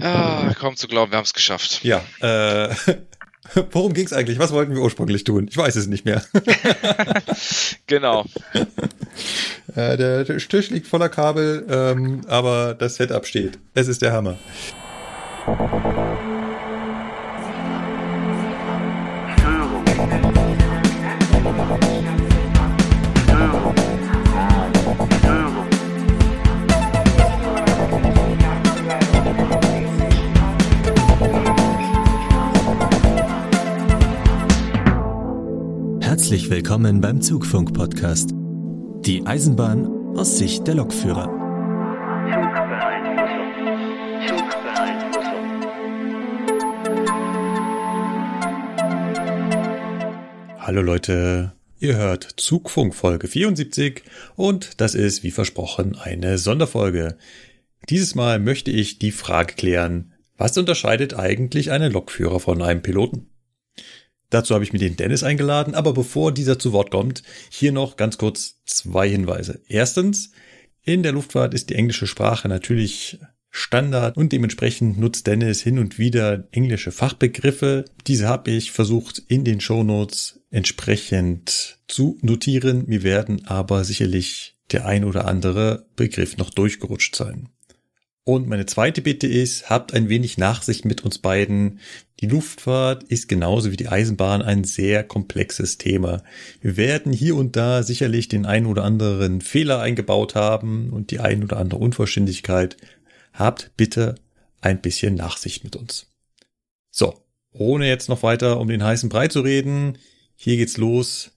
Ja, kaum zu glauben, wir haben es geschafft. Ja, äh, worum ging es eigentlich? Was wollten wir ursprünglich tun? Ich weiß es nicht mehr. genau. Äh, der, der Tisch liegt voller Kabel, ähm, aber das Setup steht. Es ist der Hammer. Willkommen beim Zugfunk-Podcast. Die Eisenbahn aus Sicht der Lokführer. Hallo Leute, ihr hört Zugfunk Folge 74 und das ist wie versprochen eine Sonderfolge. Dieses Mal möchte ich die Frage klären, was unterscheidet eigentlich einen Lokführer von einem Piloten? Dazu habe ich mir den Dennis eingeladen, aber bevor dieser zu Wort kommt, hier noch ganz kurz zwei Hinweise. Erstens, in der Luftfahrt ist die englische Sprache natürlich Standard und dementsprechend nutzt Dennis hin und wieder englische Fachbegriffe. Diese habe ich versucht in den Shownotes entsprechend zu notieren. Mir werden aber sicherlich der ein oder andere Begriff noch durchgerutscht sein. Und meine zweite Bitte ist, habt ein wenig Nachsicht mit uns beiden. Die Luftfahrt ist genauso wie die Eisenbahn ein sehr komplexes Thema. Wir werden hier und da sicherlich den ein oder anderen Fehler eingebaut haben und die ein oder andere Unvollständigkeit. Habt bitte ein bisschen Nachsicht mit uns. So, ohne jetzt noch weiter um den heißen Brei zu reden, hier geht's los.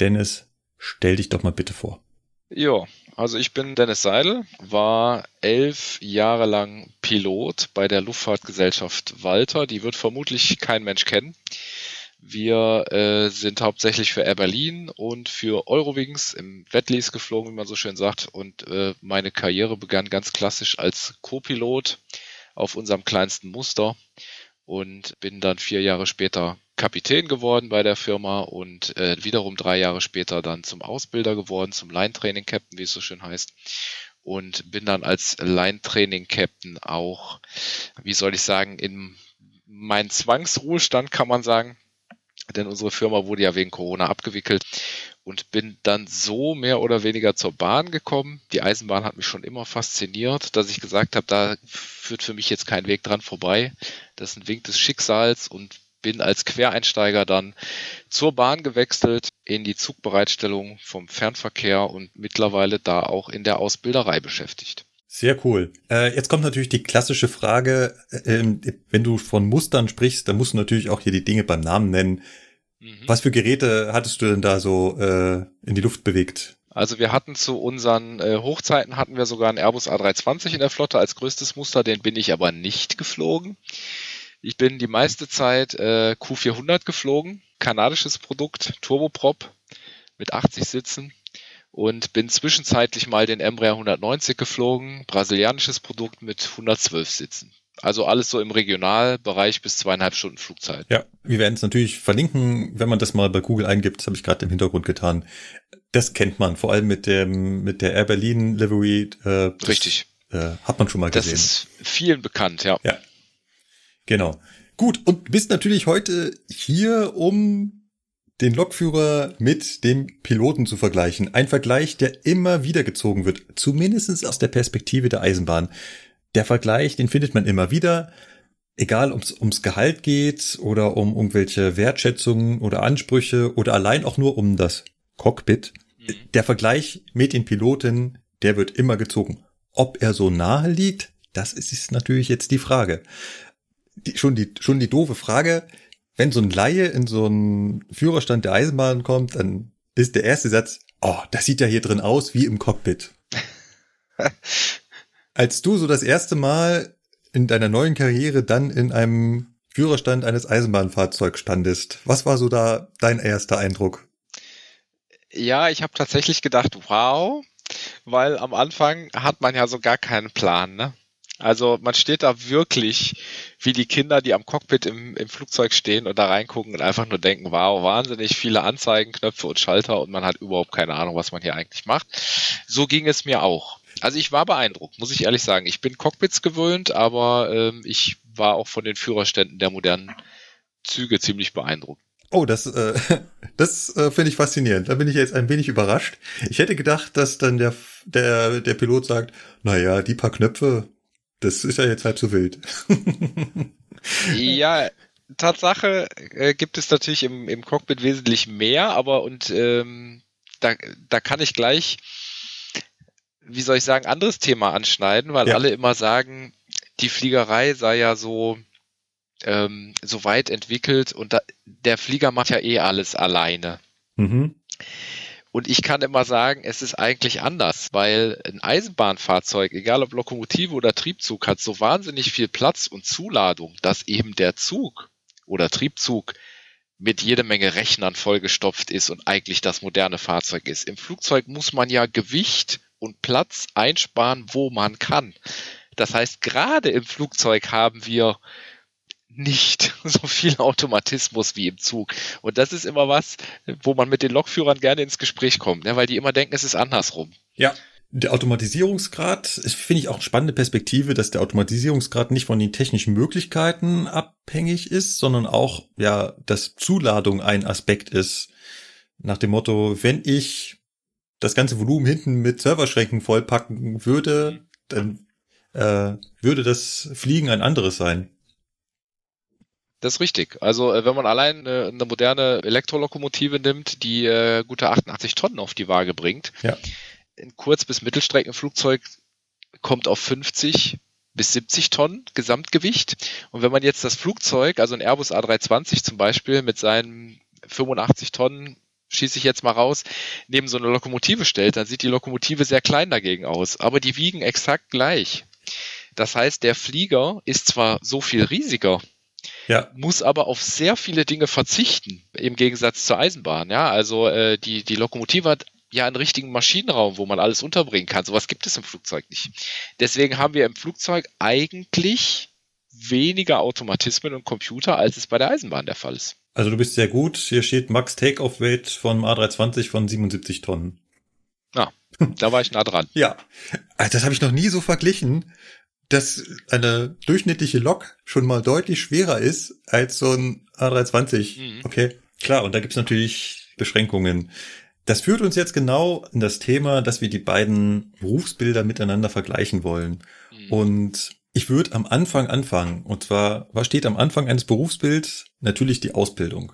Dennis, stell dich doch mal bitte vor. Jo, also ich bin Dennis Seidel, war elf Jahre lang Pilot bei der Luftfahrtgesellschaft Walter. Die wird vermutlich kein Mensch kennen. Wir äh, sind hauptsächlich für Air Berlin und für Eurowings im Wetlease geflogen, wie man so schön sagt. Und äh, meine Karriere begann ganz klassisch als Co-Pilot auf unserem kleinsten Muster und bin dann vier Jahre später Kapitän geworden bei der Firma und äh, wiederum drei Jahre später dann zum Ausbilder geworden, zum Line Training Captain, wie es so schön heißt. Und bin dann als Line Training Captain auch, wie soll ich sagen, in meinen Zwangsruhestand kann man sagen, denn unsere Firma wurde ja wegen Corona abgewickelt und bin dann so mehr oder weniger zur Bahn gekommen. Die Eisenbahn hat mich schon immer fasziniert, dass ich gesagt habe, da führt für mich jetzt kein Weg dran vorbei. Das ist ein Wink des Schicksals und bin als Quereinsteiger dann zur Bahn gewechselt in die Zugbereitstellung vom Fernverkehr und mittlerweile da auch in der Ausbilderei beschäftigt. Sehr cool. Äh, jetzt kommt natürlich die klassische Frage, äh, wenn du von Mustern sprichst, dann musst du natürlich auch hier die Dinge beim Namen nennen. Mhm. Was für Geräte hattest du denn da so äh, in die Luft bewegt? Also wir hatten zu unseren äh, Hochzeiten hatten wir sogar einen Airbus A320 in der Flotte als größtes Muster, den bin ich aber nicht geflogen. Ich bin die meiste Zeit äh, Q400 geflogen, kanadisches Produkt, Turboprop mit 80 Sitzen und bin zwischenzeitlich mal den Embraer 190 geflogen, brasilianisches Produkt mit 112 Sitzen. Also alles so im Regionalbereich bis zweieinhalb Stunden Flugzeit. Ja, wir werden es natürlich verlinken, wenn man das mal bei Google eingibt. Das habe ich gerade im Hintergrund getan. Das kennt man, vor allem mit dem mit der Air Berlin Livery. Äh, Richtig. äh, hat man schon mal gesehen. Das ist vielen bekannt, ja. Ja, Genau. Gut, und bist natürlich heute hier, um den Lokführer mit dem Piloten zu vergleichen. Ein Vergleich, der immer wieder gezogen wird, zumindest aus der Perspektive der Eisenbahn. Der Vergleich, den findet man immer wieder, egal ob es ums Gehalt geht oder um irgendwelche Wertschätzungen oder Ansprüche oder allein auch nur um das Cockpit. Mhm. Der Vergleich mit den Piloten, der wird immer gezogen. Ob er so nahe liegt, das ist natürlich jetzt die Frage die, schon die, schon die doofe Frage, wenn so ein Laie in so einen Führerstand der Eisenbahn kommt, dann ist der erste Satz, oh, das sieht ja hier drin aus wie im Cockpit. Als du so das erste Mal in deiner neuen Karriere dann in einem Führerstand eines Eisenbahnfahrzeugs standest, was war so da dein erster Eindruck? Ja, ich habe tatsächlich gedacht, wow, weil am Anfang hat man ja so gar keinen Plan, ne? Also man steht da wirklich wie die Kinder, die am Cockpit im, im Flugzeug stehen und da reingucken und einfach nur denken, wow, wahnsinnig viele Anzeigen, Knöpfe und Schalter und man hat überhaupt keine Ahnung, was man hier eigentlich macht. So ging es mir auch. Also ich war beeindruckt, muss ich ehrlich sagen. Ich bin Cockpits gewöhnt, aber ähm, ich war auch von den Führerständen der modernen Züge ziemlich beeindruckt. Oh, das, äh, das äh, finde ich faszinierend. Da bin ich jetzt ein wenig überrascht. Ich hätte gedacht, dass dann der, der, der Pilot sagt, naja, die paar Knöpfe, das ist ja jetzt halb so wild. ja, Tatsache äh, gibt es natürlich im, im Cockpit wesentlich mehr, aber und ähm, da, da kann ich gleich, wie soll ich sagen, anderes Thema anschneiden, weil ja. alle immer sagen, die Fliegerei sei ja so ähm, so weit entwickelt und da, der Flieger macht ja eh alles alleine. Mhm. Und ich kann immer sagen, es ist eigentlich anders, weil ein Eisenbahnfahrzeug, egal ob Lokomotive oder Triebzug, hat so wahnsinnig viel Platz und Zuladung, dass eben der Zug oder Triebzug mit jede Menge Rechnern vollgestopft ist und eigentlich das moderne Fahrzeug ist. Im Flugzeug muss man ja Gewicht und Platz einsparen, wo man kann. Das heißt, gerade im Flugzeug haben wir nicht so viel Automatismus wie im Zug. Und das ist immer was, wo man mit den Lokführern gerne ins Gespräch kommt, ne? weil die immer denken, es ist andersrum. Ja. Der Automatisierungsgrad finde ich auch eine spannende Perspektive, dass der Automatisierungsgrad nicht von den technischen Möglichkeiten abhängig ist, sondern auch, ja, dass Zuladung ein Aspekt ist. Nach dem Motto, wenn ich das ganze Volumen hinten mit Serverschränken vollpacken würde, dann äh, würde das Fliegen ein anderes sein. Das ist richtig. Also äh, wenn man allein eine, eine moderne Elektrolokomotive nimmt, die äh, gute 88 Tonnen auf die Waage bringt, ja. ein Kurz- bis Mittelstreckenflugzeug kommt auf 50 bis 70 Tonnen Gesamtgewicht. Und wenn man jetzt das Flugzeug, also ein Airbus A320 zum Beispiel, mit seinen 85 Tonnen schieße ich jetzt mal raus, neben so eine Lokomotive stellt, dann sieht die Lokomotive sehr klein dagegen aus. Aber die wiegen exakt gleich. Das heißt, der Flieger ist zwar so viel riesiger, ja. muss aber auf sehr viele Dinge verzichten, im Gegensatz zur Eisenbahn. Ja, also äh, die, die Lokomotive hat ja einen richtigen Maschinenraum, wo man alles unterbringen kann. Sowas gibt es im Flugzeug nicht. Deswegen haben wir im Flugzeug eigentlich weniger Automatismen und Computer, als es bei der Eisenbahn der Fall ist. Also du bist sehr gut. Hier steht Max Takeoff Weight von A320 von 77 Tonnen. Ja, da war ich nah dran. ja, also das habe ich noch nie so verglichen dass eine durchschnittliche Lok schon mal deutlich schwerer ist als so ein A320. Mhm. Okay, klar, und da gibt's natürlich Beschränkungen. Das führt uns jetzt genau in das Thema, dass wir die beiden Berufsbilder miteinander vergleichen wollen. Mhm. Und ich würde am Anfang anfangen. Und zwar, was steht am Anfang eines Berufsbilds? Natürlich die Ausbildung.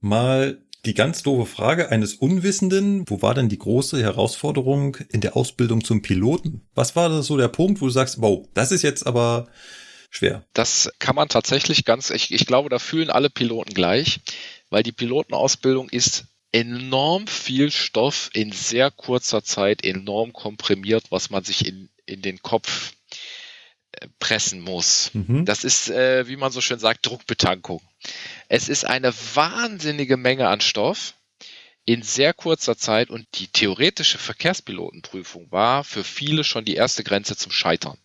Mal die ganz doofe Frage eines Unwissenden, wo war denn die große Herausforderung in der Ausbildung zum Piloten? Was war da so der Punkt, wo du sagst, wow, das ist jetzt aber schwer? Das kann man tatsächlich ganz, ich, ich glaube, da fühlen alle Piloten gleich, weil die Pilotenausbildung ist enorm viel Stoff in sehr kurzer Zeit enorm komprimiert, was man sich in, in den Kopf pressen muss. Mhm. Das ist, äh, wie man so schön sagt, Druckbetankung. Es ist eine wahnsinnige Menge an Stoff in sehr kurzer Zeit und die theoretische Verkehrspilotenprüfung war für viele schon die erste Grenze zum Scheitern,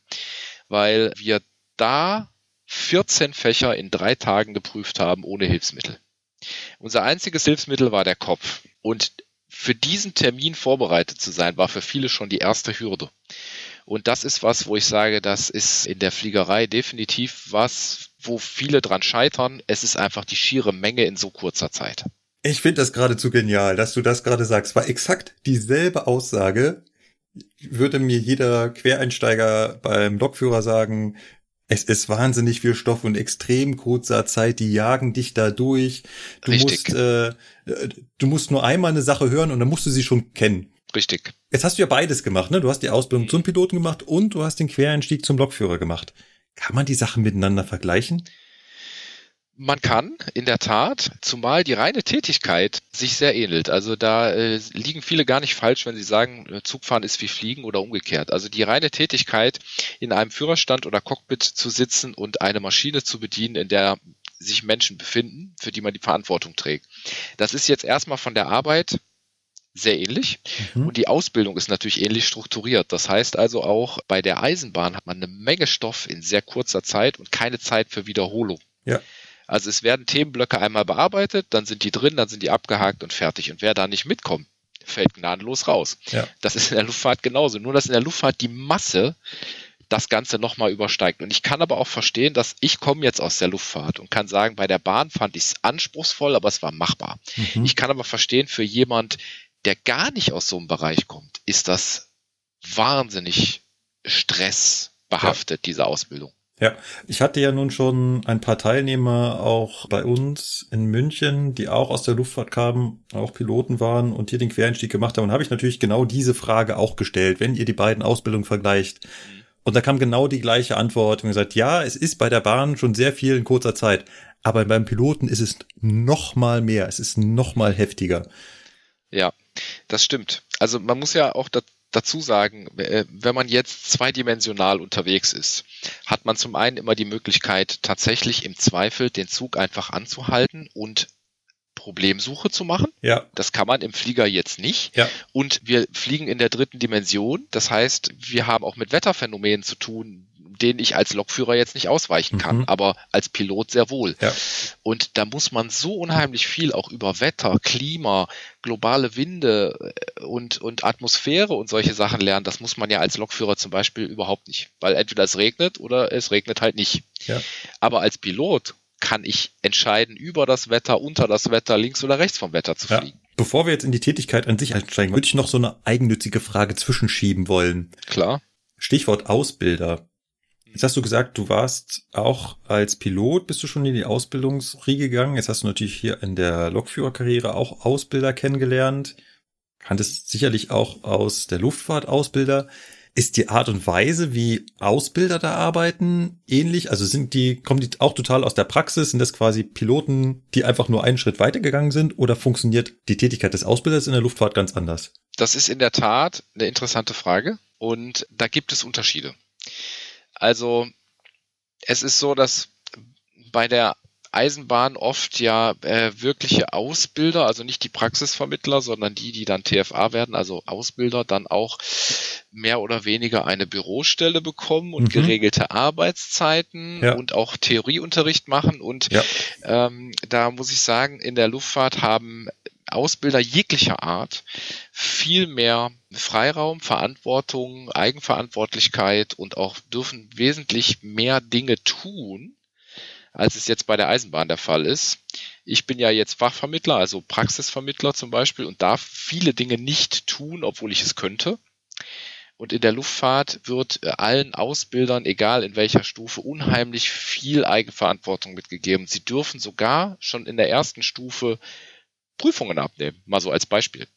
weil wir da 14 Fächer in drei Tagen geprüft haben ohne Hilfsmittel. Unser einziges Hilfsmittel war der Kopf und für diesen Termin vorbereitet zu sein, war für viele schon die erste Hürde. Und das ist was, wo ich sage, das ist in der Fliegerei definitiv was, wo viele dran scheitern. Es ist einfach die schiere Menge in so kurzer Zeit. Ich finde das geradezu genial, dass du das gerade sagst. War exakt dieselbe Aussage. Würde mir jeder Quereinsteiger beim Lokführer sagen, es ist wahnsinnig viel Stoff und extrem kurzer Zeit, die jagen dich da durch. Du Richtig. musst, äh, du musst nur einmal eine Sache hören und dann musst du sie schon kennen. Richtig. Jetzt hast du ja beides gemacht, ne? Du hast die Ausbildung zum Piloten gemacht und du hast den Quereinstieg zum Lokführer gemacht. Kann man die Sachen miteinander vergleichen? Man kann, in der Tat, zumal die reine Tätigkeit sich sehr ähnelt. Also da äh, liegen viele gar nicht falsch, wenn sie sagen, Zugfahren ist wie Fliegen oder umgekehrt. Also die reine Tätigkeit, in einem Führerstand oder Cockpit zu sitzen und eine Maschine zu bedienen, in der sich Menschen befinden, für die man die Verantwortung trägt. Das ist jetzt erstmal von der Arbeit sehr ähnlich. Mhm. Und die Ausbildung ist natürlich ähnlich strukturiert. Das heißt also auch bei der Eisenbahn hat man eine Menge Stoff in sehr kurzer Zeit und keine Zeit für Wiederholung. Ja. Also es werden Themenblöcke einmal bearbeitet, dann sind die drin, dann sind die abgehakt und fertig. Und wer da nicht mitkommt, fällt gnadenlos raus. Ja. Das ist in der Luftfahrt genauso. Nur, dass in der Luftfahrt die Masse das Ganze nochmal übersteigt. Und ich kann aber auch verstehen, dass ich komme jetzt aus der Luftfahrt und kann sagen, bei der Bahn fand ich es anspruchsvoll, aber es war machbar. Mhm. Ich kann aber verstehen, für jemand, der gar nicht aus so einem Bereich kommt, ist das wahnsinnig stressbehaftet, diese Ausbildung. Ja, ich hatte ja nun schon ein paar Teilnehmer auch bei uns in München, die auch aus der Luftfahrt kamen, auch Piloten waren und hier den Quereinstieg gemacht haben. Und habe ich natürlich genau diese Frage auch gestellt, wenn ihr die beiden Ausbildungen vergleicht. Und da kam genau die gleiche Antwort und gesagt, ja, es ist bei der Bahn schon sehr viel in kurzer Zeit, aber beim Piloten ist es noch mal mehr, es ist noch mal heftiger. Ja, das stimmt. Also man muss ja auch da, dazu sagen, äh, wenn man jetzt zweidimensional unterwegs ist, hat man zum einen immer die Möglichkeit, tatsächlich im Zweifel den Zug einfach anzuhalten und Problemsuche zu machen. Ja, Das kann man im Flieger jetzt nicht. ja, Und wir fliegen in der dritten Dimension. Das heißt, wir haben auch mit Wetterphänomenen zu tun, denen ich als Lokführer jetzt nicht ausweichen kann, Mhm. aber als Pilot sehr wohl. ja, Und da muss man so unheimlich viel auch über Wetter, Klima, globale Winde äh, und, und Atmosphäre und solche Sachen lernen. Das muss man ja als Lokführer zum Beispiel überhaupt nicht, weil entweder es regnet oder es regnet halt nicht. ja. Aber als Pilot kann ich entscheiden, über das Wetter, unter das Wetter, links oder rechts vom Wetter zu ja. fliegen. Bevor wir jetzt in die Tätigkeit an sich einsteigen, würde ich noch so eine eigennützige Frage zwischenschieben wollen. Klar. Stichwort Ausbilder. Jetzt hast du gesagt, du warst auch als Pilot, bist du schon in die Ausbildungsriege gegangen. Jetzt hast du natürlich hier in der Lokführerkarriere auch Ausbilder kennengelernt. Kanntest sicherlich auch aus der Luftfahrt Ausbilder. Ist die Art und Weise, wie Ausbilder da arbeiten, ähnlich? Also sind die, kommen die auch total aus der Praxis? Sind das quasi Piloten, die einfach nur einen Schritt weitergegangen sind? Oder funktioniert die Tätigkeit des Ausbilders in der Luftfahrt ganz anders? Das ist in der Tat eine interessante Frage und da gibt es Unterschiede. Also es ist so, dass bei der Eisenbahn oft ja äh, wirkliche Ausbilder, also nicht die Praxisvermittler, sondern die, die dann TFA werden, also Ausbilder, dann auch mehr oder weniger eine Bürostelle bekommen und Mhm. geregelte Arbeitszeiten Ja. und auch Theorieunterricht machen. Und Ja. ähm, da muss ich sagen, in der Luftfahrt haben Ausbilder jeglicher Art viel mehr Freiraum, Verantwortung, Eigenverantwortlichkeit und auch dürfen wesentlich mehr Dinge tun, als es jetzt bei der Eisenbahn der Fall ist. Ich bin ja jetzt Fachvermittler, also Praxisvermittler zum Beispiel und darf viele Dinge nicht tun, obwohl ich es könnte. Und in der Luftfahrt wird äh, allen Ausbildern, egal in welcher Stufe, unheimlich viel Eigenverantwortung mitgegeben. Sie dürfen sogar schon in der ersten Stufe Prüfungen abnehmen, mal so als Beispiel.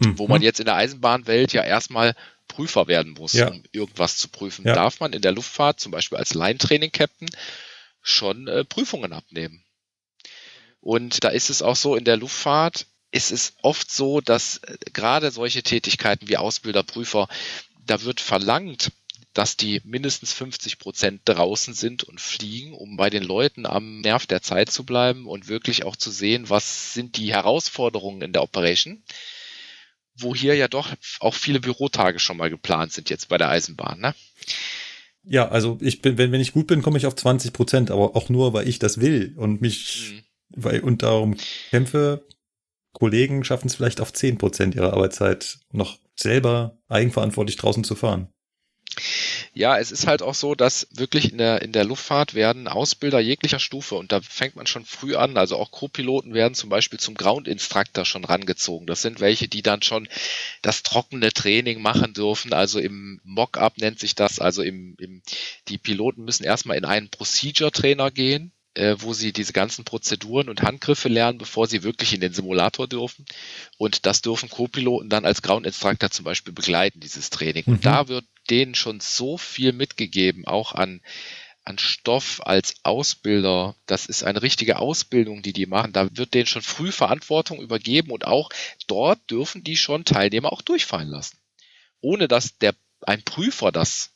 Wo man Mhm. jetzt in der Eisenbahnwelt ja erstmal Prüfer werden muss, Ja. um irgendwas zu prüfen. Ja. Darf man in der Luftfahrt zum Beispiel als Line-Training-Captain schon äh, Prüfungen abnehmen. Und da ist es auch so, in der Luftfahrt ist es oft so, dass äh, gerade solche Tätigkeiten wie Ausbilder, Prüfer, da wird verlangt, dass die mindestens 50 Prozent draußen sind und fliegen, um bei den Leuten am Nerv der Zeit zu bleiben und wirklich auch zu sehen, was sind die Herausforderungen in der Operation. Wo hier ja doch auch viele Bürotage schon mal geplant sind jetzt bei der Eisenbahn. Ne? Ja, also ich bin, wenn, wenn ich gut bin, komme ich auf 20 Prozent, aber auch nur, weil ich das will und mich, Mhm. weil und darum kämpfe. Kollegen schaffen es vielleicht auf 10 Prozent ihrer Arbeitszeit noch selber eigenverantwortlich draußen zu fahren. Ja, es ist halt auch so, dass wirklich in der, in der Luftfahrt werden Ausbilder jeglicher Stufe und da fängt man schon früh an. Also auch Co-Piloten werden zum Beispiel zum Ground Instructor schon rangezogen. Das sind welche, die dann schon das trockene Training machen dürfen. Also im Mock-up nennt sich das. Also im, im, die Piloten müssen erstmal in einen Procedure-Trainer gehen äh, wo sie diese ganzen Prozeduren und Handgriffe lernen, bevor sie wirklich in den Simulator dürfen. Und das dürfen Co-Piloten dann als Ground Instructor zum Beispiel begleiten, dieses Training. Und Mhm. da wird denen schon so viel mitgegeben, auch an, an Stoff als Ausbilder. Das ist eine richtige Ausbildung, die die machen. Da wird denen schon früh Verantwortung übergeben und auch dort dürfen die schon Teilnehmer auch durchfallen lassen. Ohne dass der, ein Prüfer das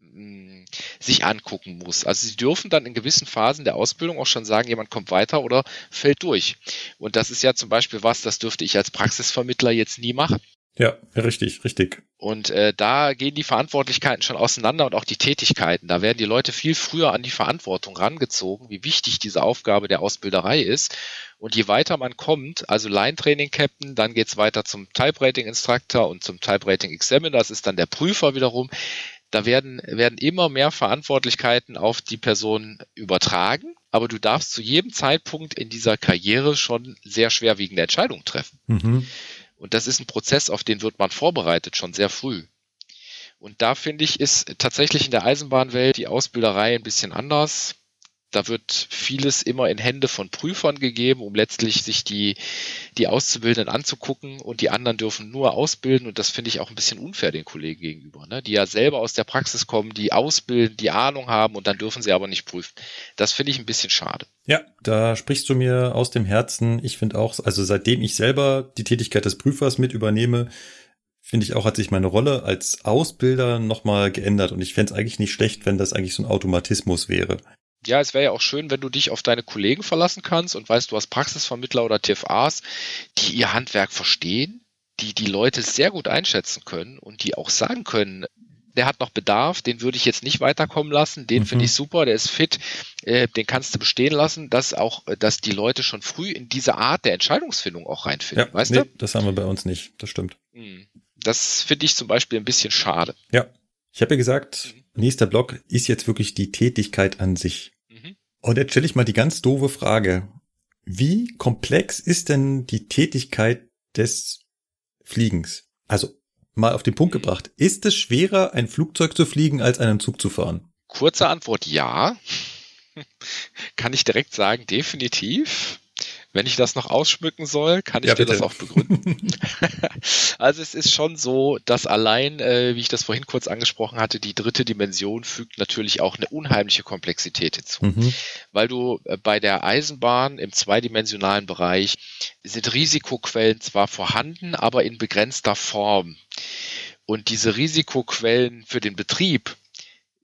mh, sich angucken muss. Also sie dürfen dann in gewissen Phasen der Ausbildung auch schon sagen, jemand kommt weiter oder fällt durch. Und das ist ja zum Beispiel was, das dürfte ich als Praxisvermittler jetzt nie machen. Ja, richtig, richtig. Und äh, da gehen die Verantwortlichkeiten schon auseinander und auch die Tätigkeiten. Da werden die Leute viel früher an die Verantwortung rangezogen, wie wichtig diese Aufgabe der Ausbilderei ist. Und je weiter man kommt, also Line Training Captain, dann geht's weiter zum Type Rating Instructor und zum Type Rating Examiner, das ist dann der Prüfer wiederum. Da werden, werden immer mehr Verantwortlichkeiten auf die Person übertragen, aber du darfst zu jedem Zeitpunkt in dieser Karriere schon sehr schwerwiegende Entscheidungen treffen. Mhm. Und das ist ein Prozess, auf den wird man vorbereitet, schon sehr früh. Und da finde ich, ist tatsächlich in der Eisenbahnwelt die Ausbilderei ein bisschen anders. Da wird vieles immer in Hände von Prüfern gegeben, um letztlich sich die, die Auszubildenden anzugucken und die anderen dürfen nur ausbilden und das finde ich auch ein bisschen unfair den Kollegen gegenüber, ne? die ja selber aus der Praxis kommen, die ausbilden, die Ahnung haben und dann dürfen sie aber nicht prüfen. Das finde ich ein bisschen schade. Ja, da sprichst du mir aus dem Herzen. Ich finde auch, also seitdem ich selber die Tätigkeit des Prüfers mit übernehme, finde ich auch, hat sich meine Rolle als Ausbilder nochmal geändert und ich fände es eigentlich nicht schlecht, wenn das eigentlich so ein Automatismus wäre ja, es wäre ja auch schön, wenn du dich auf deine Kollegen verlassen kannst und weißt, du hast Praxisvermittler oder TFAs, die ihr Handwerk verstehen, die die Leute sehr gut einschätzen können und die auch sagen können, der hat noch Bedarf, den würde ich jetzt nicht weiterkommen lassen, den mhm. finde ich super, der ist fit, äh, den kannst du bestehen lassen, dass auch, dass die Leute schon früh in diese Art der Entscheidungsfindung auch reinfinden, ja, weißt nee, du? Das haben wir bei uns nicht, das stimmt. Hm. Das finde ich zum Beispiel ein bisschen schade. Ja. Ich habe ja gesagt, mhm. nächster Block ist jetzt wirklich die Tätigkeit an sich. Und jetzt stelle ich mal die ganz doofe Frage. Wie komplex ist denn die Tätigkeit des Fliegens? Also mal auf den Punkt gebracht. Ist es schwerer, ein Flugzeug zu fliegen, als einen Zug zu fahren? Kurze Antwort ja. Kann ich direkt sagen, definitiv. Wenn ich das noch ausschmücken soll, kann ich ja, dir das auch begründen. also es ist schon so, dass allein, äh, wie ich das vorhin kurz angesprochen hatte, die dritte Dimension fügt natürlich auch eine unheimliche Komplexität hinzu. Mhm. Weil du äh, bei der Eisenbahn im zweidimensionalen Bereich sind Risikoquellen zwar vorhanden, aber in begrenzter Form. Und diese Risikoquellen für den Betrieb,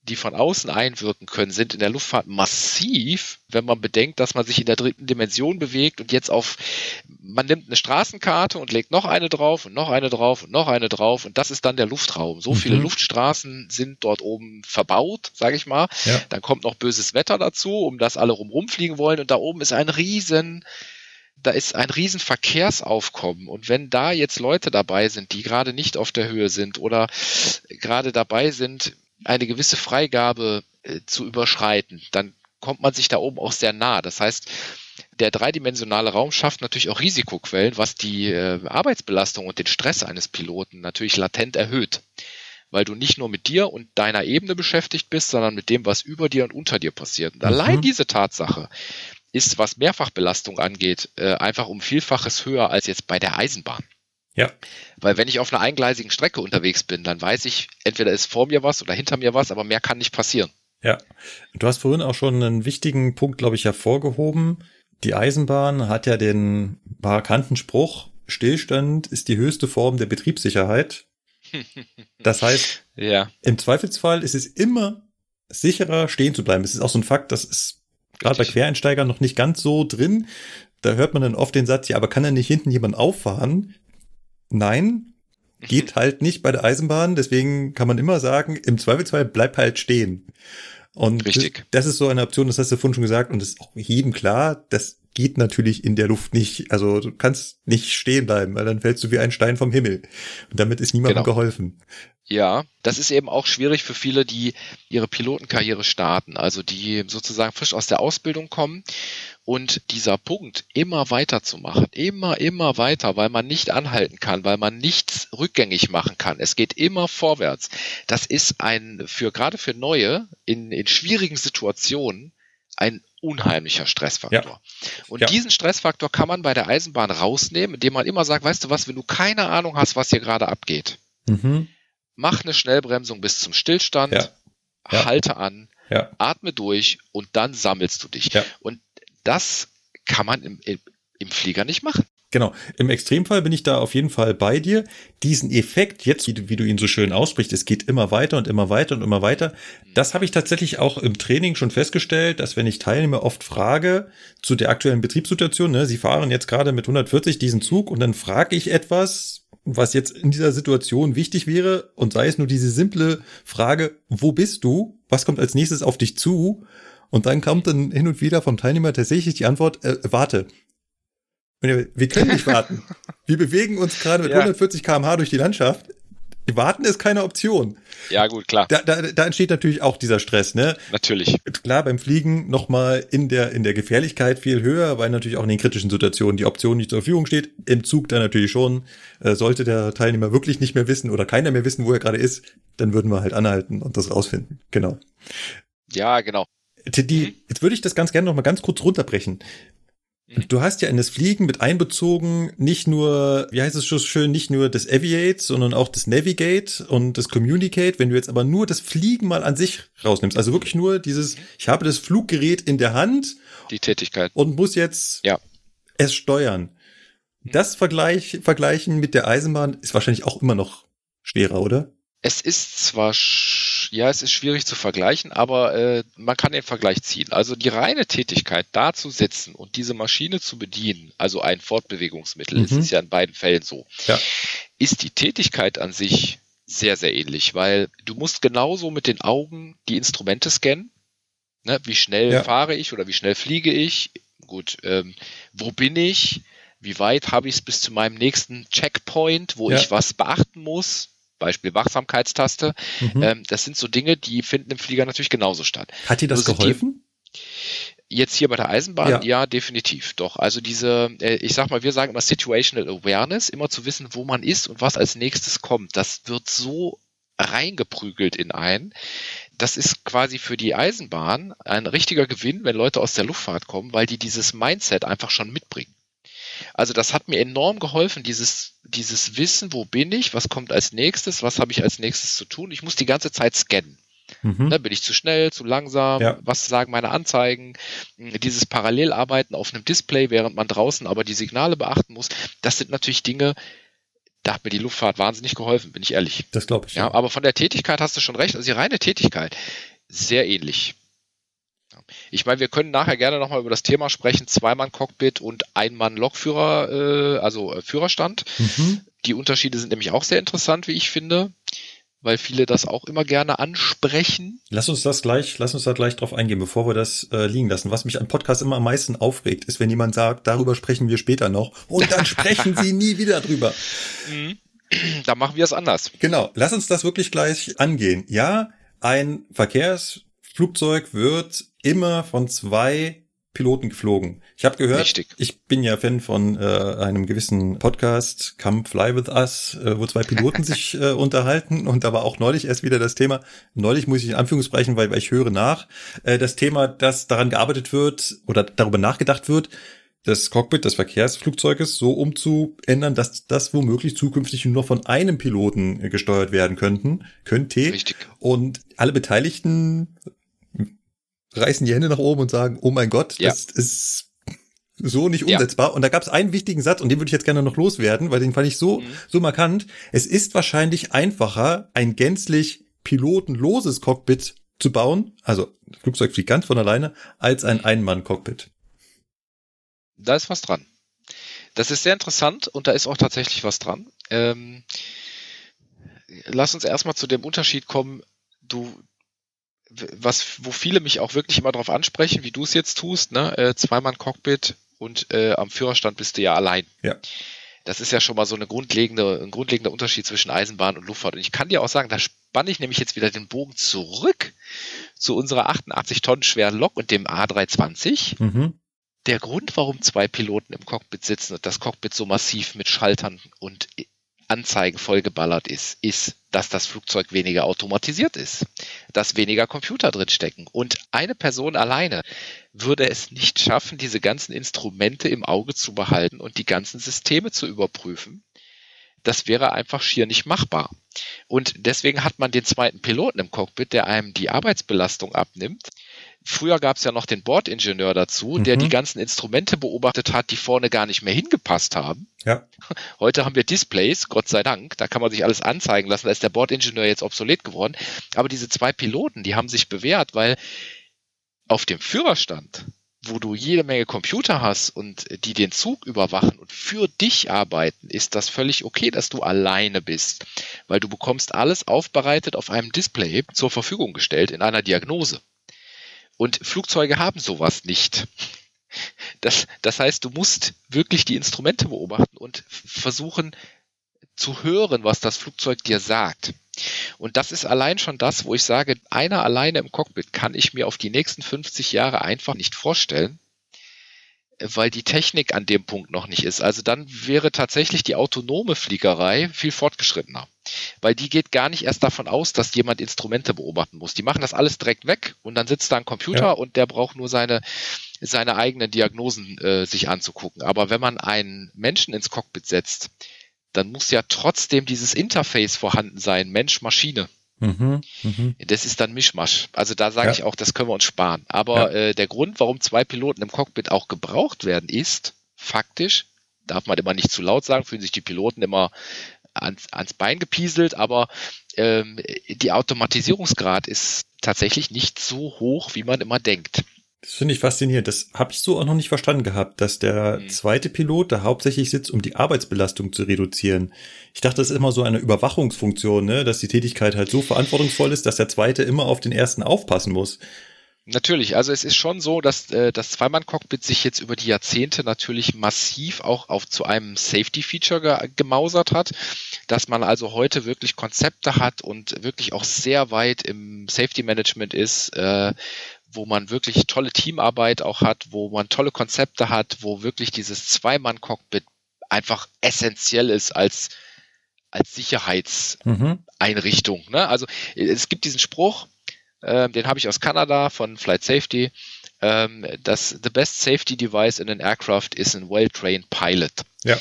die von außen einwirken können, sind in der Luftfahrt massiv, wenn man bedenkt, dass man sich in der dritten Dimension bewegt und jetzt auf, man nimmt eine Straßenkarte und legt noch eine drauf und noch eine drauf und noch eine drauf und das ist dann der Luftraum. So mhm. viele Luftstraßen sind dort oben verbaut, sage ich mal. Ja. Dann kommt noch böses Wetter dazu, um das alle rumfliegen wollen und da oben ist ein riesen da ist ein riesen Verkehrsaufkommen. Und wenn da jetzt Leute dabei sind, die gerade nicht auf der Höhe sind oder gerade dabei sind, eine gewisse Freigabe äh, zu überschreiten, dann kommt man sich da oben auch sehr nah. Das heißt, der dreidimensionale Raum schafft natürlich auch Risikoquellen, was die äh, Arbeitsbelastung und den Stress eines Piloten natürlich latent erhöht. Weil du nicht nur mit dir und deiner Ebene beschäftigt bist, sondern mit dem, was über dir und unter dir passiert. Und mhm. allein diese Tatsache ist, was Mehrfachbelastung angeht, äh, einfach um Vielfaches höher als jetzt bei der Eisenbahn. Ja. Weil wenn ich auf einer eingleisigen Strecke unterwegs bin, dann weiß ich, entweder ist vor mir was oder hinter mir was, aber mehr kann nicht passieren. Ja. Du hast vorhin auch schon einen wichtigen Punkt, glaube ich, hervorgehoben. Die Eisenbahn hat ja den markanten Spruch, Stillstand ist die höchste Form der Betriebssicherheit. Das heißt, ja. im Zweifelsfall ist es immer sicherer, stehen zu bleiben. Es ist auch so ein Fakt, das ist gerade bei Quereinsteigern noch nicht ganz so drin. Da hört man dann oft den Satz, ja, aber kann da nicht hinten jemand auffahren? Nein, geht halt nicht bei der Eisenbahn. Deswegen kann man immer sagen, im Zweifelsfall bleib halt stehen. Und Richtig. Das, das ist so eine Option, das hast du vorhin schon gesagt, und das ist auch jedem klar, das geht natürlich in der Luft nicht. Also du kannst nicht stehen bleiben, weil dann fällst du wie ein Stein vom Himmel. Und damit ist niemandem genau. geholfen. Ja, das ist eben auch schwierig für viele, die ihre Pilotenkarriere starten, also die sozusagen frisch aus der Ausbildung kommen und dieser Punkt immer weiter zu machen, immer, immer weiter, weil man nicht anhalten kann, weil man nichts rückgängig machen kann. Es geht immer vorwärts. Das ist ein, für, gerade für Neue, in, in schwierigen Situationen, ein unheimlicher Stressfaktor. Ja. Und ja. diesen Stressfaktor kann man bei der Eisenbahn rausnehmen, indem man immer sagt, weißt du was, wenn du keine Ahnung hast, was hier gerade abgeht, mhm. mach eine Schnellbremsung bis zum Stillstand, ja. halte an, atme durch und dann sammelst du dich. Und das kann man im, im Flieger nicht machen. Genau. Im Extremfall bin ich da auf jeden Fall bei dir. Diesen Effekt, jetzt, wie du, wie du ihn so schön aussprichst, es geht immer weiter und immer weiter und immer weiter. Das habe ich tatsächlich auch im Training schon festgestellt, dass wenn ich Teilnehmer oft frage zu der aktuellen Betriebssituation, ne, sie fahren jetzt gerade mit 140 diesen Zug und dann frage ich etwas, was jetzt in dieser Situation wichtig wäre und sei es nur diese simple Frage, wo bist du? Was kommt als nächstes auf dich zu? Und dann kommt dann hin und wieder vom Teilnehmer tatsächlich die Antwort, äh, warte. Wir können nicht warten. Wir bewegen uns gerade mit ja. 140 kmh durch die Landschaft. Warten ist keine Option. Ja, gut, klar. Da, da, da entsteht natürlich auch dieser Stress, ne? Natürlich. Klar, beim Fliegen nochmal in der, in der Gefährlichkeit viel höher, weil natürlich auch in den kritischen Situationen die Option nicht zur Verfügung steht. Im Zug dann natürlich schon. Äh, sollte der Teilnehmer wirklich nicht mehr wissen oder keiner mehr wissen, wo er gerade ist, dann würden wir halt anhalten und das rausfinden. Genau. Ja, genau. Die, mhm. jetzt würde ich das ganz gerne nochmal ganz kurz runterbrechen. Mhm. Du hast ja in das Fliegen mit einbezogen nicht nur, wie heißt es so schön, nicht nur das Aviate, sondern auch das Navigate und das Communicate. Wenn du jetzt aber nur das Fliegen mal an sich rausnimmst, also wirklich nur dieses, ich habe das Fluggerät in der Hand. Die Tätigkeit. Und muss jetzt ja. es steuern. Mhm. Das Vergleich, vergleichen mit der Eisenbahn ist wahrscheinlich auch immer noch schwerer, oder? Es ist zwar ja, es ist schwierig zu vergleichen, aber äh, man kann den Vergleich ziehen. Also die reine Tätigkeit, da zu sitzen und diese Maschine zu bedienen, also ein Fortbewegungsmittel, mhm. es ist ja in beiden Fällen so, ja. ist die Tätigkeit an sich sehr, sehr ähnlich, weil du musst genauso mit den Augen die Instrumente scannen. Ne? Wie schnell ja. fahre ich oder wie schnell fliege ich? Gut, ähm, wo bin ich? Wie weit habe ich es bis zu meinem nächsten Checkpoint, wo ja. ich was beachten muss? Beispiel Wachsamkeitstaste. Mhm. Ähm, das sind so Dinge, die finden im Flieger natürlich genauso statt. Hat dir das geholfen? Jetzt hier bei der Eisenbahn, ja. ja, definitiv. Doch. Also diese, äh, ich sag mal, wir sagen immer Situational Awareness, immer zu wissen, wo man ist und was als nächstes kommt. Das wird so reingeprügelt in einen. Das ist quasi für die Eisenbahn ein richtiger Gewinn, wenn Leute aus der Luftfahrt kommen, weil die dieses Mindset einfach schon mitbringen. Also das hat mir enorm geholfen, dieses, dieses Wissen, wo bin ich, was kommt als nächstes, was habe ich als nächstes zu tun. Ich muss die ganze Zeit scannen. Mhm. Ne, bin ich zu schnell, zu langsam? Ja. Was sagen meine Anzeigen? Dieses Parallelarbeiten auf einem Display, während man draußen aber die Signale beachten muss, das sind natürlich Dinge, da hat mir die Luftfahrt wahnsinnig geholfen, bin ich ehrlich. Das glaube ich. Ja, ja, aber von der Tätigkeit hast du schon recht. Also die reine Tätigkeit, sehr ähnlich. Ich meine, wir können nachher gerne nochmal über das Thema sprechen, Zweimann-Cockpit und Ein-Mann-Lokführer, äh, also äh, Führerstand. Mhm. Die Unterschiede sind nämlich auch sehr interessant, wie ich finde, weil viele das auch immer gerne ansprechen. Lass uns das gleich, lass uns da gleich drauf eingehen, bevor wir das äh, liegen lassen. Was mich an Podcasts immer am meisten aufregt, ist, wenn jemand sagt, darüber sprechen wir später noch und dann sprechen sie nie wieder drüber. Mhm. Da machen wir es anders. Genau, lass uns das wirklich gleich angehen. Ja, ein Verkehrsflugzeug wird immer von zwei Piloten geflogen. Ich habe gehört, Richtig. ich bin ja Fan von äh, einem gewissen Podcast, Come Fly With Us, äh, wo zwei Piloten sich äh, unterhalten und da war auch neulich erst wieder das Thema, neulich muss ich in Anführungszeichen, weil, weil ich höre nach, äh, das Thema, dass daran gearbeitet wird oder darüber nachgedacht wird, das Cockpit des Verkehrsflugzeuges so umzuändern, dass das womöglich zukünftig nur von einem Piloten äh, gesteuert werden könnten, könnte. Richtig. Und alle Beteiligten reißen die Hände nach oben und sagen, oh mein Gott, ja. das ist so nicht umsetzbar. Ja. Und da gab es einen wichtigen Satz, und den würde ich jetzt gerne noch loswerden, weil den fand ich so, mhm. so markant. Es ist wahrscheinlich einfacher, ein gänzlich pilotenloses Cockpit zu bauen, also das Flugzeug fliegt ganz von alleine, als ein Ein-Mann-Cockpit. Da ist was dran. Das ist sehr interessant und da ist auch tatsächlich was dran. Ähm, lass uns erstmal zu dem Unterschied kommen. Du, was, wo viele mich auch wirklich immer darauf ansprechen, wie du es jetzt tust, ne? Äh, zweimal Cockpit und äh, am Führerstand bist du ja allein. Ja. Das ist ja schon mal so eine grundlegende, ein grundlegender Unterschied zwischen Eisenbahn und Luftfahrt. Und ich kann dir auch sagen, da spanne ich nämlich jetzt wieder den Bogen zurück zu unserer 88 Tonnen schweren Lok und dem A320. Mhm. Der Grund, warum zwei Piloten im Cockpit sitzen und das Cockpit so massiv mit Schaltern und Anzeigen vollgeballert ist, ist, dass das Flugzeug weniger automatisiert ist, dass weniger Computer drin stecken. Und eine Person alleine würde es nicht schaffen, diese ganzen Instrumente im Auge zu behalten und die ganzen Systeme zu überprüfen. Das wäre einfach schier nicht machbar. Und deswegen hat man den zweiten Piloten im Cockpit, der einem die Arbeitsbelastung abnimmt, Früher gab es ja noch den Bordingenieur dazu, mhm. der die ganzen Instrumente beobachtet hat, die vorne gar nicht mehr hingepasst haben. Ja. Heute haben wir Displays, Gott sei Dank, da kann man sich alles anzeigen lassen, da ist der Bordingenieur jetzt obsolet geworden. Aber diese zwei Piloten, die haben sich bewährt, weil auf dem Führerstand wo du jede Menge Computer hast und die den Zug überwachen und für dich arbeiten, ist das völlig okay, dass du alleine bist, weil du bekommst alles aufbereitet auf einem Display zur Verfügung gestellt in einer Diagnose. Und Flugzeuge haben sowas nicht. Das, das heißt, du musst wirklich die Instrumente beobachten und versuchen zu hören, was das Flugzeug dir sagt. Und das ist allein schon das, wo ich sage, einer alleine im Cockpit kann ich mir auf die nächsten 50 Jahre einfach nicht vorstellen, weil die Technik an dem Punkt noch nicht ist. Also dann wäre tatsächlich die autonome Fliegerei viel fortgeschrittener, weil die geht gar nicht erst davon aus, dass jemand Instrumente beobachten muss. Die machen das alles direkt weg und dann sitzt da ein Computer ja. und der braucht nur seine seine eigenen Diagnosen äh, sich anzugucken. Aber wenn man einen Menschen ins Cockpit setzt, dann muss ja trotzdem dieses Interface vorhanden sein, Mensch-Maschine. Mhm, mh. Das ist dann Mischmasch. Also da sage ja. ich auch, das können wir uns sparen. Aber ja. äh, der Grund, warum zwei Piloten im Cockpit auch gebraucht werden, ist faktisch, darf man immer nicht zu laut sagen, fühlen sich die Piloten immer ans, ans Bein gepieselt, aber ähm, die Automatisierungsgrad ist tatsächlich nicht so hoch, wie man immer denkt. Das finde ich faszinierend. Das habe ich so auch noch nicht verstanden gehabt, dass der mhm. zweite Pilot da hauptsächlich sitzt, um die Arbeitsbelastung zu reduzieren. Ich dachte, das ist immer so eine Überwachungsfunktion, ne? dass die Tätigkeit halt so verantwortungsvoll ist, dass der zweite immer auf den ersten aufpassen muss. Natürlich, also es ist schon so, dass äh, das Zweimann-Cockpit sich jetzt über die Jahrzehnte natürlich massiv auch auf zu einem Safety-Feature ge gemausert hat, dass man also heute wirklich Konzepte hat und wirklich auch sehr weit im Safety-Management ist, äh, wo man wirklich tolle Teamarbeit auch hat, wo man tolle Konzepte hat, wo wirklich dieses Zweimann-Cockpit einfach essentiell ist als als Sicherheitseinrichtung. Mhm. Ne? Also es gibt diesen Spruch, äh, den habe ich aus Kanada von Flight Safety, ähm, dass the best safety device in an aircraft is a well-trained pilot. Ja.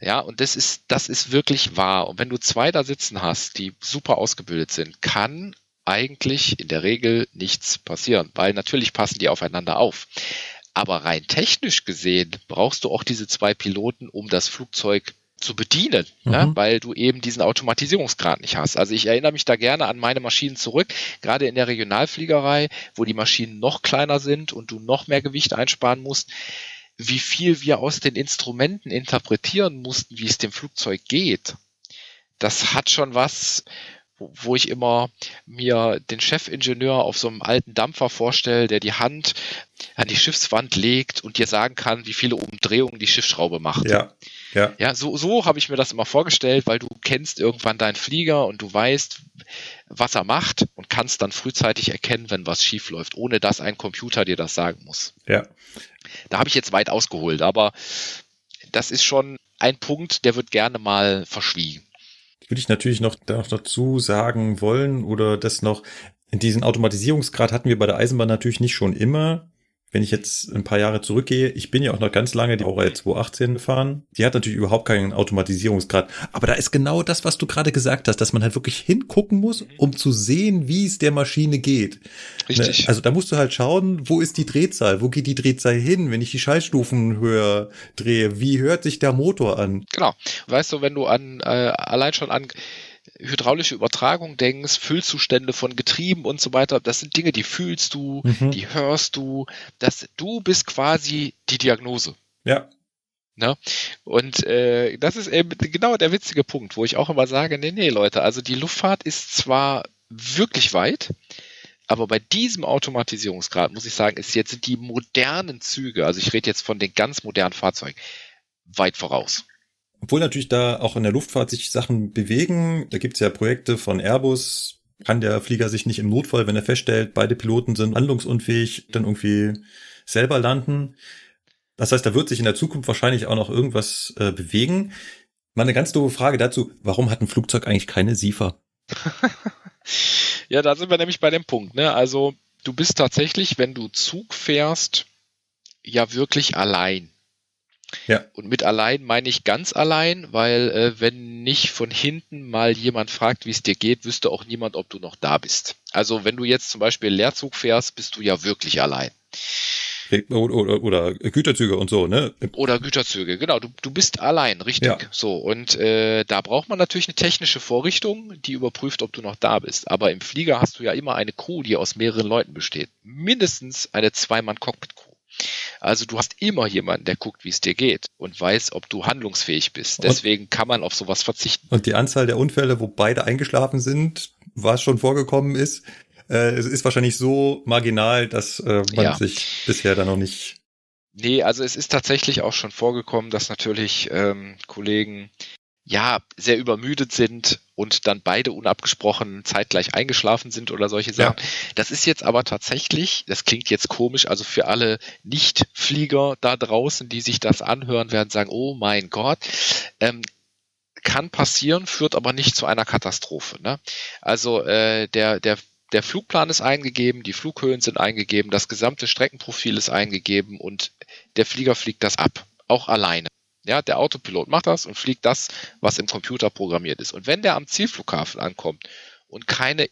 Ja, und das ist, das ist wirklich wahr. Und wenn du zwei da sitzen hast, die super ausgebildet sind, kann eigentlich in der Regel nichts passieren, weil natürlich passen die aufeinander auf. Aber rein technisch gesehen brauchst du auch diese zwei Piloten, um das Flugzeug zu bedienen, mhm. ja, weil du eben diesen Automatisierungsgrad nicht hast. Also ich erinnere mich da gerne an meine Maschinen zurück, gerade in der Regionalfliegerei, wo die Maschinen noch kleiner sind und du noch mehr Gewicht einsparen musst, wie viel wir aus den Instrumenten interpretieren mussten, wie es dem Flugzeug geht. Das hat schon was wo, wo ich immer mir den Chefingenieur auf so einem alten Dampfer vorstelle, der die Hand an die Schiffswand legt und dir sagen kann, wie viele Umdrehungen die Schiffsschraube macht. Ja. Ja, ja so, so habe ich mir das immer vorgestellt, weil du kennst irgendwann deinen Flieger und du weißt, was er macht und kannst dann frühzeitig erkennen, wenn was schief läuft, ohne dass ein Computer dir das sagen muss. Ja. Da habe ich jetzt weit ausgeholt, aber das ist schon ein Punkt, der wird gerne mal verschwiegen würde ich natürlich noch, noch dazu sagen wollen oder das noch, diesen Automatisierungsgrad hatten wir bei der Eisenbahn natürlich nicht schon immer wenn ich jetzt ein paar Jahre zurückgehe, ich bin ja auch noch ganz lange die Aura 218 gefahren. Die hat natürlich überhaupt keinen Automatisierungsgrad. Aber da ist genau das, was du gerade gesagt hast, dass man halt wirklich hingucken muss, um zu sehen, wie es der Maschine geht. Richtig. Ne? Also da musst du halt schauen, wo ist die Drehzahl? Wo geht die Drehzahl hin? Wenn ich die Schaltstufen höher drehe, wie hört sich der Motor an? Genau. Weißt du, wenn du an, äh, allein schon an hydraulische Übertragung denkst, Füllzustände von Getrieben und so weiter, das sind Dinge, die fühlst du, mhm. die hörst du, dass du bist quasi die Diagnose. Ja. Ne? Und äh, das ist eben genau der witzige Punkt, wo ich auch immer sage, nee, nee, Leute, also die Luftfahrt ist zwar wirklich weit, aber bei diesem Automatisierungsgrad muss ich sagen, ist jetzt die modernen Züge, also ich rede jetzt von den ganz modernen Fahrzeugen, weit voraus. Obwohl natürlich da auch in der Luftfahrt sich Sachen bewegen. Da gibt's ja Projekte von Airbus. Kann der Flieger sich nicht im Notfall, wenn er feststellt, beide Piloten sind handlungsunfähig, dann irgendwie selber landen. Das heißt, da wird sich in der Zukunft wahrscheinlich auch noch irgendwas äh, bewegen. Mal eine ganz doofe Frage dazu. Warum hat ein Flugzeug eigentlich keine SIFA? ja, da sind wir nämlich bei dem Punkt. Ne? Also du bist tatsächlich, wenn du Zug fährst, ja wirklich allein. Ja. Und mit allein meine ich ganz allein, weil äh, wenn nicht von hinten mal jemand fragt, wie es dir geht, wüsste auch niemand, ob du noch da bist. Also wenn du jetzt zum Beispiel Leerzug fährst, bist du ja wirklich allein. Oder, oder, oder Güterzüge und so, ne? Oder Güterzüge, genau. Du, du bist allein, richtig. Ja. So, und äh, da braucht man natürlich eine technische Vorrichtung, die überprüft, ob du noch da bist. Aber im Flieger hast du ja immer eine Crew, die aus mehreren Leuten besteht. Mindestens eine Zweimann-Cockpit-Crew. Also du hast immer jemanden, der guckt, wie es dir geht und weiß, ob du handlungsfähig bist. Deswegen und, kann man auf sowas verzichten. Und die Anzahl der Unfälle, wo beide eingeschlafen sind, was schon vorgekommen ist, äh, ist wahrscheinlich so marginal, dass äh, man ja. sich bisher da noch nicht. Nee, also es ist tatsächlich auch schon vorgekommen, dass natürlich ähm, Kollegen ja sehr übermüdet sind und dann beide unabgesprochen zeitgleich eingeschlafen sind oder solche Sachen. Ja. Das ist jetzt aber tatsächlich, das klingt jetzt komisch, also für alle Nichtflieger da draußen, die sich das anhören, werden sagen, oh mein Gott, ähm, kann passieren, führt aber nicht zu einer Katastrophe. Ne? Also äh, der, der der Flugplan ist eingegeben, die Flughöhen sind eingegeben, das gesamte Streckenprofil ist eingegeben und der Flieger fliegt das ab, auch alleine. Ja, der Autopilot macht das und fliegt das, was im Computer programmiert ist. Und wenn der am Zielflughafen ankommt und keine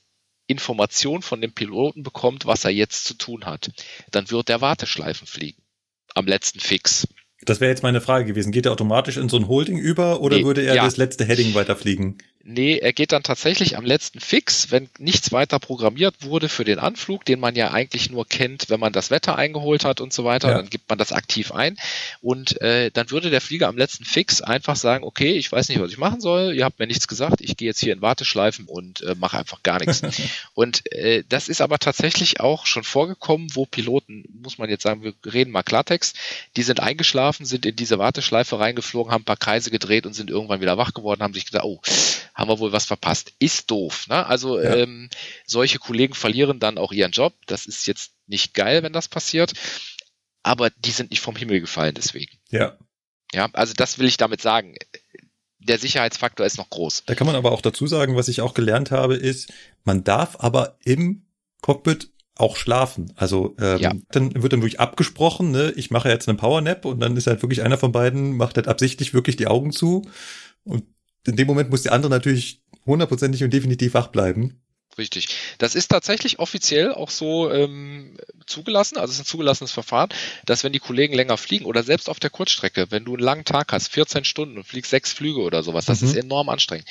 Information von dem Piloten bekommt, was er jetzt zu tun hat, dann wird der Warteschleifen fliegen. Am letzten Fix. Das wäre jetzt meine Frage gewesen. Geht er automatisch in so ein Holding über oder nee, würde er ja. das letzte Heading weiterfliegen? Nee, er geht dann tatsächlich am letzten Fix, wenn nichts weiter programmiert wurde für den Anflug, den man ja eigentlich nur kennt, wenn man das Wetter eingeholt hat und so weiter, ja. dann gibt man das aktiv ein. Und äh, dann würde der Flieger am letzten Fix einfach sagen, okay, ich weiß nicht, was ich machen soll, ihr habt mir nichts gesagt, ich gehe jetzt hier in Warteschleifen und äh, mache einfach gar nichts. und äh, das ist aber tatsächlich auch schon vorgekommen, wo Piloten, muss man jetzt sagen, wir reden mal Klartext, die sind eingeschlafen, sind in diese Warteschleife reingeflogen, haben ein paar Kreise gedreht und sind irgendwann wieder wach geworden, haben sich gedacht, oh, haben wir wohl was verpasst. Ist doof. Ne? Also ja. ähm, solche Kollegen verlieren dann auch ihren Job. Das ist jetzt nicht geil, wenn das passiert. Aber die sind nicht vom Himmel gefallen deswegen. Ja. Ja, also das will ich damit sagen. Der Sicherheitsfaktor ist noch groß. Da kann man aber auch dazu sagen, was ich auch gelernt habe, ist, man darf aber im Cockpit auch schlafen. Also ähm, ja. dann wird dann wirklich abgesprochen, ne, ich mache jetzt einen Powernap und dann ist halt wirklich einer von beiden, macht halt absichtlich wirklich die Augen zu und in dem Moment muss der andere natürlich hundertprozentig und definitiv wach bleiben. Richtig. Das ist tatsächlich offiziell auch so ähm, zugelassen, also es ist ein zugelassenes Verfahren, dass wenn die Kollegen länger fliegen oder selbst auf der Kurzstrecke, wenn du einen langen Tag hast, 14 Stunden und fliegst sechs Flüge oder sowas, das mhm. ist enorm anstrengend,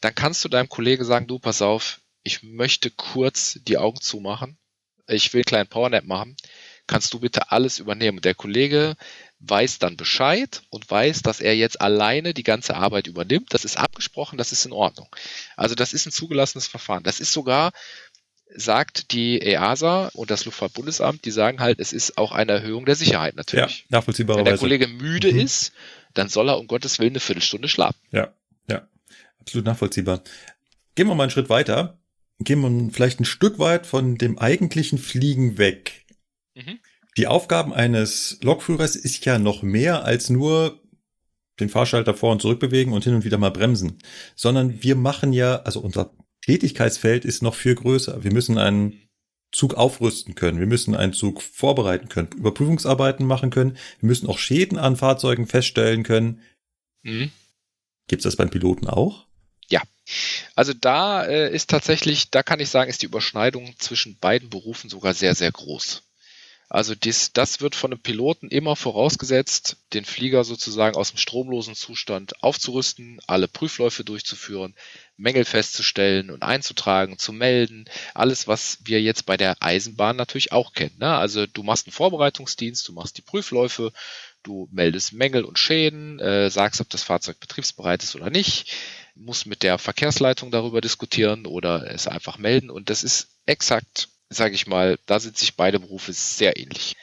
dann kannst du deinem Kollegen sagen, du pass auf, ich möchte kurz die Augen zumachen, ich will einen kleinen Powernap machen, kannst du bitte alles übernehmen. Der Kollege weiß dann Bescheid und weiß, dass er jetzt alleine die ganze Arbeit übernimmt. Das ist abgesprochen, das ist in Ordnung. Also das ist ein zugelassenes Verfahren. Das ist sogar, sagt die EASA und das Luftfahrtbundesamt, die sagen halt, es ist auch eine Erhöhung der Sicherheit natürlich. Ja, nachvollziehbarerweise. Wenn der Kollege müde mhm. ist, dann soll er um Gottes Willen eine Viertelstunde schlafen. Ja, ja, absolut nachvollziehbar. Gehen wir mal einen Schritt weiter. Gehen wir vielleicht ein Stück weit von dem eigentlichen Fliegen weg. Mhm. Die Aufgaben eines Lokführers ist ja noch mehr als nur den Fahrschalter vor und zurück bewegen und hin und wieder mal bremsen, sondern wir machen ja, also unser Tätigkeitsfeld ist noch viel größer. Wir müssen einen Zug aufrüsten können. Wir müssen einen Zug vorbereiten können, Überprüfungsarbeiten machen können. Wir müssen auch Schäden an Fahrzeugen feststellen können. Mhm. Gibt es das beim Piloten auch? Ja, also da äh, ist tatsächlich, da kann ich sagen, ist die Überschneidung zwischen beiden Berufen sogar sehr, sehr groß. Also dies, das wird von einem Piloten immer vorausgesetzt, den Flieger sozusagen aus dem stromlosen Zustand aufzurüsten, alle Prüfläufe durchzuführen, Mängel festzustellen und einzutragen, zu melden. Alles, was wir jetzt bei der Eisenbahn natürlich auch kennen. Ne? Also du machst einen Vorbereitungsdienst, du machst die Prüfläufe, du meldest Mängel und Schäden, äh, sagst, ob das Fahrzeug betriebsbereit ist oder nicht, musst mit der Verkehrsleitung darüber diskutieren oder es einfach melden. Und das ist exakt sage ich mal, da sind sich beide Berufe sehr ähnlich.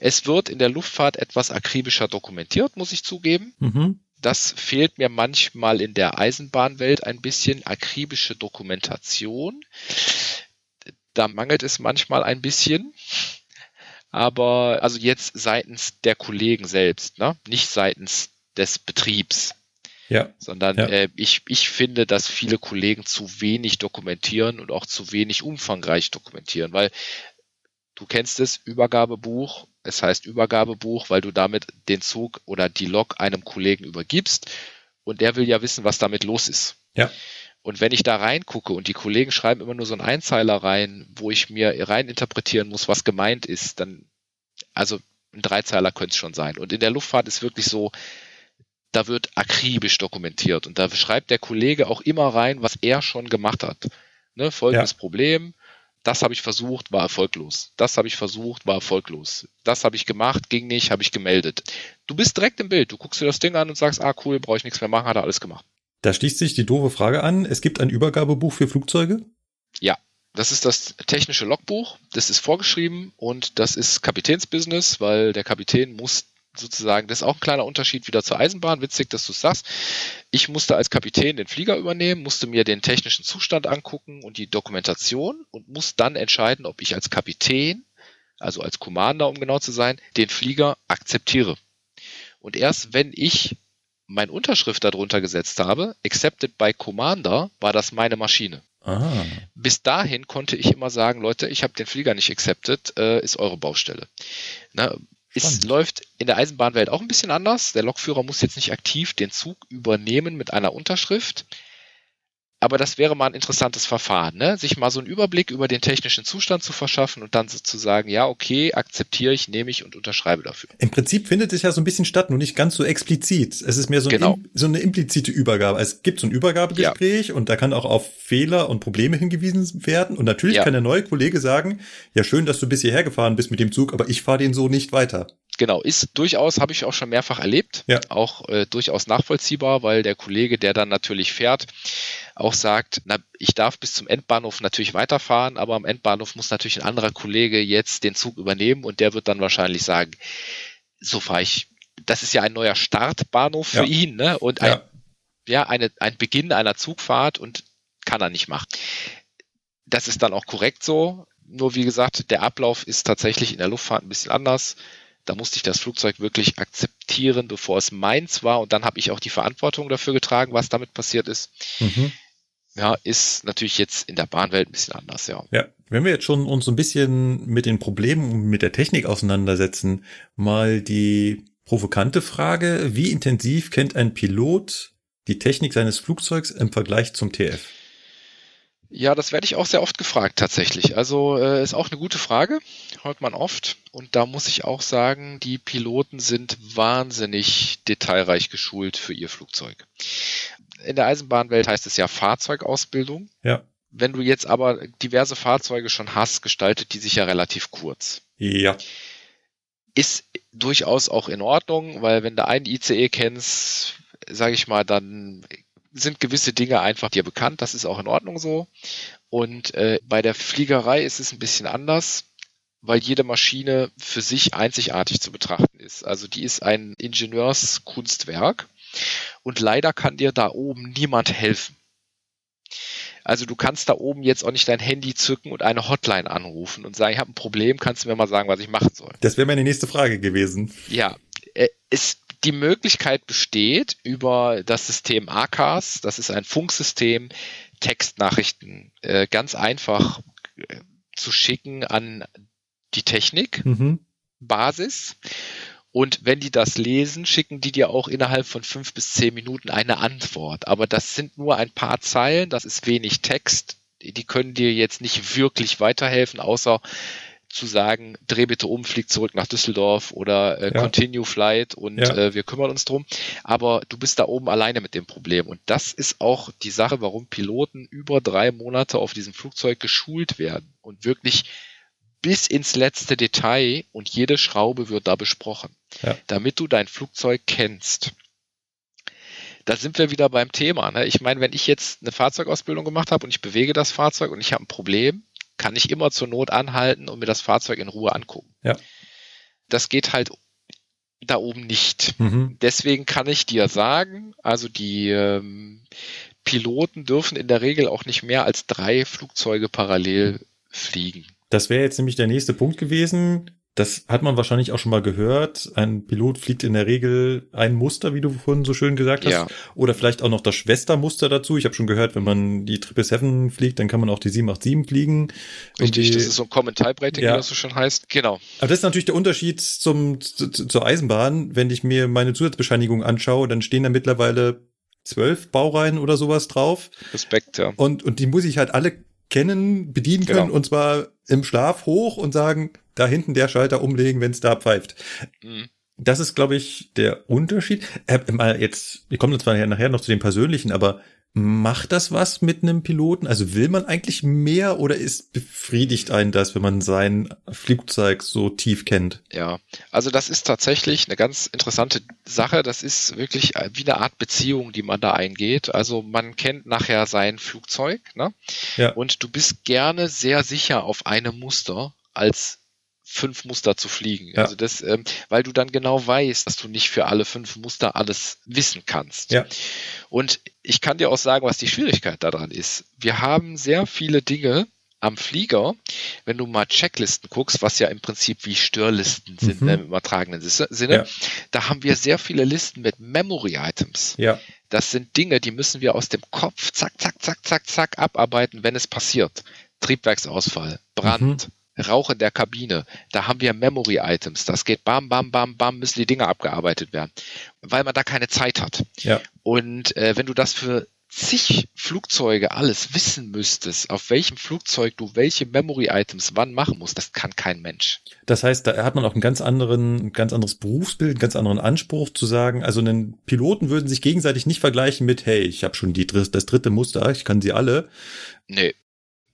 Es wird in der Luftfahrt etwas akribischer dokumentiert, muss ich zugeben. Mhm. Das fehlt mir manchmal in der Eisenbahnwelt ein bisschen akribische Dokumentation. Da mangelt es manchmal ein bisschen. Aber also jetzt seitens der Kollegen selbst, ne? nicht seitens des Betriebs. Ja. Sondern ja. Äh, ich, ich finde, dass viele Kollegen zu wenig dokumentieren und auch zu wenig umfangreich dokumentieren, weil du kennst es, Übergabebuch, es heißt Übergabebuch, weil du damit den Zug oder die Lok einem Kollegen übergibst und der will ja wissen, was damit los ist. Ja. Und wenn ich da reingucke und die Kollegen schreiben immer nur so einen Einzeiler rein, wo ich mir rein interpretieren muss, was gemeint ist, dann, also ein Dreizeiler könnte es schon sein. Und in der Luftfahrt ist wirklich so, da wird akribisch dokumentiert und da schreibt der Kollege auch immer rein, was er schon gemacht hat. Ne, folgendes ja. Problem, Das habe ich versucht, war erfolglos. Das habe ich versucht, war erfolglos. Das habe ich gemacht, ging nicht, habe ich gemeldet. Du bist direkt im Bild. Du guckst dir das Ding an und sagst, ah cool, brauche ich nichts mehr machen, hat er alles gemacht. Da schließt sich die doofe Frage an. Es gibt ein Übergabebuch für Flugzeuge? Ja, das ist das technische Logbuch. Das ist vorgeschrieben und das ist Kapitänsbusiness, weil der Kapitän muss sozusagen, das ist auch ein kleiner Unterschied wieder zur Eisenbahn. Witzig, dass du es sagst. Ich musste als Kapitän den Flieger übernehmen, musste mir den technischen Zustand angucken und die Dokumentation und muss dann entscheiden, ob ich als Kapitän, also als Commander, um genau zu sein, den Flieger akzeptiere. Und erst wenn ich mein Unterschrift darunter gesetzt habe, accepted by Commander, war das meine Maschine. Ah. Bis dahin konnte ich immer sagen, Leute, ich habe den Flieger nicht accepted, äh, ist eure Baustelle. Na, es läuft in der Eisenbahnwelt auch ein bisschen anders. Der Lokführer muss jetzt nicht aktiv den Zug übernehmen mit einer Unterschrift. Aber das wäre mal ein interessantes Verfahren, ne? sich mal so einen Überblick über den technischen Zustand zu verschaffen und dann zu sagen, ja, okay, akzeptiere ich, nehme ich und unterschreibe dafür. Im Prinzip findet es ja so ein bisschen statt, nur nicht ganz so explizit. Es ist mehr so, genau. ein, so eine implizite Übergabe. Es gibt so ein Übergabegespräch ja. und da kann auch auf Fehler und Probleme hingewiesen werden. Und natürlich ja. kann der neue Kollege sagen, ja, schön, dass du bis hierher gefahren bist mit dem Zug, aber ich fahre den so nicht weiter genau, ist durchaus, habe ich auch schon mehrfach erlebt, ja. auch äh, durchaus nachvollziehbar, weil der Kollege, der dann natürlich fährt, auch sagt, na, ich darf bis zum Endbahnhof natürlich weiterfahren, aber am Endbahnhof muss natürlich ein anderer Kollege jetzt den Zug übernehmen und der wird dann wahrscheinlich sagen, so fahre ich, das ist ja ein neuer Startbahnhof für ja. ihn, ne? Und ja. ein, ja, eine, ein Beginn einer Zugfahrt und kann er nicht machen. Das ist dann auch korrekt so. Nur wie gesagt, der Ablauf ist tatsächlich in der Luftfahrt ein bisschen anders. Da musste ich das Flugzeug wirklich akzeptieren, bevor es meins war. Und dann habe ich auch die Verantwortung dafür getragen, was damit passiert ist. Mhm. Ja, ist natürlich jetzt in der Bahnwelt ein bisschen anders, ja. Ja, wenn wir jetzt schon uns ein bisschen mit den Problemen und mit der Technik auseinandersetzen, mal die provokante Frage, wie intensiv kennt ein Pilot die Technik seines Flugzeugs im Vergleich zum TF? Ja, das werde ich auch sehr oft gefragt tatsächlich. Also äh, ist auch eine gute Frage, hört man oft. Und da muss ich auch sagen, die Piloten sind wahnsinnig detailreich geschult für ihr Flugzeug. In der Eisenbahnwelt heißt es ja Fahrzeugausbildung. Ja. Wenn du jetzt aber diverse Fahrzeuge schon hast, gestaltet die sich ja relativ kurz. Ja. Ist durchaus auch in Ordnung, weil wenn du einen ICE kennst, sage ich mal, dann sind gewisse Dinge einfach dir bekannt. Das ist auch in Ordnung so. Und äh, bei der Fliegerei ist es ein bisschen anders, weil jede Maschine für sich einzigartig zu betrachten ist. Also die ist ein Ingenieurskunstwerk und leider kann dir da oben niemand helfen. Also du kannst da oben jetzt auch nicht dein Handy zücken und eine Hotline anrufen und sagen, ich habe ein Problem, kannst du mir mal sagen, was ich machen soll. Das wäre meine nächste Frage gewesen. Ja, äh, es die Möglichkeit besteht, über das System ACAS, das ist ein Funksystem, Textnachrichten äh, ganz einfach äh, zu schicken an die Technik, mhm. Basis. Und wenn die das lesen, schicken die dir auch innerhalb von fünf bis zehn Minuten eine Antwort. Aber das sind nur ein paar Zeilen, das ist wenig Text. Die können dir jetzt nicht wirklich weiterhelfen, außer zu sagen, dreh bitte um, flieg zurück nach Düsseldorf oder äh, ja. continue flight und ja. äh, wir kümmern uns drum. Aber du bist da oben alleine mit dem Problem. Und das ist auch die Sache, warum Piloten über drei Monate auf diesem Flugzeug geschult werden und wirklich bis ins letzte Detail und jede Schraube wird da besprochen, ja. damit du dein Flugzeug kennst. Da sind wir wieder beim Thema. Ne? Ich meine, wenn ich jetzt eine Fahrzeugausbildung gemacht habe und ich bewege das Fahrzeug und ich habe ein Problem, kann ich immer zur Not anhalten und mir das Fahrzeug in Ruhe angucken. Ja. Das geht halt da oben nicht. Mhm. Deswegen kann ich dir sagen, also die ähm, Piloten dürfen in der Regel auch nicht mehr als drei Flugzeuge parallel fliegen. Das wäre jetzt nämlich der nächste Punkt gewesen. Das hat man wahrscheinlich auch schon mal gehört. Ein Pilot fliegt in der Regel ein Muster, wie du vorhin so schön gesagt hast. Ja. Oder vielleicht auch noch das Schwestermuster dazu. Ich habe schon gehört, wenn man die 777 fliegt, dann kann man auch die 787 fliegen. Richtig, die, das ist so ein Common Type Rating, ja. wie das so schon heißt. Genau. Aber das ist natürlich der Unterschied zum, zu, zur Eisenbahn. Wenn ich mir meine Zusatzbescheinigung anschaue, dann stehen da mittlerweile zwölf Baureihen oder sowas drauf. Respekt, ja. Und, und die muss ich halt alle kennen, bedienen können genau. und zwar im Schlaf hoch und sagen, da hinten der Schalter umlegen, wenn es da pfeift. Mhm. Das ist, glaube ich, der Unterschied. Äh, mal jetzt, wir kommen zwar nachher noch zu den persönlichen, aber Macht das was mit einem Piloten? Also will man eigentlich mehr oder ist befriedigt einen das, wenn man sein Flugzeug so tief kennt? Ja, also das ist tatsächlich eine ganz interessante Sache. Das ist wirklich wie eine Art Beziehung, die man da eingeht. Also man kennt nachher sein Flugzeug, ne? Ja. Und du bist gerne sehr sicher auf einem Muster als fünf Muster zu fliegen. Ja. Also das, ähm, weil du dann genau weißt, dass du nicht für alle fünf Muster alles wissen kannst. Ja. Und ich kann dir auch sagen, was die Schwierigkeit daran ist. Wir haben sehr viele Dinge am Flieger, wenn du mal Checklisten guckst, was ja im Prinzip wie Störlisten sind mhm. ne, im übertragenen Sinne, ja. da haben wir sehr viele Listen mit Memory-Items. Ja. Das sind Dinge, die müssen wir aus dem Kopf zack, zack, zack, zack, zack abarbeiten, wenn es passiert. Triebwerksausfall, Brand, mhm. Rauch in der Kabine. Da haben wir Memory-Items. Das geht bam, bam, bam, bam, müssen die Dinge abgearbeitet werden, weil man da keine Zeit hat. Ja. Und äh, wenn du das für zig Flugzeuge alles wissen müsstest, auf welchem Flugzeug du welche Memory-Items wann machen musst, das kann kein Mensch. Das heißt, da hat man auch einen ganz anderen, ganz anderes Berufsbild, einen ganz anderen Anspruch zu sagen. Also einen Piloten würden sich gegenseitig nicht vergleichen mit, hey, ich habe schon die, das dritte Muster, ich kann sie alle. Nee.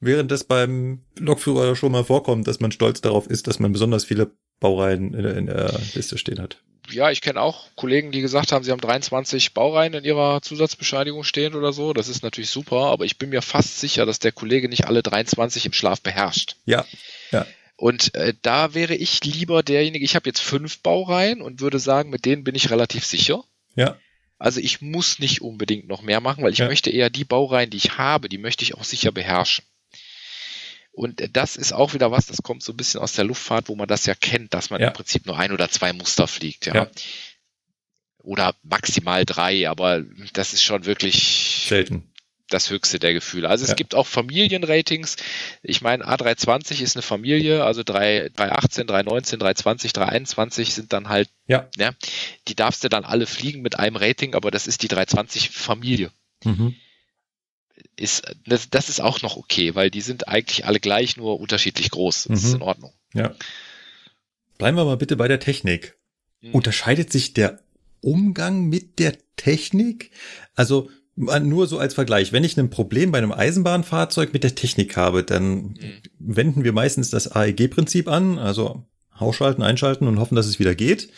Während das beim Lokführer schon mal vorkommt, dass man stolz darauf ist, dass man besonders viele Baureihen in der, in der Liste stehen hat. Ja, ich kenne auch Kollegen, die gesagt haben, sie haben 23 Baureihen in ihrer Zusatzbescheinigung stehen oder so. Das ist natürlich super, aber ich bin mir fast sicher, dass der Kollege nicht alle 23 im Schlaf beherrscht. Ja, ja. Und äh, da wäre ich lieber derjenige, ich habe jetzt fünf Baureihen und würde sagen, mit denen bin ich relativ sicher. Ja. Also ich muss nicht unbedingt noch mehr machen, weil ich ja. möchte eher die Baureihen, die ich habe, die möchte ich auch sicher beherrschen. Und das ist auch wieder was, das kommt so ein bisschen aus der Luftfahrt, wo man das ja kennt, dass man ja. im Prinzip nur ein oder zwei Muster fliegt, ja. ja. Oder maximal drei, aber das ist schon wirklich selten. Das höchste der Gefühle. Also es ja. gibt auch Familienratings. Ich meine, A320 ist eine Familie, also 3, 318, 319, 320, 321 sind dann halt, ja. ja. Die darfst du dann alle fliegen mit einem Rating, aber das ist die 320 Familie. Mhm ist, das, das ist auch noch okay, weil die sind eigentlich alle gleich, nur unterschiedlich groß. Das mhm. ist in Ordnung. Ja. Bleiben wir mal bitte bei der Technik. Mhm. Unterscheidet sich der Umgang mit der Technik? Also nur so als Vergleich, wenn ich ein Problem bei einem Eisenbahnfahrzeug mit der Technik habe, dann mhm. wenden wir meistens das AEG-Prinzip an, also ausschalten, einschalten und hoffen, dass es wieder geht.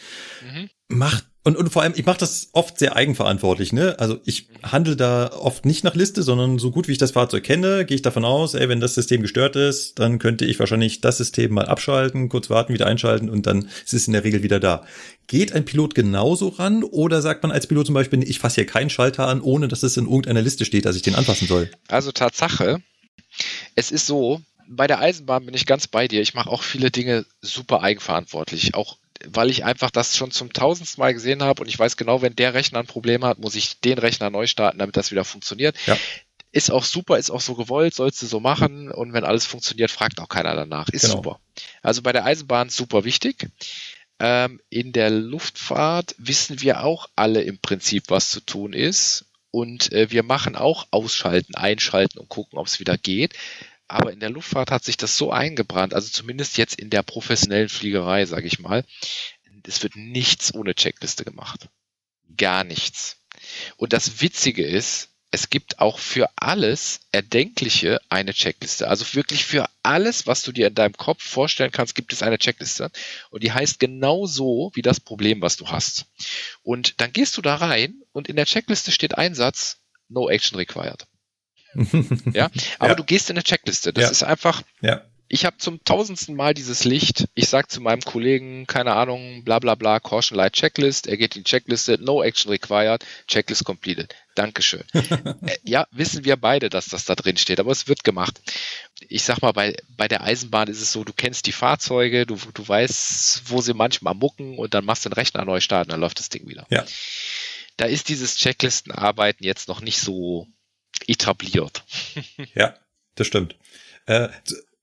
Mhm. Macht und, und vor allem, ich mache das oft sehr eigenverantwortlich, ne? Also ich handle da oft nicht nach Liste, sondern so gut wie ich das Fahrzeug kenne, gehe ich davon aus, ey, wenn das System gestört ist, dann könnte ich wahrscheinlich das System mal abschalten, kurz warten, wieder einschalten und dann ist es in der Regel wieder da. Geht ein Pilot genauso ran oder sagt man als Pilot zum Beispiel, ich fasse hier keinen Schalter an, ohne dass es in irgendeiner Liste steht, dass ich den anfassen soll? Also Tatsache, es ist so, bei der Eisenbahn bin ich ganz bei dir. Ich mache auch viele Dinge super eigenverantwortlich. Auch weil ich einfach das schon zum tausendsten Mal gesehen habe und ich weiß genau, wenn der Rechner ein Problem hat, muss ich den Rechner neu starten, damit das wieder funktioniert. Ja. Ist auch super, ist auch so gewollt, sollst du so machen und wenn alles funktioniert, fragt auch keiner danach. Ist genau. super. Also bei der Eisenbahn super wichtig. Ähm, in der Luftfahrt wissen wir auch alle im Prinzip, was zu tun ist. Und äh, wir machen auch Ausschalten, Einschalten und gucken, ob es wieder geht. Aber in der Luftfahrt hat sich das so eingebrannt, also zumindest jetzt in der professionellen Fliegerei, sage ich mal, es wird nichts ohne Checkliste gemacht. Gar nichts. Und das Witzige ist, es gibt auch für alles Erdenkliche eine Checkliste. Also wirklich für alles, was du dir in deinem Kopf vorstellen kannst, gibt es eine Checkliste. Und die heißt genau so wie das Problem, was du hast. Und dann gehst du da rein und in der Checkliste steht ein Satz, no action required. ja, aber ja. du gehst in eine Checkliste. Das ja. ist einfach, ja. ich habe zum tausendsten Mal dieses Licht. Ich sag zu meinem Kollegen, keine Ahnung, bla bla bla, Caution Light Checklist. Er geht in die Checkliste, no action required, Checklist completed. Dankeschön. Äh, ja, wissen wir beide, dass das da drin steht, aber es wird gemacht. Ich sag mal, bei, bei der Eisenbahn ist es so, du kennst die Fahrzeuge, du, du weißt, wo sie manchmal mucken und dann machst du den Rechner neu starten, dann läuft das Ding wieder. Ja. Da ist dieses Checklistenarbeiten jetzt noch nicht so etabliert. ja, das stimmt. Äh,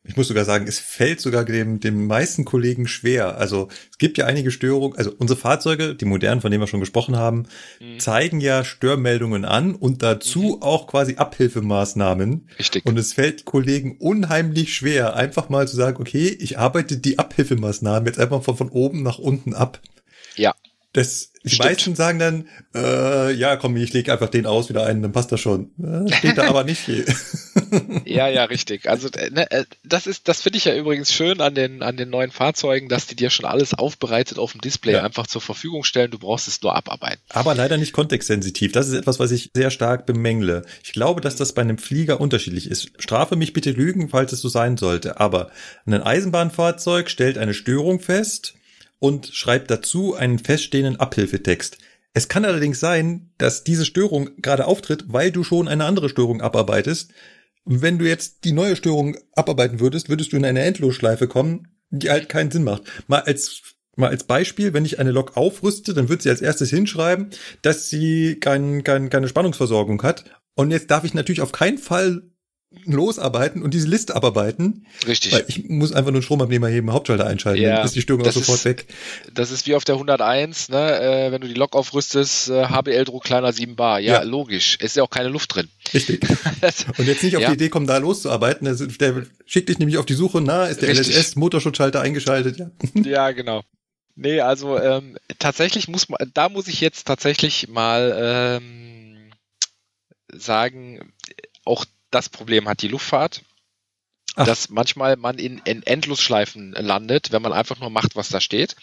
ich muss sogar sagen, es fällt sogar dem, dem meisten Kollegen schwer. Also es gibt ja einige Störungen. Also unsere Fahrzeuge, die modernen, von denen wir schon gesprochen haben, mhm. zeigen ja Störmeldungen an und dazu mhm. auch quasi Abhilfemaßnahmen. Richtig. Und es fällt Kollegen unheimlich schwer, einfach mal zu sagen, okay, ich arbeite die Abhilfemaßnahmen jetzt einfach von, von oben nach unten ab. Ja Das, die Stimmt. meisten sagen dann, äh, ja, komm, ich lege einfach den aus wieder ein, dann passt das schon. Äh, steht da aber nicht viel. ja, ja, richtig. Also äh, ne, äh, das ist, das finde ich ja übrigens schön an den an den neuen Fahrzeugen, dass die dir schon alles aufbereitet auf dem Display ja. einfach zur Verfügung stellen. Du brauchst es nur abarbeiten. Aber leider nicht kontextsensitiv. Das ist etwas, was ich sehr stark bemängle. Ich glaube, dass das bei einem Flieger unterschiedlich ist. Strafe mich bitte lügen, falls es so sein sollte. Aber ein Eisenbahnfahrzeug stellt eine Störung fest und schreibt dazu einen feststehenden Abhilfetext. Es kann allerdings sein, dass diese Störung gerade auftritt, weil du schon eine andere Störung abarbeitest. Wenn du jetzt die neue Störung abarbeiten würdest, würdest du in eine Endlosschleife kommen, die halt keinen Sinn macht. Mal als Mal als Beispiel, wenn ich eine Lok aufrüste, dann wird sie als erstes hinschreiben, dass sie kein, kein, keine Spannungsversorgung hat. Und jetzt darf ich natürlich auf keinen Fall losarbeiten und diese Liste abarbeiten. Richtig. Weil ich muss einfach nur einen Stromabnehmer heben, Hauptschalter einschalten, ja, dann ist die Störung auch sofort ist, weg. Das ist wie auf der 101, ne, äh, wenn du die Lok aufrüstest, äh, HBL-Druck kleiner 7 Bar. Ja, ja, logisch. Ist ja auch keine Luft drin. Richtig. und jetzt nicht auf ja. die Idee kommen, da loszuarbeiten. Der, der schickt dich nämlich auf die Suche, na, ist der Richtig. LSS Motorschutzschalter eingeschaltet? Ja, ja genau. Nee, also ähm, tatsächlich muss man, da muss ich jetzt tatsächlich mal ähm, sagen, auch das Problem hat die Luftfahrt, Ach. dass manchmal man in, in Endlosschleifen landet, wenn man einfach nur macht, was da steht.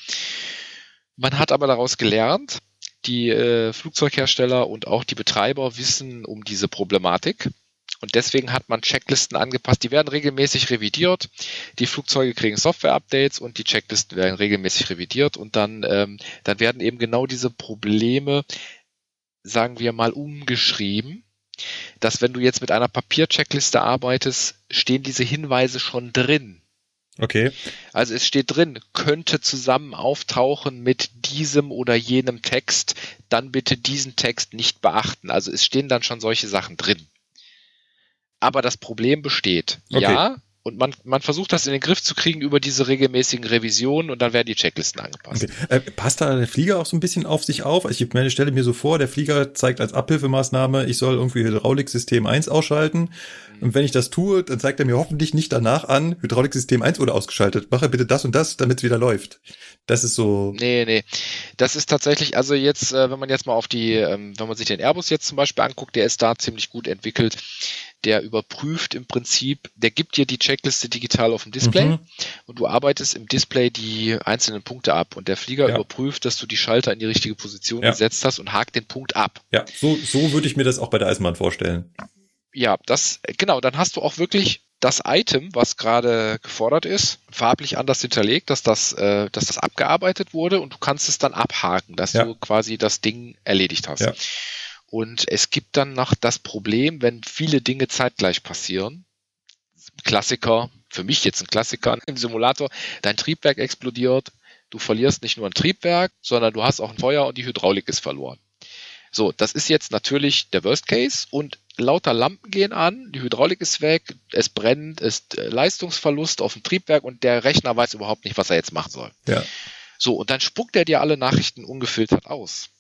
Man hat aber daraus gelernt, die äh, Flugzeughersteller und auch die Betreiber wissen um diese Problematik. Und deswegen hat man Checklisten angepasst. Die werden regelmäßig revidiert. Die Flugzeuge kriegen Software-Updates und die Checklisten werden regelmäßig revidiert. Und dann, ähm, dann werden eben genau diese Probleme, sagen wir mal, umgeschrieben dass wenn du jetzt mit einer Papiercheckliste arbeitest, stehen diese Hinweise schon drin. Okay. Also es steht drin, könnte zusammen auftauchen mit diesem oder jenem Text, dann bitte diesen Text nicht beachten. Also es stehen dann schon solche Sachen drin. Aber das Problem besteht. Okay. Ja, und man, man versucht das in den Griff zu kriegen über diese regelmäßigen Revisionen und dann werden die Checklisten angepasst. Okay. Äh, passt da der Flieger auch so ein bisschen auf sich auf? Also ich meine, stelle mir so vor, der Flieger zeigt als Abhilfemaßnahme, ich soll irgendwie Hydrauliksystem 1 ausschalten. Und wenn ich das tue, dann zeigt er mir hoffentlich nicht danach an, Hydrauliksystem 1 wurde ausgeschaltet. Mache bitte das und das, damit es wieder läuft. Das ist so. Nee, nee. Das ist tatsächlich, also jetzt, äh, wenn man jetzt mal auf die, ähm, wenn man sich den Airbus jetzt zum Beispiel anguckt, der ist da ziemlich gut entwickelt der überprüft im Prinzip, der gibt dir die Checkliste digital auf dem Display mhm. und du arbeitest im Display die einzelnen Punkte ab und der Flieger ja. überprüft, dass du die Schalter in die richtige Position ja. gesetzt hast und hakt den Punkt ab. Ja, so, so würde ich mir das auch bei der Eisenbahn vorstellen. Ja, das, genau, dann hast du auch wirklich das Item, was gerade gefordert ist, farblich anders hinterlegt, dass das, äh, dass das abgearbeitet wurde und du kannst es dann abhaken, dass ja. du quasi das Ding erledigt hast. Und es gibt dann noch das Problem, wenn viele Dinge zeitgleich passieren. Klassiker, für mich jetzt ein Klassiker im Simulator, dein Triebwerk explodiert, du verlierst nicht nur ein Triebwerk, sondern du hast auch ein Feuer und die Hydraulik ist verloren. So, das ist jetzt natürlich der Worst Case und lauter Lampen gehen an, die Hydraulik ist weg, es brennt, ist äh, Leistungsverlust auf dem Triebwerk und der Rechner weiß überhaupt nicht, was er jetzt machen soll. Ja. So, und dann spuckt er dir alle Nachrichten ungefiltert aus.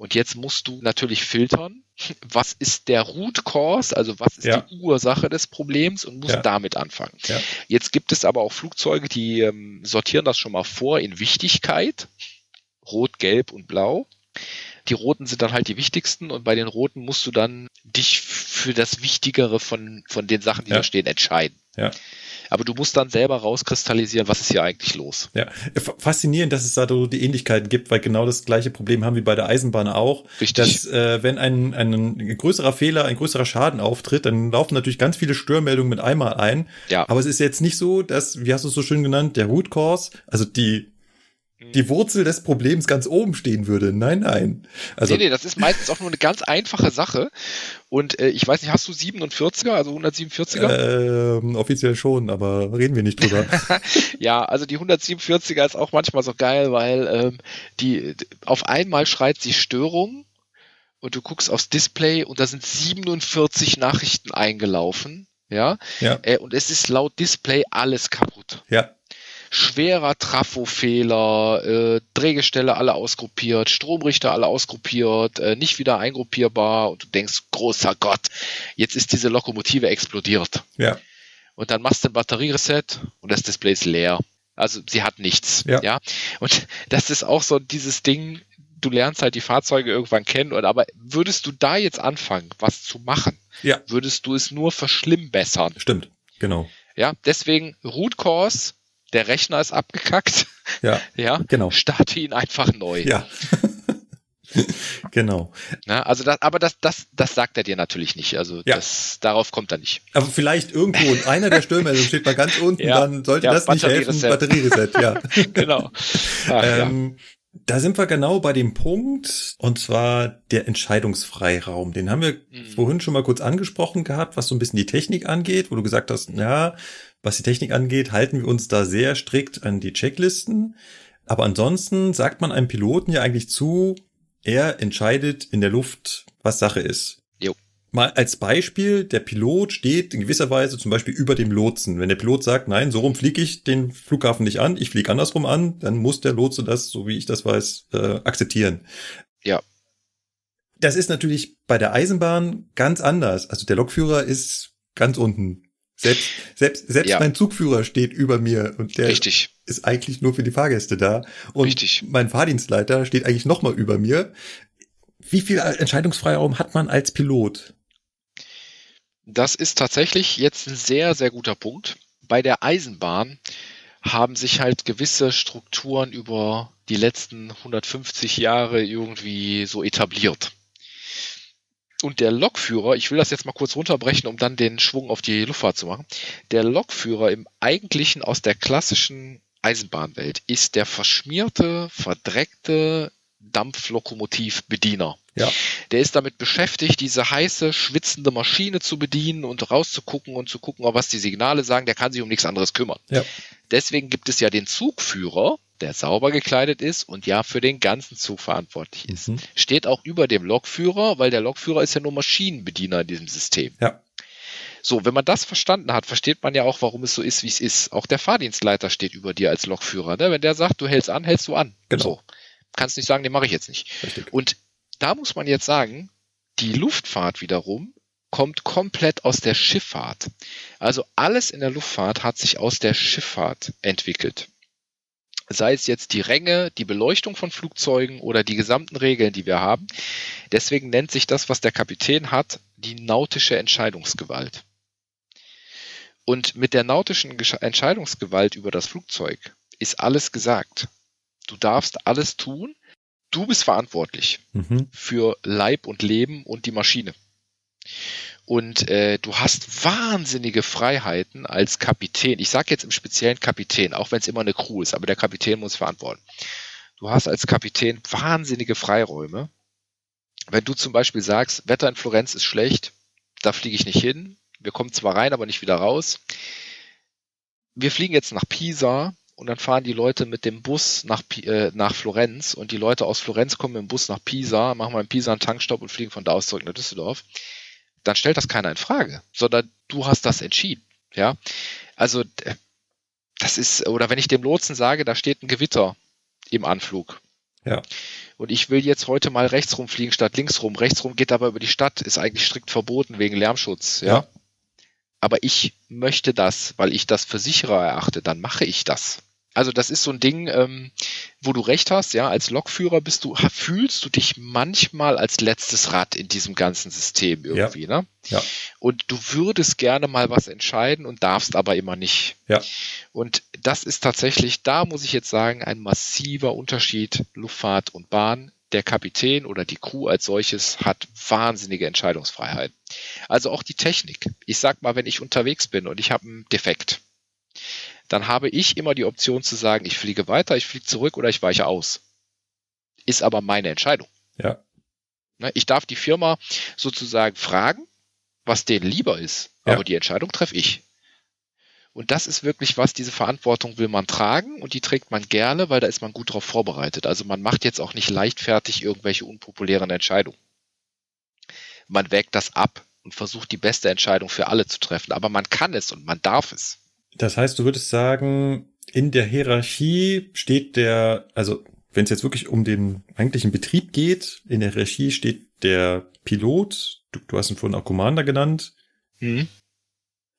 Und jetzt musst du natürlich filtern, was ist der Root Cause, also was ist ja. die Ursache des Problems und musst ja. damit anfangen. Ja. Jetzt gibt es aber auch Flugzeuge, die ähm, sortieren das schon mal vor in Wichtigkeit. Rot, Gelb und Blau. Die roten sind dann halt die wichtigsten und bei den roten musst du dann dich für das Wichtigere von, von den Sachen, die da stehen, entscheiden. Ja aber du musst dann selber rauskristallisieren, was ist hier eigentlich los. Ja, faszinierend, dass es da so die Ähnlichkeiten gibt, weil genau das gleiche Problem haben wir bei der Eisenbahn auch. Richtig. Dass, äh, wenn ein, ein größerer Fehler, ein größerer Schaden auftritt, dann laufen natürlich ganz viele Störmeldungen mit einmal ein. Ja. Aber es ist jetzt nicht so, dass, wie hast du es so schön genannt, der Root Cause, also die die Wurzel des Problems ganz oben stehen würde. Nein, nein. Also, nee, nee, das ist meistens auch nur eine ganz einfache Sache. Und äh, ich weiß nicht, hast du 47er, also 147er? Ähm, offiziell schon, aber reden wir nicht drüber. ja, also die 147er ist auch manchmal so geil, weil ähm, die auf einmal schreit sie Störung und du guckst aufs Display und da sind 47 Nachrichten eingelaufen. Ja, ja. Äh, und es ist laut Display alles kaputt. Ja schwerer Trafofehler, äh, Drehgestelle alle ausgruppiert, Stromrichter alle ausgruppiert, äh, nicht wieder eingruppierbar und du denkst, großer Gott, jetzt ist diese Lokomotive explodiert. Ja. Und dann machst du ein Batteriereset und das Display ist leer. Also sie hat nichts. Ja. ja. Und das ist auch so dieses Ding, du lernst halt die Fahrzeuge irgendwann kennen, und aber würdest du da jetzt anfangen, was zu machen, Ja. würdest du es nur verschlimmbessern. Stimmt, genau. Ja, deswegen Root Cause, der Rechner ist abgekackt. Ja, Ja, genau. starte ihn einfach neu. Ja. genau. Ne? Also das, aber das, das, das sagt er dir natürlich nicht. Also Ja. das, darauf kommt er nicht. Aber vielleicht irgendwo in einer der Störmeldungen steht mal ganz unten, Ja. dann sollte Ja, das nicht helfen. Batteriereset. Ja. Genau. Ach, ähm, Da sind wir genau bei dem Punkt, und zwar der Entscheidungsfreiraum. Den haben wir Mhm. vorhin schon mal kurz angesprochen gehabt, was so ein bisschen die Technik angeht, wo du gesagt hast, ja, was die Technik angeht, halten wir uns da sehr strikt an die Checklisten. Aber ansonsten sagt man einem Piloten ja eigentlich zu, er entscheidet in der Luft, was Sache ist. Jo. Mal als Beispiel, der Pilot steht in gewisser Weise zum Beispiel über dem Lotsen. Wenn der Pilot sagt, nein, so rum fliege ich den Flughafen nicht an, ich fliege andersrum an, dann muss der Lotse das, so wie ich das weiß, äh, akzeptieren. Ja. Das ist natürlich bei der Eisenbahn ganz anders. Also der Lokführer ist ganz unten. Selbst, selbst, selbst Ja. mein Zugführer steht über mir und der Richtig. ist eigentlich nur für die Fahrgäste da. Und Richtig. mein Fahrdienstleiter steht eigentlich noch mal über mir. Wie viel Entscheidungsfreiraum hat man als Pilot? Das ist tatsächlich jetzt ein sehr, sehr guter Punkt. Bei der Eisenbahn haben sich halt gewisse Strukturen über die letzten 150 Jahre irgendwie so etabliert. Und der Lokführer, ich will das jetzt mal kurz runterbrechen, um dann den Schwung auf die Luftfahrt zu machen. Der Lokführer im eigentlichen aus der klassischen Eisenbahnwelt ist der verschmierte, verdreckte Dampflokomotivbediener. Ja. Der ist damit beschäftigt, diese heiße, schwitzende Maschine zu bedienen und rauszugucken und zu gucken, ob was die Signale sagen. Der kann sich um nichts anderes kümmern. Ja. Deswegen gibt es ja den Zugführer, der sauber gekleidet ist und ja für den ganzen Zug verantwortlich ist. Mhm. Steht auch über dem Lokführer, weil der Lokführer ist ja nur Maschinenbediener in diesem System. Ja. So, wenn man das verstanden hat, versteht man ja auch, warum es so ist, wie es ist. Auch der Fahrdienstleiter steht über dir als Lokführer. Ne? Wenn der sagt, du hältst an, hältst du an. Genau. So. Kannst nicht sagen, den mache ich jetzt nicht. Richtig. Und da muss man jetzt sagen, die Luftfahrt wiederum kommt komplett aus der Schifffahrt. Also alles in der Luftfahrt hat sich aus der Schifffahrt entwickelt. Sei es jetzt die Ränge, die Beleuchtung von Flugzeugen oder die gesamten Regeln, die wir haben. Deswegen nennt sich das, was der Kapitän hat, die nautische Entscheidungsgewalt. Und mit der nautischen Entscheidungsgewalt über das Flugzeug ist alles gesagt. Du darfst alles tun. Du bist verantwortlich Mhm. für Leib und Leben und die Maschine. Und äh, du hast wahnsinnige Freiheiten als Kapitän. Ich sage jetzt im speziellen Kapitän, auch wenn es immer eine Crew ist, aber der Kapitän muss verantworten. Du hast als Kapitän wahnsinnige Freiräume. Wenn du zum Beispiel sagst, Wetter in Florenz ist schlecht, da fliege ich nicht hin. Wir kommen zwar rein, aber nicht wieder raus. Wir fliegen jetzt nach Pisa und dann fahren die Leute mit dem Bus nach, äh, nach Florenz und die Leute aus Florenz kommen im Bus nach Pisa, machen mal in Pisa einen Tankstopp und fliegen von da aus zurück nach Düsseldorf. Dann stellt das keiner in Frage, sondern du hast das entschieden. Ja, also d- das ist, oder wenn ich dem Lotsen sage, da steht ein Gewitter im Anflug. Ja. Und ich will jetzt heute mal rechts rumfliegen statt links rum. Rechts rum geht aber über die Stadt, ist eigentlich strikt verboten wegen Lärmschutz. Ja. Ja. Aber ich möchte das, weil ich das für sicherer erachte, dann mache ich das. Also das ist so ein Ding, ähm, wo du recht hast, ja, als Lokführer bist du, fühlst du dich manchmal als letztes Rad in diesem ganzen System irgendwie, ne? Ja. Und du würdest gerne mal was entscheiden und darfst aber immer nicht. Ja. Und das ist tatsächlich, da muss ich jetzt sagen, ein massiver Unterschied Luftfahrt und Bahn. Der Kapitän oder die Crew als solches hat wahnsinnige Entscheidungsfreiheit. Also auch die Technik. Ich sag mal, wenn ich unterwegs bin und ich habe einen Defekt, dann habe ich immer die Option zu sagen, ich fliege weiter, ich fliege zurück oder ich weiche aus. Ist aber meine Entscheidung. Ja. Ne, Ich darf die Firma sozusagen fragen, was denen lieber ist, Ja. aber die Entscheidung treffe ich. Und das ist wirklich was, diese Verantwortung will man tragen und die trägt man gerne, weil da ist man gut darauf vorbereitet. Also man macht jetzt auch nicht leichtfertig irgendwelche unpopulären Entscheidungen. Man wägt das ab und versucht die beste Entscheidung für alle zu treffen, aber man kann es und man darf es. Das heißt, du würdest sagen, in der Hierarchie steht der, also wenn es jetzt wirklich um den eigentlichen Betrieb geht, in der Hierarchie steht der Pilot, du, du hast ihn vorhin auch Commander genannt, Mhm.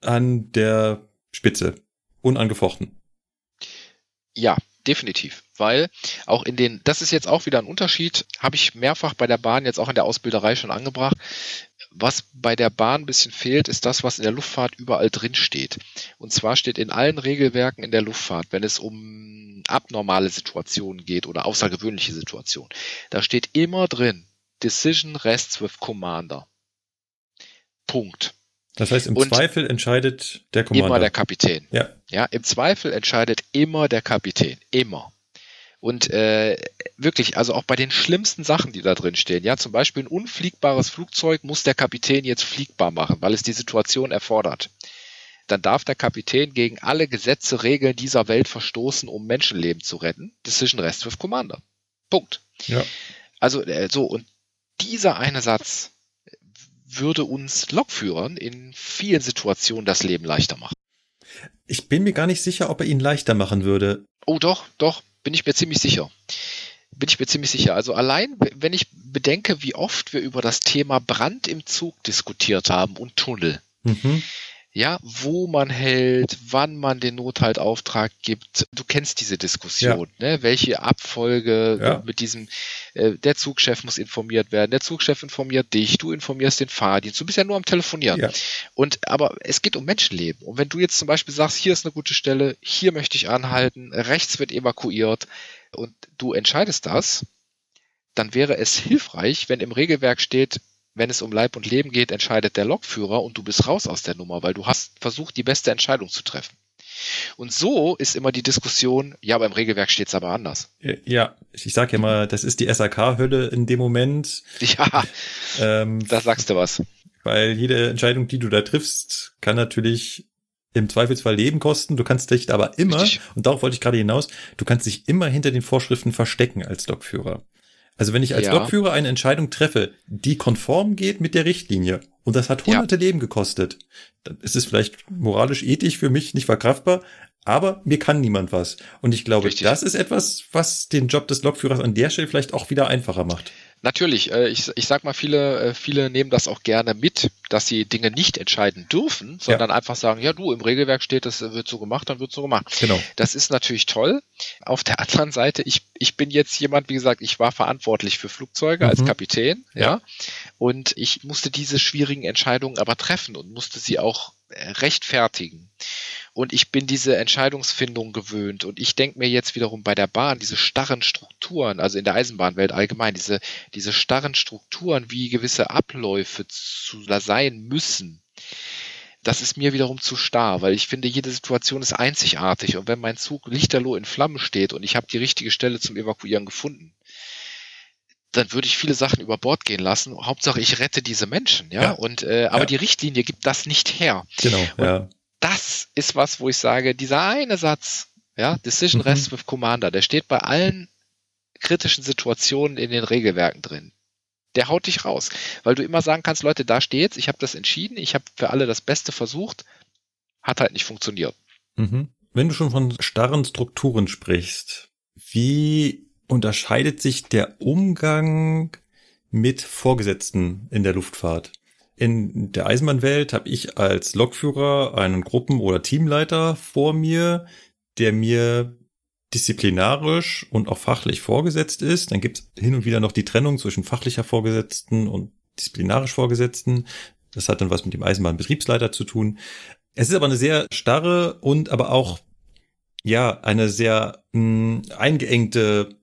an der Spitze, unangefochten. Ja, definitiv. Weil auch in den, das ist jetzt auch wieder ein Unterschied, habe ich mehrfach bei der Bahn jetzt auch in der Ausbilderei schon angebracht. Was bei der Bahn ein bisschen fehlt, ist das, was in der Luftfahrt überall drin steht. Und zwar steht in allen Regelwerken in der Luftfahrt, wenn es um abnormale Situationen geht oder außergewöhnliche Situationen, da steht immer drin, Decision rests with Commander. Punkt. Das heißt, im Und Zweifel entscheidet der Commander. Immer der Kapitän. Ja. Ja, im Zweifel entscheidet immer der Kapitän. Immer. Und äh, wirklich, also auch bei den schlimmsten Sachen, die da drin stehen, ja, zum Beispiel ein unfliegbares Flugzeug muss der Kapitän jetzt fliegbar machen, weil es die Situation erfordert. Dann darf der Kapitän gegen alle Gesetze, Regeln dieser Welt verstoßen, um Menschenleben zu retten. Decision Rest with Commander. Punkt. Ja. Also äh, so, und dieser eine Satz würde uns Lokführern in vielen Situationen das Leben leichter machen. Ich bin mir gar nicht sicher, ob er ihn leichter machen würde. Oh doch, doch, bin ich mir ziemlich sicher. Bin ich mir ziemlich sicher. Also allein, wenn ich bedenke, wie oft wir über das Thema Brand im Zug diskutiert haben und Tunnel. Mhm ja, wo man hält, wann man den Nothaltauftrag gibt. Du kennst diese Diskussion, ja. ne? Welche Abfolge ja. mit diesem, äh, der Zugchef muss informiert werden, der Zugchef informiert dich, du informierst den Fahrdienst, du bist ja nur am Telefonieren. Ja. Und aber es geht um Menschenleben. Und wenn du jetzt zum Beispiel sagst, hier ist eine gute Stelle, hier möchte ich anhalten, rechts wird evakuiert und du entscheidest das, dann wäre es hilfreich, wenn im Regelwerk steht, wenn es um Leib und Leben geht, entscheidet der Lokführer und du bist raus aus der Nummer, weil du hast versucht, die beste Entscheidung zu treffen. Und so ist immer die Diskussion, ja, beim Regelwerk steht es aber anders. Ja, ich sage ja mal, das ist die SAK-Hölle in dem Moment. Ja, ähm, da sagst du was. Weil jede Entscheidung, die du da triffst, kann natürlich im Zweifelsfall Leben kosten. Du kannst dich aber immer, Richtig. und darauf wollte ich gerade hinaus, du kannst dich immer hinter den Vorschriften verstecken als Lokführer. Also wenn ich als ja. Lokführer eine Entscheidung treffe, die konform geht mit der Richtlinie und das hat hunderte ja. Leben gekostet, dann ist es vielleicht moralisch, ethisch für mich nicht verkraftbar, aber mir kann niemand was. Und ich glaube, Richtig. das ist etwas, was den Job des Lokführers an der Stelle vielleicht auch wieder einfacher macht. Natürlich, äh, ich, ich sag mal, viele, äh, viele nehmen das auch gerne mit, dass sie Dinge nicht entscheiden dürfen, sondern ja. einfach sagen, ja du, im Regelwerk steht, das wird so gemacht, dann wird so gemacht. Genau. Das ist natürlich toll. Auf der anderen Seite, ich, ich bin jetzt jemand, wie gesagt, ich war verantwortlich für Flugzeuge mhm. als Kapitän, ja. ja, und ich musste diese schwierigen Entscheidungen aber treffen und musste sie auch äh, rechtfertigen. Und ich bin diese Entscheidungsfindung gewöhnt. Und ich denke mir jetzt wiederum bei der Bahn, diese starren Strukturen, also in der Eisenbahnwelt allgemein, diese, diese starren Strukturen, wie gewisse Abläufe zu sein müssen, das ist mir wiederum zu starr, weil ich finde, jede Situation ist einzigartig. Und wenn mein Zug lichterloh in Flammen steht und ich habe die richtige Stelle zum Evakuieren gefunden, dann würde ich viele Sachen über Bord gehen lassen. Hauptsache, ich rette diese Menschen, ja. ja. Und äh, aber ja. die Richtlinie gibt das nicht her. Genau. Und ja das ist was, wo ich sage, dieser eine Satz, ja, Decision mhm. Rest with Commander, der steht bei allen kritischen Situationen in den Regelwerken drin. Der haut dich raus, weil du immer sagen kannst, Leute, da steht's, ich habe das entschieden, ich habe für alle das Beste versucht, hat halt nicht funktioniert. Mhm. Wenn du schon von starren Strukturen sprichst, wie unterscheidet sich der Umgang mit Vorgesetzten in der Luftfahrt? In der Eisenbahnwelt habe ich als Lokführer einen Gruppen- oder Teamleiter vor mir, der mir disziplinarisch und auch fachlich vorgesetzt ist. Dann gibt es hin und wieder noch die Trennung zwischen fachlicher Vorgesetzten und disziplinarisch Vorgesetzten. Das hat dann was mit dem Eisenbahnbetriebsleiter zu tun. Es ist aber eine sehr starre und aber auch ja eine sehr mh, hm, eingeengte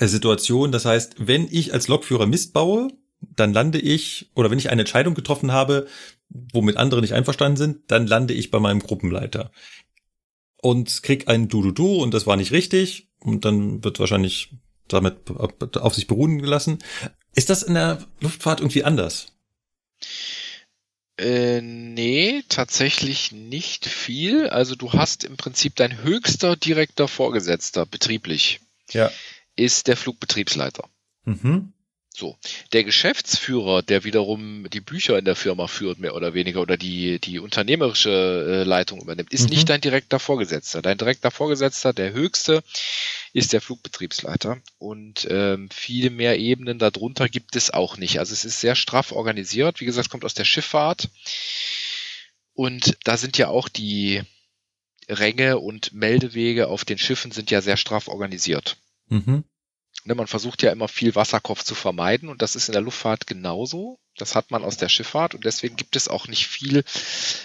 Situation. Das heißt, wenn ich als Lokführer Mist baue, dann lande ich, oder wenn ich eine Entscheidung getroffen habe, womit andere nicht einverstanden sind, dann lande ich bei meinem Gruppenleiter. Und krieg ein Du-Du-Du und das war nicht richtig. Und dann wird wahrscheinlich damit auf sich beruhen gelassen. Ist das in der Luftfahrt irgendwie anders? Äh, nee, tatsächlich nicht viel. Also du hast im Prinzip dein höchster direkter Vorgesetzter betrieblich. Ja. Ist der Flugbetriebsleiter. Mhm. So. Der Geschäftsführer, der wiederum die Bücher in der Firma führt, mehr oder weniger, oder die, die unternehmerische äh, Leitung übernimmt, ist mhm. nicht dein direkter Vorgesetzter. Dein direkter Vorgesetzter, der höchste, ist der Flugbetriebsleiter. Und ähm, viele mehr Ebenen darunter gibt es auch nicht. Also es ist sehr straff organisiert. Wie gesagt, kommt aus der Schifffahrt. Und da sind ja auch die, Ränge und Meldewege auf den Schiffen sind ja sehr straff organisiert. Mhm. Ne, man versucht ja immer viel Wasserkopf zu vermeiden und das ist in der Luftfahrt genauso. Das hat man aus der Schifffahrt und deswegen gibt es auch nicht viel,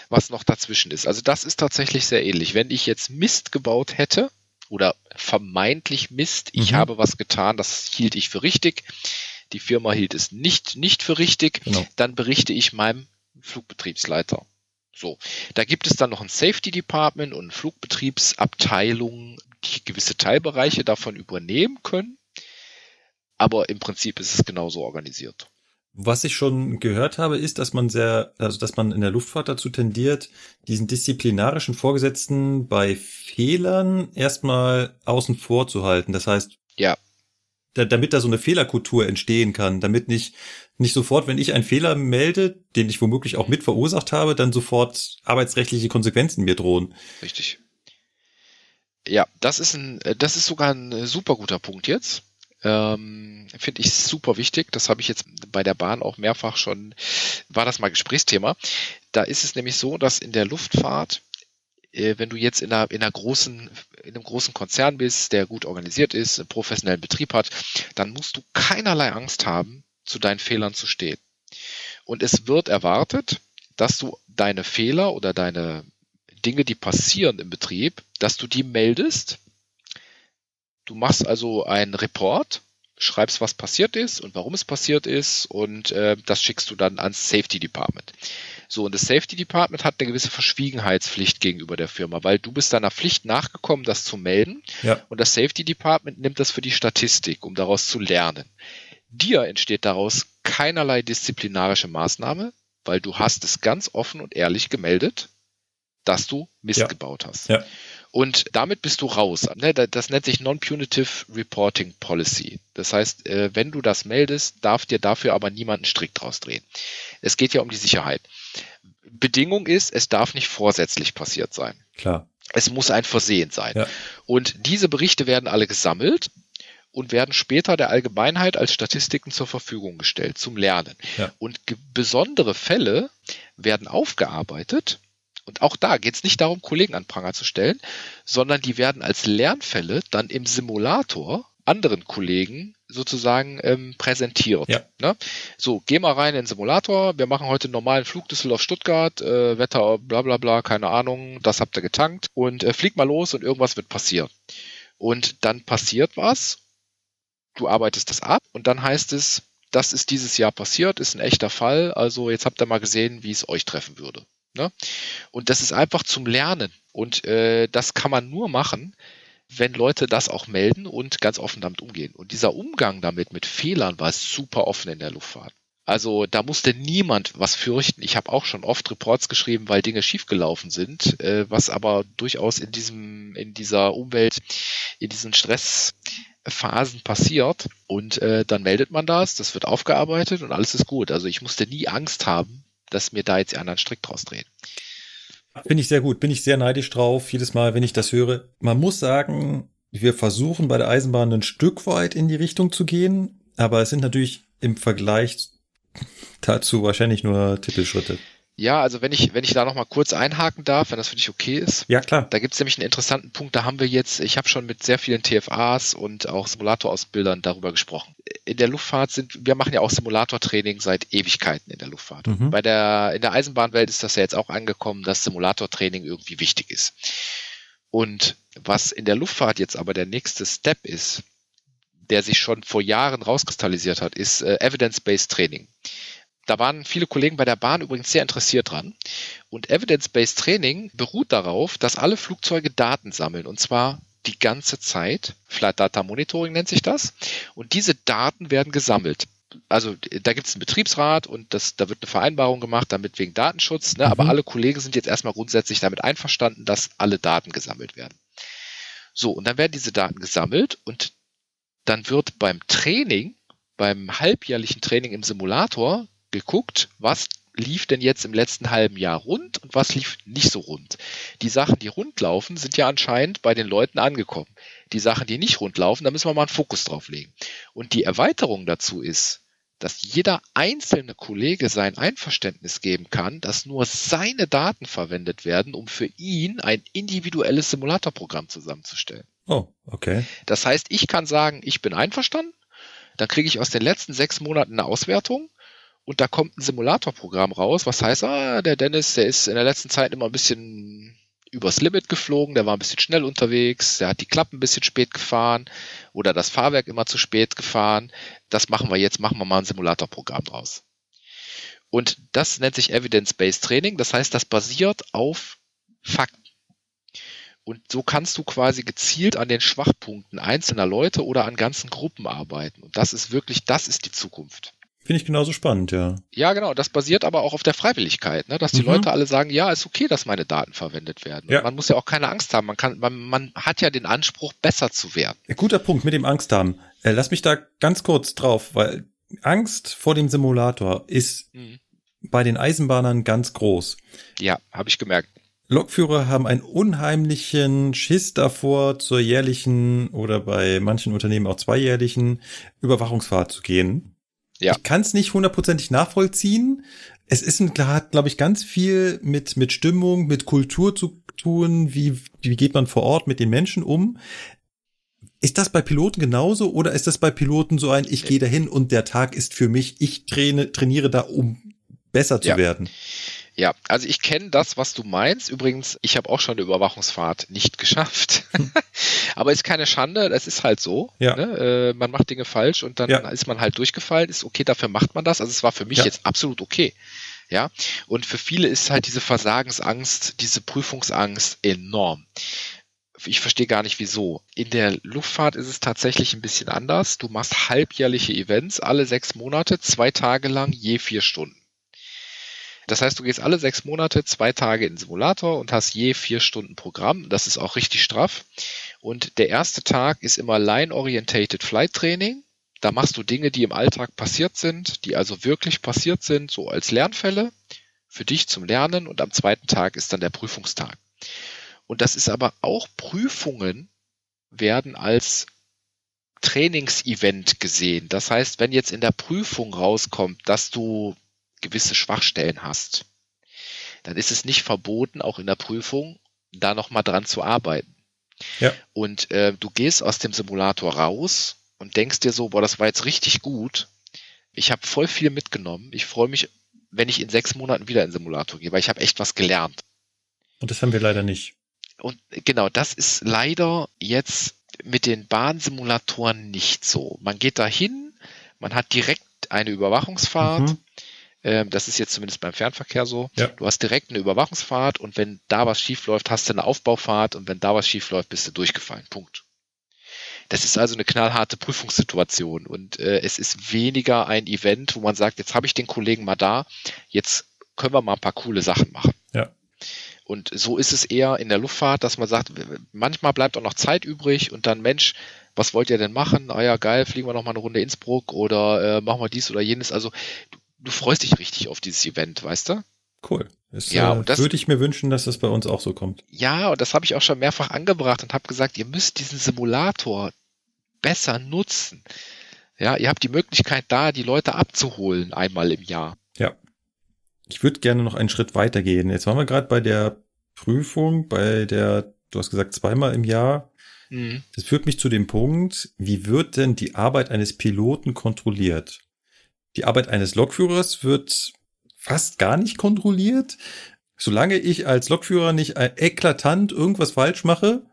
was noch dazwischen ist. Also das ist tatsächlich sehr ähnlich. Wenn ich jetzt Mist gebaut hätte oder vermeintlich Mist, ich mhm. habe was getan, das hielt ich für richtig, die Firma hielt es nicht, nicht für richtig, genau. dann berichte ich meinem Flugbetriebsleiter. So, da gibt es dann noch ein Safety Department und Flugbetriebsabteilungen, die gewisse Teilbereiche davon übernehmen können. Aber im Prinzip ist es genauso organisiert. Was ich schon gehört habe, ist, dass man sehr, also dass man in der Luftfahrt dazu tendiert, diesen disziplinarischen Vorgesetzten bei Fehlern erstmal außen vor zu halten. Das heißt, ja. Da, damit da so eine Fehlerkultur entstehen kann, damit nicht, nicht sofort, wenn ich einen Fehler melde, den ich womöglich auch mit verursacht habe, dann sofort arbeitsrechtliche Konsequenzen mir drohen. Richtig. Ja, das ist ein, das ist sogar ein super guter Punkt jetzt. Ähm, Finde ich super wichtig. Das habe ich jetzt bei der Bahn auch mehrfach schon, war das mal Gesprächsthema. Da ist es nämlich so, dass in der Luftfahrt, äh, wenn du jetzt in einer, in einer großen, in einem großen Konzern bist, der gut organisiert ist, einen professionellen Betrieb hat, dann musst du keinerlei Angst haben, zu deinen Fehlern zu stehen. Und es wird erwartet, dass du deine Fehler oder deine Dinge, die passieren im Betrieb, dass du die meldest Du machst also einen Report, schreibst, was passiert ist und warum es passiert ist und äh, das schickst du dann ans Safety Department. So, und das Safety Department hat eine gewisse Verschwiegenheitspflicht gegenüber der Firma, weil du bist deiner Pflicht nachgekommen, das zu melden. Ja. Und das Safety Department nimmt das für die Statistik, um daraus zu lernen. Dir entsteht daraus keinerlei disziplinarische Maßnahme, weil du hast es ganz offen und ehrlich gemeldet, dass du Mist ja. gebaut hast. Ja. Und damit bist du raus. Ne, das nennt sich Non-Punitive Reporting Policy. Das heißt, äh, wenn du das meldest, darf dir dafür aber niemand einen Strick draus drehen. Es geht ja um die Sicherheit. Bedingung ist, es darf nicht vorsätzlich passiert sein. Klar. Es muss ein Versehen sein. Ja. Und diese Berichte werden alle gesammelt und werden später der Allgemeinheit als Statistiken zur Verfügung gestellt zum Lernen. Ja. Und besondere Fälle werden aufgearbeitet und auch da geht es nicht darum, Kollegen an Pranger zu stellen, sondern die werden als Lernfälle dann im Simulator anderen Kollegen sozusagen ähm, präsentiert. Ja. Ne? So, geh mal rein in den Simulator, wir machen heute einen normalen Flug Düsseldorf-Stuttgart, äh, Wetter, bla bla bla, keine Ahnung, das habt ihr getankt und äh, flieg mal los und irgendwas wird passieren. Und dann passiert was, du arbeitest das ab und dann heißt es, das ist dieses Jahr passiert, ist ein echter Fall, also jetzt habt ihr mal gesehen, wie es euch treffen würde. Ne? Und das ist einfach zum Lernen. Und äh, das kann man nur machen, wenn Leute das auch melden und ganz offen damit umgehen. Und dieser Umgang damit mit Fehlern war super offen in der Luftfahrt. Also da musste niemand was fürchten. Ich habe auch schon oft Reports geschrieben, weil Dinge schiefgelaufen sind, äh, was aber durchaus in diesem, in dieser Umwelt, in diesen Stressphasen passiert. Und äh, dann meldet man das, das wird aufgearbeitet und alles ist gut. Also ich musste nie Angst haben, dass mir da jetzt die anderen Strick draus drehen. Finde ich sehr gut, bin ich sehr neidisch drauf, jedes Mal, wenn ich das höre. Man muss sagen, wir versuchen bei der Eisenbahn ein Stück weit in die Richtung zu gehen, aber es sind natürlich im Vergleich dazu wahrscheinlich nur Titelschritte. Ja, also wenn ich, wenn ich da nochmal kurz einhaken darf, wenn das für dich okay ist. Ja, klar. Da gibt es nämlich einen interessanten Punkt, da haben wir jetzt, ich habe schon mit sehr vielen TFAs und auch Simulatorausbildern darüber gesprochen. In der Luftfahrt sind, wir machen ja auch Simulatortraining seit Ewigkeiten in der Luftfahrt. Mhm. Bei der, in der Eisenbahnwelt ist das ja jetzt auch angekommen, dass Simulatortraining irgendwie wichtig ist. Und was in der Luftfahrt jetzt aber der nächste Step ist, der sich schon vor Jahren rauskristallisiert hat, ist äh, Evidence-Based Training. Da waren viele Kollegen bei der Bahn übrigens sehr interessiert dran. Und Evidence-Based Training beruht darauf, dass alle Flugzeuge Daten sammeln und zwar die ganze Zeit. Flight Data Monitoring nennt sich das. Und diese Daten werden gesammelt. Also da gibt es einen Betriebsrat und das, da wird eine Vereinbarung gemacht, damit wegen Datenschutz. Ne? Mhm. Aber alle Kollegen sind jetzt erstmal grundsätzlich damit einverstanden, dass alle Daten gesammelt werden. So, und dann werden diese Daten gesammelt und dann wird beim Training, beim halbjährlichen Training im Simulator, geguckt, was lief denn jetzt im letzten halben Jahr rund und was lief nicht so rund. Die Sachen, die rund laufen, sind ja anscheinend bei den Leuten angekommen. Die Sachen, die nicht rund laufen, da müssen wir mal einen Fokus drauf legen. Und die Erweiterung dazu ist, dass jeder einzelne Kollege sein Einverständnis geben kann, dass nur seine Daten verwendet werden, um für ihn ein individuelles Simulatorprogramm zusammenzustellen. Oh, okay. Das heißt, ich kann sagen, ich bin einverstanden, dann kriege ich aus den letzten sechs Monaten eine Auswertung und da kommt ein Simulatorprogramm raus, was heißt, ah, der Dennis, der ist in der letzten Zeit immer ein bisschen übers Limit geflogen, der war ein bisschen schnell unterwegs, der hat die Klappen ein bisschen spät gefahren oder das Fahrwerk immer zu spät gefahren. Das machen wir jetzt, machen wir mal ein Simulatorprogramm draus. Und das nennt sich Evidence-Based Training, das heißt, das basiert auf Fakten. Und so kannst du quasi gezielt an den Schwachpunkten einzelner Leute oder an ganzen Gruppen arbeiten. Und das ist wirklich, das ist die Zukunft. Finde ich genauso spannend, ja. Ja, genau. Das basiert aber auch auf der Freiwilligkeit, ne? dass die mhm. Leute alle sagen, ja, ist okay, dass meine Daten verwendet werden. Ja. Man muss ja auch keine Angst haben. Man kann, man, man hat ja den Anspruch, besser zu werden. Guter Punkt mit dem Angst haben. Äh, lass mich da ganz kurz drauf, weil Angst vor dem Simulator ist mhm. bei den Eisenbahnern ganz groß. Ja, habe ich gemerkt. Lokführer haben einen unheimlichen Schiss davor, zur jährlichen oder bei manchen Unternehmen auch zweijährlichen Überwachungsfahrt zu gehen ja. Ich kann es nicht hundertprozentig nachvollziehen. Es ist ein, hat, glaube ich, ganz viel mit, mit Stimmung, mit Kultur zu tun. Wie, wie geht man vor Ort mit den Menschen um? Ist das bei Piloten genauso oder ist das bei Piloten so ein, ich gehe dahin und der Tag ist für mich, ich traine, trainiere da, um besser zu ja. werden? Ja, also ich kenne das, was du meinst. Übrigens, ich habe auch schon eine Überwachungsfahrt nicht geschafft. Aber ist keine Schande, das ist halt so. Ja. Ne? Äh, man macht Dinge falsch und dann ja. ist man halt durchgefallen. Ist okay, dafür macht man das. Also es war für mich ja. jetzt absolut okay. Ja, und für viele ist halt diese Versagensangst, diese Prüfungsangst enorm. Ich verstehe gar nicht wieso. In der Luftfahrt ist es tatsächlich ein bisschen anders. Du machst halbjährliche Events alle sechs Monate, zwei Tage lang, je vier Stunden. Das heißt, du gehst alle sechs Monate zwei Tage in den Simulator und hast je vier Stunden Programm. Das ist auch richtig straff. Und der erste Tag ist immer Line-Orientated Flight Training. Da machst du Dinge, die im Alltag passiert sind, die also wirklich passiert sind, so als Lernfälle für dich zum Lernen. Und am zweiten Tag ist dann der Prüfungstag. Und das ist aber auch Prüfungen werden als Trainingsevent gesehen. Das heißt, wenn jetzt in der Prüfung rauskommt, dass du gewisse Schwachstellen hast, dann ist es nicht verboten, auch in der Prüfung da nochmal dran zu arbeiten. Ja. Und äh, du gehst aus dem Simulator raus und denkst dir so, boah, das war jetzt richtig gut. Ich habe voll viel mitgenommen. Ich freue mich, wenn ich in sechs Monaten wieder in den Simulator gehe, weil ich habe echt was gelernt. Und das haben wir leider nicht. Und genau, das ist leider jetzt mit den Bahnsimulatoren nicht so. Man geht dahin, man hat direkt eine Überwachungsfahrt. Mhm. Ähm, das ist jetzt zumindest beim Fernverkehr so. Ja. Du hast direkt eine Überwachungsfahrt und wenn da was schief läuft, hast du eine Aufbaufahrt und wenn da was schief läuft, bist du durchgefallen. Punkt. Das ist also eine knallharte Prüfungssituation und äh, es ist weniger ein Event, wo man sagt, jetzt habe ich den Kollegen mal da, jetzt können wir mal ein paar coole Sachen machen. Ja. Und so ist es eher in der Luftfahrt, dass man sagt, manchmal bleibt auch noch Zeit übrig und dann, Mensch, was wollt ihr denn machen? Ah ja, geil, fliegen wir noch mal eine Runde Innsbruck oder äh, machen wir dies oder jenes. Also du freust dich richtig auf dieses Event, weißt du? Cool. Das, ja, äh, das würde ich mir wünschen, dass das bei uns auch so kommt. Ja, und das habe ich auch schon mehrfach angebracht und habe gesagt, ihr müsst diesen Simulator besser nutzen. Ja, ihr habt die Möglichkeit da, die Leute abzuholen einmal im Jahr. Ja. Ich würde gerne noch einen Schritt weiter gehen. Jetzt waren wir gerade bei der Prüfung, bei der, du hast gesagt, zweimal im Jahr. Mhm. Das führt mich zu dem Punkt, wie wird denn die Arbeit eines Piloten kontrolliert? Die Arbeit eines Lokführers wird fast gar nicht kontrolliert. Solange ich als Lokführer nicht eklatant irgendwas falsch mache,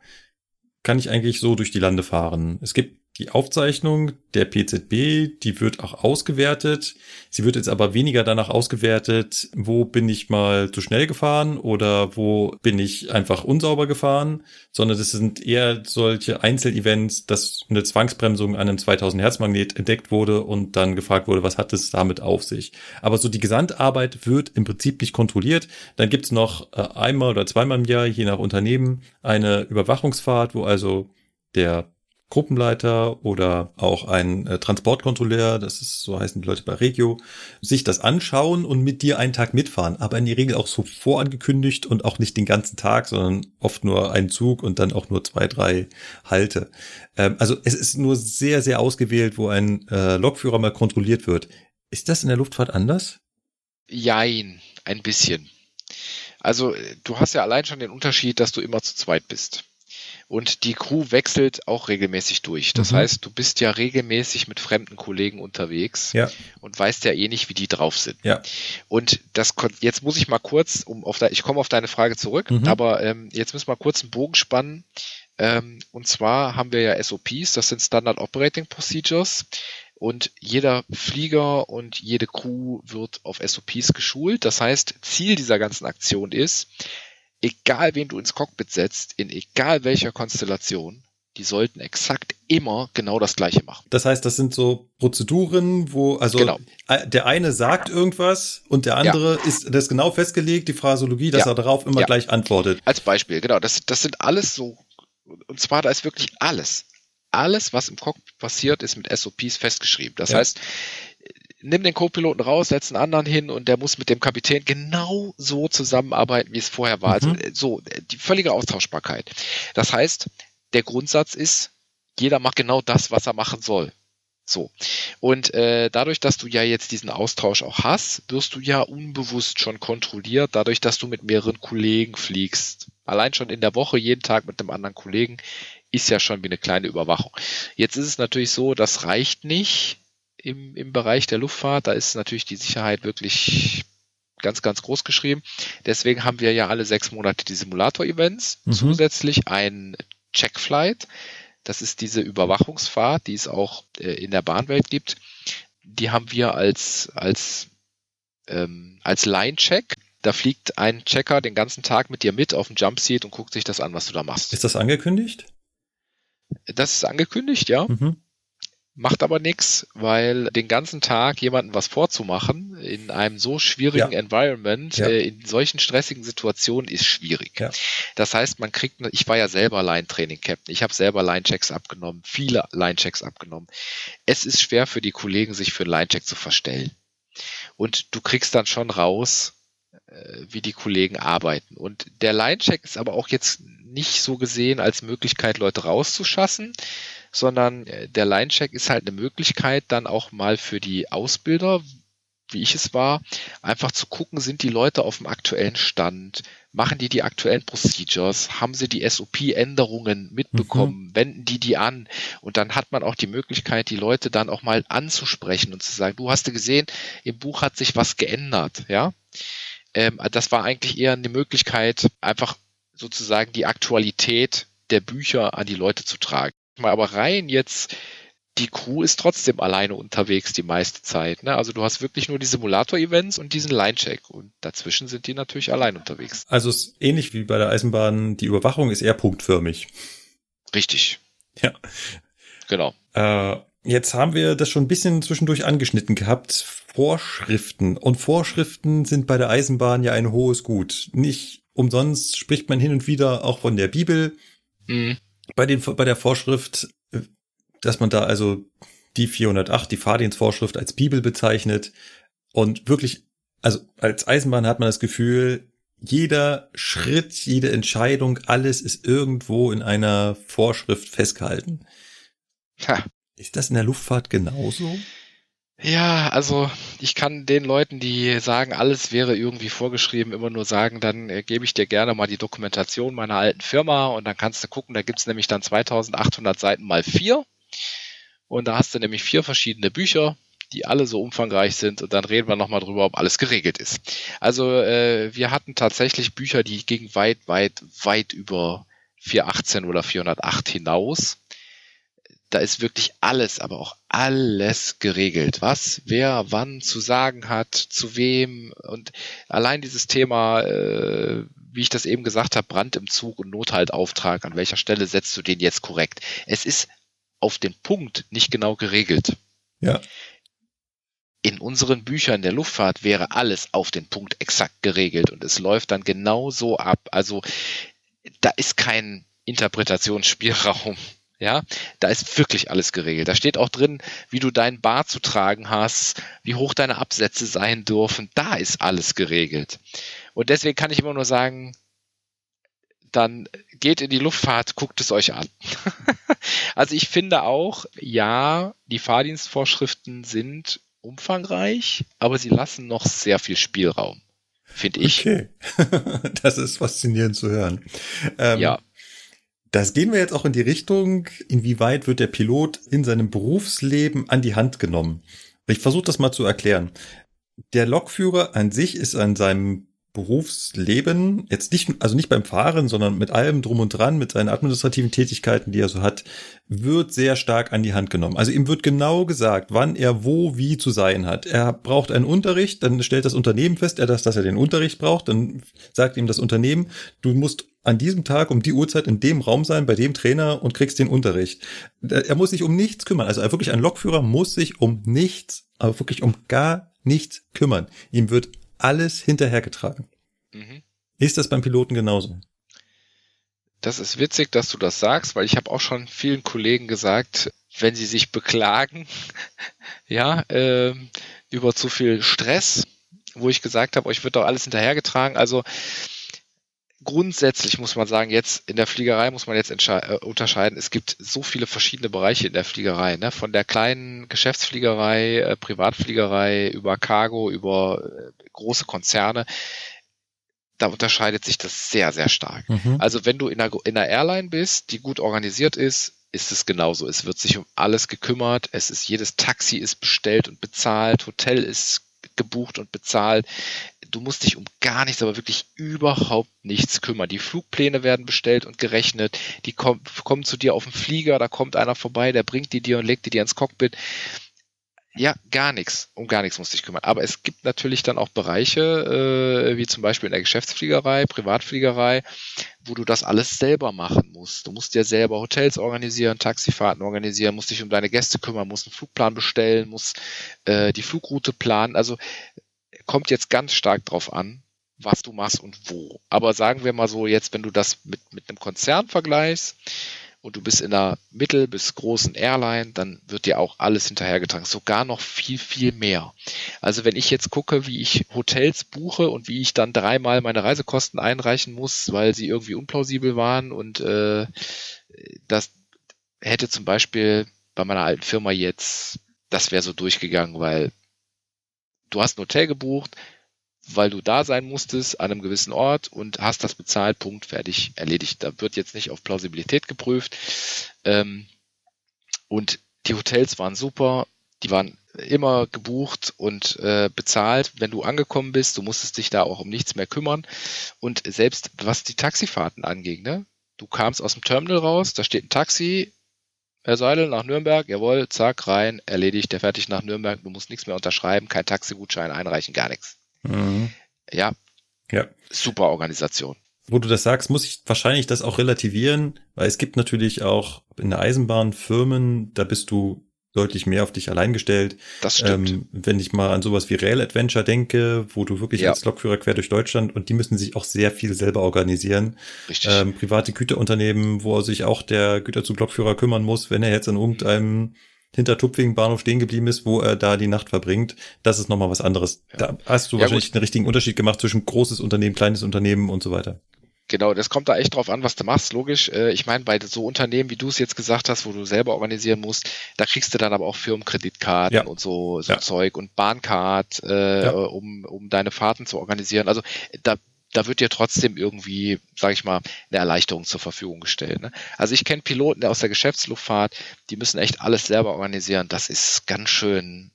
kann ich eigentlich so durch die Lande fahren. Es gibt die Aufzeichnung der PZB, die wird auch ausgewertet. Sie wird jetzt aber weniger danach ausgewertet, wo bin ich mal zu schnell gefahren oder wo bin ich einfach unsauber gefahren, sondern das sind eher solche Einzelevents, dass eine Zwangsbremsung an einem 2000 Hertz Magnet entdeckt wurde und dann gefragt wurde, was hat es damit auf sich. Aber so die Gesamtarbeit wird im Prinzip nicht kontrolliert. Dann gibt's noch äh, einmal oder zweimal im Jahr, je nach Unternehmen, eine Überwachungsfahrt, wo also der Gruppenleiter oder auch ein äh, Transportkontrolleur, das ist so heißen die Leute bei Regio, sich das anschauen und mit dir einen Tag mitfahren, aber in der Regel auch so vorangekündigt und auch nicht den ganzen Tag, sondern oft nur einen Zug und dann auch nur zwei, drei Halte. Ähm, also es ist nur sehr, sehr ausgewählt, wo ein äh, Lokführer mal kontrolliert wird. Ist das in der Luftfahrt anders? Jein, ein bisschen. Also du hast ja allein schon den Unterschied, dass du immer zu zweit bist. Und die Crew wechselt auch regelmäßig durch. Das mhm. heißt, du bist ja regelmäßig mit fremden Kollegen unterwegs ja. und weißt ja eh nicht, wie die drauf sind. Ja. Und das jetzt muss ich mal kurz, um auf da, ich komme auf deine Frage zurück, mhm. aber ähm, jetzt müssen wir kurz einen Bogen spannen. Ähm, und zwar haben wir ja SOPs, das sind Standard Operating Procedures. Und jeder Flieger und jede Crew wird auf SOPs geschult. Das heißt, Ziel dieser ganzen Aktion ist, egal wen du ins Cockpit setzt, in egal welcher Konstellation, die sollten exakt immer genau das Gleiche machen. Das heißt, das sind so Prozeduren, wo, also genau. der eine sagt irgendwas und der andere ja. ist das genau festgelegt, die Phrasologie, dass ja. er darauf immer ja. gleich antwortet. Als Beispiel, genau. Das, das sind alles so, und zwar da ist wirklich alles. Alles, was im Cockpit passiert, ist mit SOPs festgeschrieben. Das heißt, nimm den Co-Piloten raus, setz einen anderen hin und der muss mit dem Kapitän genau so zusammenarbeiten, wie es vorher war. Also, mhm. Also so, die völlige Austauschbarkeit. Das heißt, der Grundsatz ist, jeder macht genau das, was er machen soll. So. Und äh, dadurch, dass du ja jetzt diesen Austausch auch hast, wirst du ja unbewusst schon kontrolliert, dadurch, dass du mit mehreren Kollegen fliegst. Allein schon in der Woche, jeden Tag mit einem anderen Kollegen, ist ja schon wie eine kleine Überwachung. Jetzt ist es natürlich so, das reicht nicht, im, im Bereich der Luftfahrt. Da ist natürlich die Sicherheit wirklich ganz, ganz groß geschrieben. Deswegen haben wir ja alle sechs Monate die Simulator-Events. Mhm. Zusätzlich ein Checkflight. Das ist diese Überwachungsfahrt, die es auch äh, in der Bahnwelt gibt. Die haben wir als, als, ähm, als Line-Check. Da fliegt ein Checker den ganzen Tag mit dir mit auf dem Jumpseat und guckt sich das an, was du da machst. Ist das angekündigt? Das ist angekündigt, ja. Mhm. Macht aber nichts, weil den ganzen Tag jemandem was vorzumachen in einem so schwierigen ja. Environment, ja. Äh, in solchen stressigen Situationen ist schwierig. Ja. Das heißt, man kriegt, ich war ja selber Line-Training-Captain, ich habe selber Line-Checks abgenommen, viele Line-Checks abgenommen. Es ist schwer für die Kollegen, sich für einen Line-Check zu verstellen. Und du kriegst dann schon raus, äh, wie die Kollegen arbeiten. Und der Line-Check ist aber auch jetzt nicht so gesehen als Möglichkeit, Leute rauszuschassen, sondern äh, der Line-Check ist halt eine Möglichkeit, dann auch mal für die Ausbilder, wie ich es war, einfach zu gucken, sind die Leute auf dem aktuellen Stand, machen die die aktuellen Procedures, haben sie die SOP-Änderungen mitbekommen, mhm. wenden die die an? Und dann hat man auch die Möglichkeit, die Leute dann auch mal anzusprechen und zu sagen, du hast du gesehen, im Buch hat sich was geändert, ja. Ähm, das war eigentlich eher eine Möglichkeit, einfach sozusagen die Aktualität der Bücher an die Leute zu tragen mal aber rein jetzt, die Crew ist trotzdem alleine unterwegs die meiste Zeit. Ne? Also du hast wirklich nur die Simulator-Events und diesen Line-Check und dazwischen sind die natürlich allein unterwegs. Also es ist ähnlich wie bei der Eisenbahn, die Überwachung ist eher punktförmig. Richtig. Ja. Genau. Äh, jetzt haben wir das schon ein bisschen zwischendurch angeschnitten gehabt. Vorschriften. Und Vorschriften sind bei der Eisenbahn ja ein hohes Gut. Nicht umsonst spricht man hin und wieder auch von der Bibel. Mhm bei, den, bei der Vorschrift, dass man da also die 408, die Fahrdienstvorschrift als Bibel bezeichnet und wirklich, also als Eisenbahn hat man das Gefühl, jeder Schritt, jede Entscheidung, alles ist irgendwo in einer Vorschrift festgehalten. Ha. Ist das in der Luftfahrt genauso? Ja, also ich kann den Leuten, die sagen, alles wäre irgendwie vorgeschrieben, immer nur sagen, dann äh, gebe ich dir gerne mal die Dokumentation meiner alten Firma und dann kannst du gucken, da gibt's nämlich dann 2800 Seiten mal vier und da hast du nämlich vier verschiedene Bücher, die alle so umfangreich sind und dann reden wir nochmal drüber, ob alles geregelt ist. Also äh, wir hatten tatsächlich Bücher, die gingen weit, weit, weit über 418 oder 408 hinaus da ist wirklich alles, aber auch alles geregelt. Was, wer, wann zu sagen hat, zu wem und allein dieses Thema, äh, wie ich das eben gesagt habe, Brand im Zug und Nothaltauftrag, an welcher Stelle setzt du den jetzt korrekt? Es ist auf den Punkt nicht genau geregelt. Ja. In unseren Büchern der Luftfahrt wäre alles auf den Punkt exakt geregelt und es läuft dann genau so ab. Also da ist kein Interpretationsspielraum ja, da ist wirklich alles geregelt. Da steht auch drin, wie du deinen Bar zu tragen hast, wie hoch deine Absätze sein dürfen. Da ist alles geregelt. Und deswegen kann ich immer nur sagen, dann geht in die Luftfahrt, guckt es euch an. also ich finde auch, ja, die Fahrdienstvorschriften sind umfangreich, aber sie lassen noch sehr viel Spielraum, finde ich. Okay, das ist faszinierend zu hören. Ähm, ja. Das gehen wir jetzt auch in die Richtung, inwieweit wird der Pilot in seinem Berufsleben an die Hand genommen. Ich versuche das mal zu erklären. Der Lokführer an sich ist an seinem Berufsleben, jetzt nicht, also nicht beim Fahren, sondern mit allem drum und dran, mit seinen administrativen Tätigkeiten, die er so hat, wird sehr stark an die Hand genommen. Also ihm wird genau gesagt, wann er wo wie zu sein hat. Er braucht einen Unterricht, dann stellt das Unternehmen fest, er das, dass er den Unterricht braucht, dann sagt ihm das Unternehmen, du musst an diesem Tag um die Uhrzeit in dem Raum sein, bei dem Trainer und kriegst den Unterricht. Er muss sich um nichts kümmern. Also wirklich ein Lokführer muss sich um nichts, aber wirklich um gar nichts kümmern. Ihm wird alles hinterhergetragen. Mhm. Ist das beim Piloten genauso? Das ist witzig, dass du das sagst, weil ich habe auch schon vielen Kollegen gesagt, wenn sie sich beklagen, ja, äh, über zu viel Stress, wo ich gesagt habe, euch wird doch alles hinterhergetragen. Also grundsätzlich muss man sagen, jetzt in der Fliegerei muss man jetzt äh, unterscheiden. Es gibt so viele verschiedene Bereiche in der Fliegerei, ne? von der kleinen Geschäftsfliegerei, äh, Privatfliegerei über Cargo, über äh, große Konzerne. Da unterscheidet sich das sehr, sehr stark. Mhm. Also wenn du in einer, in einer Airline bist, die gut organisiert ist, ist es genauso. Es wird sich um alles gekümmert. Es ist jedes Taxi ist bestellt und bezahlt. Hotel ist gebucht und bezahlt. Du musst dich um gar nichts, aber wirklich überhaupt nichts kümmern. Die Flugpläne werden bestellt und gerechnet. Die kommen, kommen zu dir auf dem Flieger, da kommt einer vorbei, der bringt die dir und legt die dir ins Cockpit. Ja, gar nichts. Um gar nichts musst du dich kümmern. Aber es gibt natürlich dann auch Bereiche, äh, wie zum Beispiel in der Geschäftsfliegerei, Privatfliegerei, wo du das alles selber machen musst. Du musst dir selber Hotels organisieren, Taxifahrten organisieren, musst dich um deine Gäste kümmern, musst einen Flugplan bestellen, musst äh, die Flugroute planen. Also kommt jetzt ganz stark drauf an, was du machst und wo. Aber sagen wir mal so, jetzt, wenn du das mit, mit einem Konzern vergleichst, und du bist in einer mittel- bis großen Airline, dann wird dir auch alles hinterhergetragen. Sogar noch viel, viel mehr. Also wenn ich jetzt gucke, wie ich Hotels buche und wie ich dann dreimal meine Reisekosten einreichen muss, weil sie irgendwie unplausibel waren und äh, das hätte zum Beispiel bei meiner alten Firma jetzt, das wäre so durchgegangen, weil du hast ein Hotel gebucht, weil du da sein musstest an einem gewissen Ort und hast das bezahlt, Punkt, fertig, erledigt. Da wird jetzt nicht auf Plausibilität geprüft. Ähm, und die Hotels waren super, die waren immer gebucht und äh, bezahlt, wenn du angekommen bist. Du musstest dich da auch um nichts mehr kümmern. Und selbst was die Taxifahrten anging, ne? Du kamst aus dem Terminal raus, da steht ein Taxi, Herr Seidel, nach Nürnberg, jawohl, zack, rein, erledigt, der fertig nach Nürnberg, du musst nichts mehr unterschreiben, kein Taxigutschein einreichen, gar nichts. Mhm. Ja. Ja. Super Organisation. Wo du das sagst, muss ich wahrscheinlich das auch relativieren, weil es gibt natürlich auch in der Eisenbahn Firmen, da bist du deutlich mehr auf dich allein gestellt. Das stimmt. Ähm, wenn ich mal an sowas wie Rail Adventure denke, wo du wirklich ja. als Lokführer quer durch Deutschland und die müssen sich auch sehr viel selber organisieren. Richtig. Ähm, private Güterunternehmen, wo sich auch der Güterzug-Lokführer kümmern muss, wenn er jetzt an irgendeinem hinter Tupfingen Bahnhof stehen geblieben ist, wo er da die Nacht verbringt, das ist nochmal was anderes. Ja. Da hast du ja, wahrscheinlich gut. einen richtigen Unterschied gemacht zwischen großes Unternehmen, kleines Unternehmen und so weiter. Genau, das kommt da echt drauf an, was du machst, logisch. Äh, ich meine, bei so Unternehmen, wie du es jetzt gesagt hast, wo du selber organisieren musst, da kriegst du dann aber auch Firmenkreditkarten ja. und so, so ja. Zeug und Bahncard, äh, ja. um, um deine Fahrten zu organisieren. Also da da wird dir trotzdem irgendwie, sage ich mal, eine Erleichterung zur Verfügung gestellt. Ne? Also ich kenne Piloten aus der Geschäftsluftfahrt, die müssen echt alles selber organisieren. Das ist ganz schön,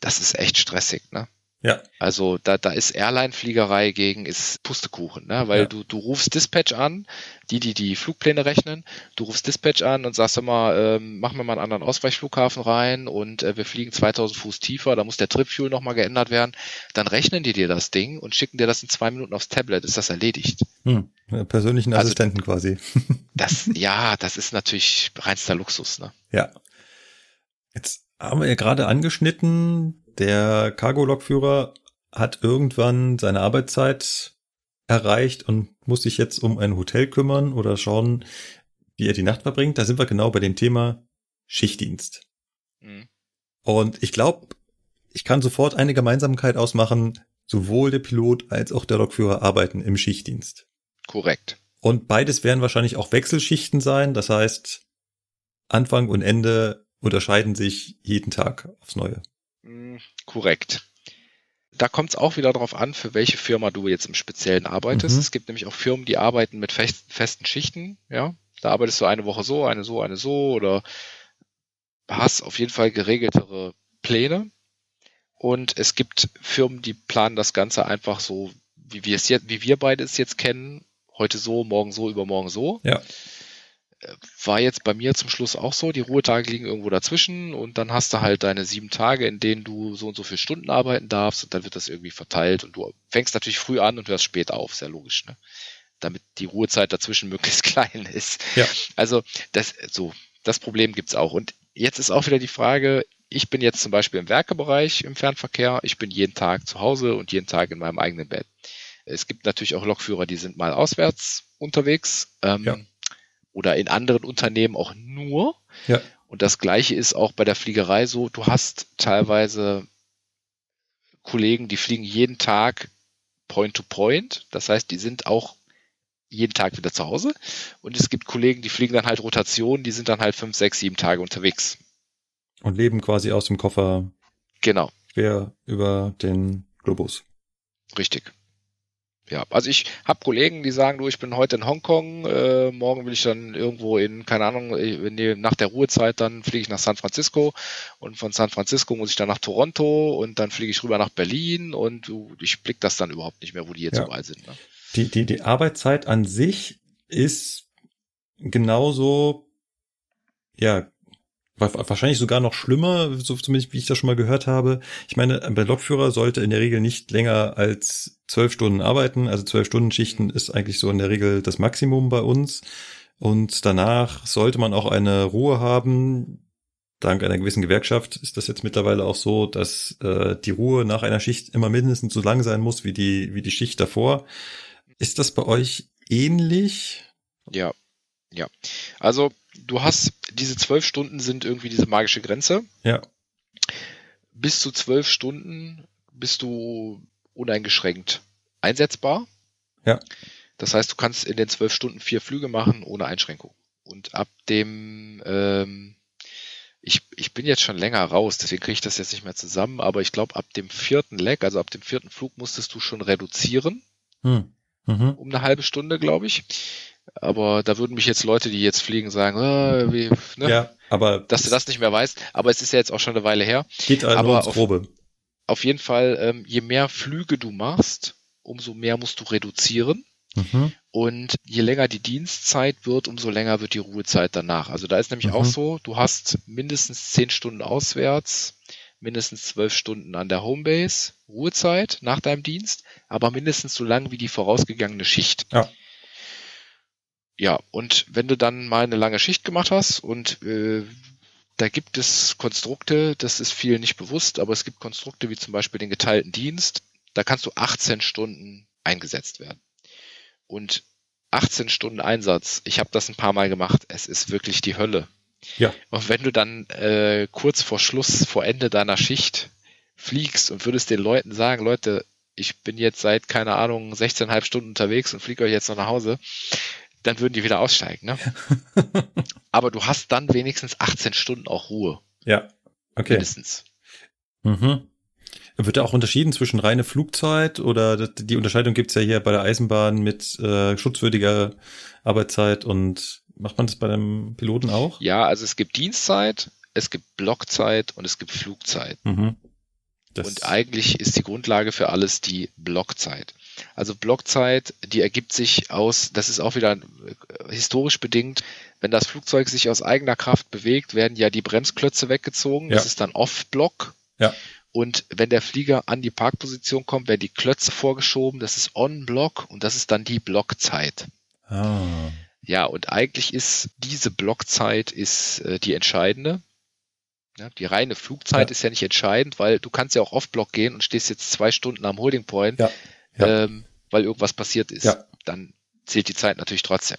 das ist echt stressig. Ne? Ja. Also da, da ist Airline-Fliegerei gegen ist Pustekuchen, ne? weil ja. du, du rufst Dispatch an, die, die die Flugpläne rechnen, du rufst Dispatch an und sagst immer, ähm, machen wir mal einen anderen Ausweichflughafen rein und äh, wir fliegen 2000 Fuß tiefer, da muss der Tripfuel nochmal geändert werden. Dann rechnen die dir das Ding und schicken dir das in zwei Minuten aufs Tablet, ist das erledigt. Hm. Persönlichen also, Assistenten quasi. das, ja, das ist natürlich reinster Luxus. Ne? Ja. Jetzt haben wir ja gerade angeschnitten, der Cargo-Lokführer hat irgendwann seine Arbeitszeit erreicht und muss sich jetzt um ein Hotel kümmern oder schauen, wie er die Nacht verbringt. Da sind wir genau bei dem Thema Schichtdienst. Mhm. Und ich glaube, ich kann sofort eine Gemeinsamkeit ausmachen. Sowohl der Pilot als auch der Lokführer arbeiten im Schichtdienst. Korrekt. Und beides werden wahrscheinlich auch Wechselschichten sein. Das heißt, Anfang und Ende unterscheiden sich jeden Tag aufs Neue. Mm, korrekt. Da kommt es auch wieder darauf an, für welche Firma du jetzt im Speziellen arbeitest. Mhm. Es gibt nämlich auch Firmen, die arbeiten mit fest, festen Schichten. Ja, da arbeitest du eine Woche so, eine so, eine so oder hast auf jeden Fall geregeltere Pläne. Und es gibt Firmen, die planen das Ganze einfach so, wie wir es jetzt, wie wir beide es jetzt kennen. Heute so, morgen so, übermorgen so. Ja. War jetzt bei mir zum Schluss auch so. Die Ruhetage liegen irgendwo dazwischen und dann hast du halt deine sieben Tage, in denen du so und so viele Stunden arbeiten darfst und dann wird das irgendwie verteilt und du fängst natürlich früh an und hörst spät auf, sehr logisch, ne? Damit die Ruhezeit dazwischen möglichst klein ist. Ja. Also das so, das Problem gibt's auch. Und jetzt ist auch wieder die Frage, ich bin jetzt zum Beispiel im Werkebereich im Fernverkehr, ich bin jeden Tag zu Hause und jeden Tag in meinem eigenen Bett. Es gibt natürlich auch Lokführer, die sind mal auswärts unterwegs ähm, Ja. Oder in anderen Unternehmen auch nur. Ja. Und das gleiche ist auch bei der Fliegerei so. Du hast teilweise Kollegen, die fliegen jeden Tag Point to Point. Das heißt, die sind auch jeden Tag wieder zu Hause. Und es gibt Kollegen, die fliegen dann halt Rotation, die sind dann halt fünf, sechs, sieben Tage unterwegs. Und leben quasi aus dem Koffer Genau, quer über den Globus. richtig. Ja, also ich habe Kollegen, die sagen, du, ich bin heute in Hongkong, äh, morgen will ich dann irgendwo in, keine Ahnung, wenn die, nach der Ruhezeit, dann fliege ich nach San Francisco und von San Francisco muss ich dann nach Toronto und dann fliege ich rüber nach Berlin und du, ich blick das dann überhaupt nicht mehr, wo die jetzt Ja. überall sind. Ne? Die, die, die Arbeitszeit an sich ist genauso, ja, wahrscheinlich sogar noch schlimmer, so zumindest wie ich das schon mal gehört habe. Ich meine, der Lokführer sollte in der Regel nicht länger als zwölf Stunden arbeiten. Also zwölf Stunden Schichten ist eigentlich so in der Regel das Maximum bei uns. Und danach sollte man auch eine Ruhe haben. Dank einer gewissen Gewerkschaft ist das jetzt mittlerweile auch so, dass äh, die Ruhe nach einer Schicht immer mindestens so lang sein muss wie die, wie die Schicht davor. Ist das bei euch ähnlich? Ja, ja. Also du hast, diese zwölf Stunden sind irgendwie diese magische Grenze. Ja. Bis zu zwölf Stunden bist du uneingeschränkt einsetzbar. Ja. Das heißt, du kannst in den zwölf Stunden vier Flüge machen ohne Einschränkung. Und ab dem, ähm, ich, ich bin jetzt schon länger raus, deswegen kriege ich das jetzt nicht mehr zusammen, aber ich glaube, ab dem vierten Leg, also ab dem vierten Flug, musstest du schon reduzieren Hm. Mhm. um eine halbe Stunde, glaube ich. Aber da würden mich jetzt Leute, die jetzt fliegen, sagen, äh, wie, ne? Ja, aber dass du das nicht mehr weißt. Aber es ist ja jetzt auch schon eine Weile her. geht also aber auf- Grobe. Auf jeden Fall, ähm, je mehr Flüge du machst, umso mehr musst du reduzieren. Mhm. Und je länger die Dienstzeit wird, umso länger wird die Ruhezeit danach. Also da ist nämlich Mhm. auch so, du hast mindestens zehn Stunden auswärts, mindestens zwölf Stunden an der Homebase, Ruhezeit nach deinem Dienst, aber mindestens so lang wie die vorausgegangene Schicht. Ja. Ja, und wenn du dann mal eine lange Schicht gemacht hast und äh, da gibt es Konstrukte, das ist vielen nicht bewusst, aber es gibt Konstrukte wie zum Beispiel den geteilten Dienst, da kannst du 18 Stunden eingesetzt werden. Und 18 Stunden Einsatz, ich habe das ein paar Mal gemacht, es ist wirklich die Hölle. Ja. Und wenn du dann äh, kurz vor Schluss, vor Ende deiner Schicht fliegst und würdest den Leuten sagen, Leute, ich bin jetzt seit, keine Ahnung, 16,5 Stunden unterwegs und fliege euch jetzt noch nach Hause, dann würden die wieder aussteigen. Ne? Aber du hast dann wenigstens 18 Stunden auch Ruhe. Ja. Okay. Mindestens. Mhm. Wird da auch unterschieden zwischen reine Flugzeit oder die Unterscheidung gibt's ja hier bei der Eisenbahn mit äh, schutzwürdiger Arbeitszeit und macht man das bei einem Piloten auch? Ja, also es gibt Dienstzeit, es gibt Blockzeit und es gibt Flugzeit. Mhm. Und eigentlich ist die Grundlage für alles die Blockzeit. Also Blockzeit, die ergibt sich aus, das ist auch wieder äh, historisch bedingt, wenn das Flugzeug sich aus eigener Kraft bewegt, werden ja die Bremsklötze weggezogen. Das Ja. ist dann Off-Block. Ja. Und wenn der Flieger an die Parkposition kommt, werden die Klötze vorgeschoben. Das ist On-Block und das ist dann die Blockzeit. ah. Ja, und eigentlich ist diese Blockzeit ist äh, die entscheidende. Ja, die reine Flugzeit Ja. ist ja nicht entscheidend, weil du kannst ja auch off-Block gehen und stehst jetzt zwei Stunden am Holding Point, Ja. Ja. Ähm, weil irgendwas passiert ist. Ja. Dann zählt die Zeit natürlich trotzdem.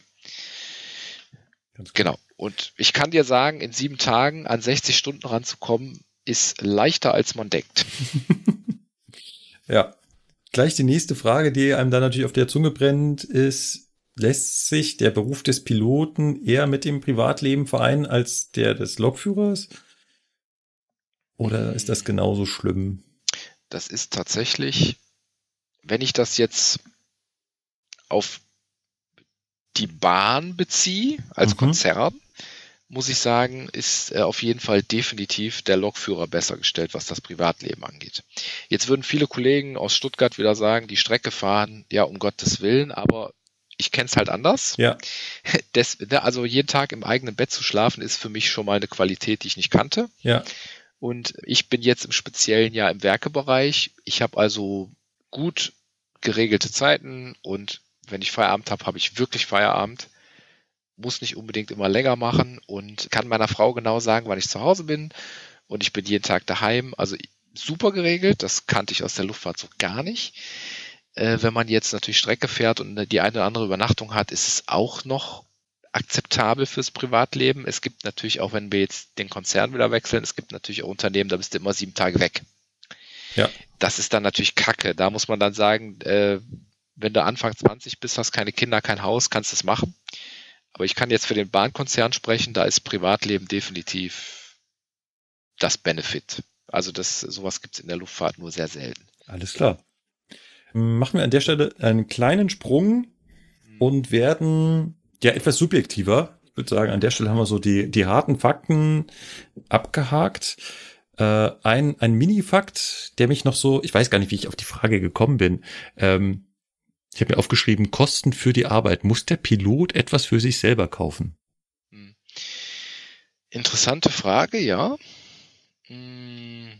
Genau. Und ich kann dir sagen, in sieben Tagen an 60 Stunden ranzukommen, ist leichter als man denkt. Ja. Gleich die nächste Frage, die einem dann natürlich auf der Zunge brennt, ist, lässt sich der Beruf des Piloten eher mit dem Privatleben vereinen als der des Lokführers? Oder ist das genauso schlimm? Das ist tatsächlich, wenn ich das jetzt auf die Bahn beziehe, als Mhm. Konzern, muss ich sagen, ist äh, auf jeden Fall definitiv der Lokführer besser gestellt, was das Privatleben angeht. Jetzt würden viele Kollegen aus Stuttgart wieder sagen, die Strecke fahren, ja, um Gottes Willen, aber ich kenne es halt anders. Ja, Des, ne, also jeden Tag im eigenen Bett zu schlafen, ist für mich schon mal eine Qualität, die ich nicht kannte. ja, Und ich bin jetzt im speziellen Jahr im Werkebereich. Ich habe also gut geregelte Zeiten und wenn ich Feierabend habe, habe ich wirklich Feierabend. Muss nicht unbedingt immer länger machen und kann meiner Frau genau sagen, wann ich zu Hause bin. Und ich bin jeden Tag daheim. Also super geregelt. Das kannte ich aus der Luftfahrt so gar nicht. Äh, wenn man jetzt natürlich Strecke fährt und die eine oder andere Übernachtung hat, ist es auch noch akzeptabel fürs Privatleben. Es gibt natürlich auch, wenn wir jetzt den Konzern wieder wechseln, es gibt natürlich auch Unternehmen, da bist du immer sieben Tage weg. Ja. Das ist dann natürlich Kacke. Da muss man dann sagen, äh, wenn du Anfang 20 bist, hast keine Kinder, kein Haus, kannst du es machen. Aber ich kann jetzt für den Bahnkonzern sprechen, da ist Privatleben definitiv das Benefit. Also das, sowas gibt es in der Luftfahrt nur sehr selten. alles klar. Machen wir an der Stelle einen kleinen Sprung und werden ja etwas subjektiver. Ich würde sagen, an der Stelle haben wir so die, die harten Fakten abgehakt. Äh, ein, ein Mini-Fakt, der mich noch so, ich weiß gar nicht, wie ich auf die Frage gekommen bin. Ähm, ich habe mir aufgeschrieben, Kosten für die Arbeit. Muss der Pilot etwas für sich selber kaufen? Hm. Interessante Frage, ja. Hm.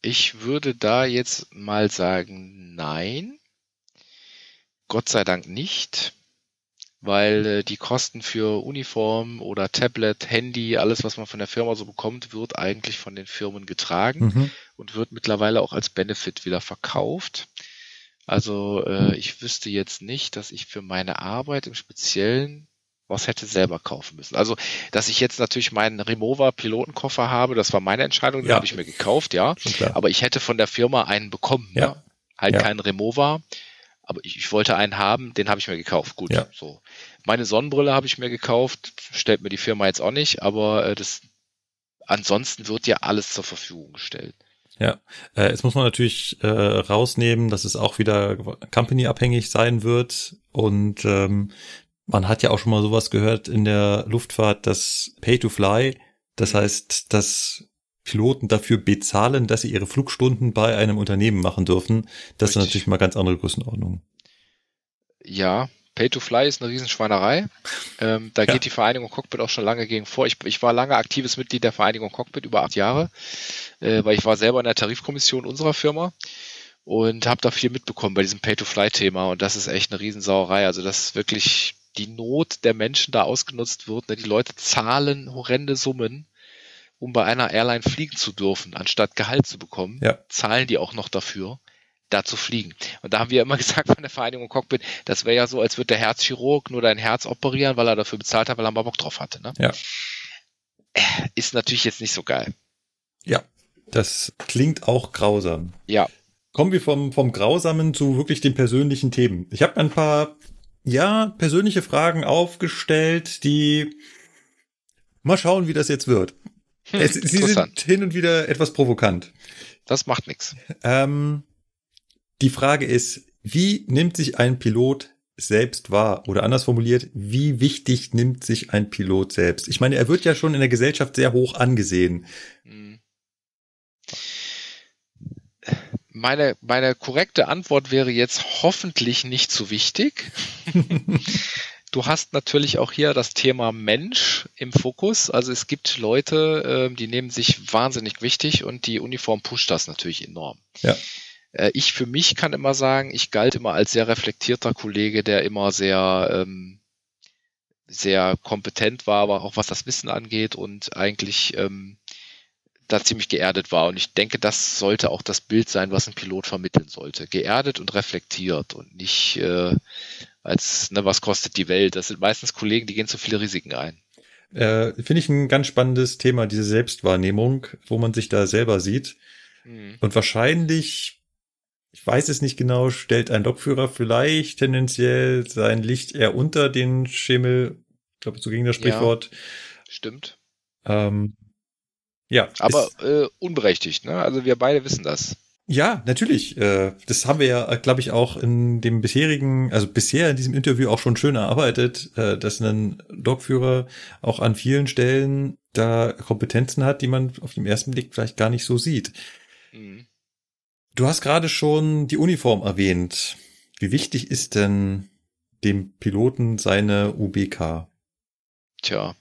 Ich würde da jetzt mal sagen, nein. Gott sei Dank nicht, weil äh, die Kosten für Uniform oder Tablet, Handy, alles, was man von der Firma so bekommt, wird eigentlich von den Firmen getragen Mhm. und wird mittlerweile auch als Benefit wieder verkauft. Also äh, ich wüsste jetzt nicht, dass ich für meine Arbeit im Speziellen was hätte selber kaufen müssen. Also, dass ich jetzt natürlich meinen Remover Pilotenkoffer habe, das war meine Entscheidung, den Ja. habe ich mir gekauft, ja. Aber ich hätte von der Firma einen bekommen. Ja. Ne? Halt Ja. keinen Remover. Aber ich, ich wollte einen haben, den habe ich mir gekauft. Gut, Ja. so. Meine Sonnenbrille habe ich mir gekauft, stellt mir die Firma jetzt auch nicht, aber äh, das ansonsten wird ja alles zur Verfügung gestellt. Ja, äh, jetzt muss man natürlich äh, rausnehmen, dass es auch wieder company-abhängig sein wird. Und ähm, man hat ja auch schon mal sowas gehört in der Luftfahrt, das Pay-to-Fly. Das Mhm. heißt, dass Piloten dafür bezahlen, dass sie ihre Flugstunden bei einem Unternehmen machen dürfen. Das sind Richtig. natürlich mal ganz andere Größenordnungen. Ja, Pay to Fly ist eine Riesenschweinerei. Ähm, da Ja. geht die Vereinigung Cockpit auch schon lange gegen vor. Ich, ich war lange aktives Mitglied der Vereinigung Cockpit, über acht Jahre, äh, weil ich war selber in der Tarifkommission unserer Firma und habe da viel mitbekommen bei diesem Pay to Fly Thema und das ist echt eine Riesensauerei. Also dass wirklich die Not der Menschen da ausgenutzt wird. Ne? Die Leute zahlen horrende Summen, um bei einer Airline fliegen zu dürfen, anstatt Gehalt zu bekommen. Ja. Zahlen die auch noch dafür da zu fliegen. Und da haben wir immer gesagt von der Vereinigung Cockpit, das wäre ja so, als würde der Herzchirurg nur dein Herz operieren, weil er dafür bezahlt hat, weil er mal Bock drauf hatte. Ne? Ja. Ist natürlich jetzt nicht so geil. Ja, das klingt auch grausam. Ja, Kommen wir vom, vom Grausamen zu wirklich den persönlichen Themen. Ich habe ein paar, ja, persönliche Fragen aufgestellt, die mal schauen, wie das jetzt wird. Es, sie sind hin und wieder etwas provokant. Das macht nichts. Ähm, die Frage ist, wie nimmt sich ein Pilot selbst wahr? Oder anders formuliert, wie wichtig nimmt sich ein Pilot selbst? Ich meine, er wird ja schon in der Gesellschaft sehr hoch angesehen. Hm. Meine, meine korrekte Antwort wäre jetzt hoffentlich nicht zu wichtig. Du hast natürlich auch hier das Thema Mensch im Fokus. Also es gibt Leute, ähm, die nehmen sich wahnsinnig wichtig und die Uniform pusht das natürlich enorm. Ja. Äh, Ich für mich kann immer sagen, ich galt immer als sehr reflektierter Kollege, der immer sehr, ähm, sehr kompetent war, aber auch was das Wissen angeht und eigentlich ähm, da ziemlich geerdet war. Und ich denke, das sollte auch das Bild sein, was ein Pilot vermitteln sollte. Geerdet und reflektiert und nicht äh, als, ne, was kostet die Welt. Das sind meistens Kollegen, die gehen zu viele Risiken ein. Äh, Finde ich ein ganz spannendes Thema, diese Selbstwahrnehmung, wo man sich da selber sieht. Hm. Und wahrscheinlich, ich weiß es nicht genau, stellt ein Lokführer vielleicht tendenziell sein Licht eher unter den Schemel. Ich glaube, so ging das Ja. Sprichwort. Stimmt. Ähm, Ja. Aber äh, unberechtigt, ne? Also wir beide wissen das. Ja, natürlich. Äh, das haben wir ja, glaube ich, auch in dem bisherigen, also bisher in diesem Interview auch schon schön erarbeitet, äh, dass ein Dogführer auch an vielen Stellen da Kompetenzen hat, die man auf den ersten Blick vielleicht gar nicht so sieht. Mhm. Du hast gerade schon die Uniform erwähnt. Wie wichtig ist denn dem Piloten seine UBK? Tja,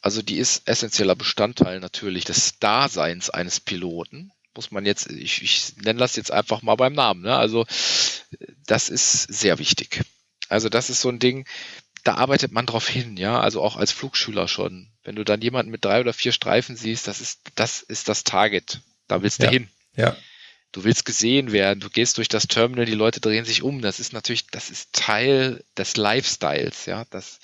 also die ist essentieller Bestandteil natürlich des Daseins eines Piloten muss man jetzt, ich, ich nenne das jetzt einfach mal beim Namen. Ne? Also das ist sehr wichtig. Also das ist so ein Ding, da arbeitet man drauf hin, ja, also auch als Flugschüler schon. Wenn du dann jemanden mit drei oder vier Streifen siehst, das ist, das ist das Target. Da willst du ja. hin. Ja. Du willst gesehen werden, du gehst durch das Terminal, die Leute drehen sich um. Das ist natürlich, das ist Teil des Lifestyles, ja. Das,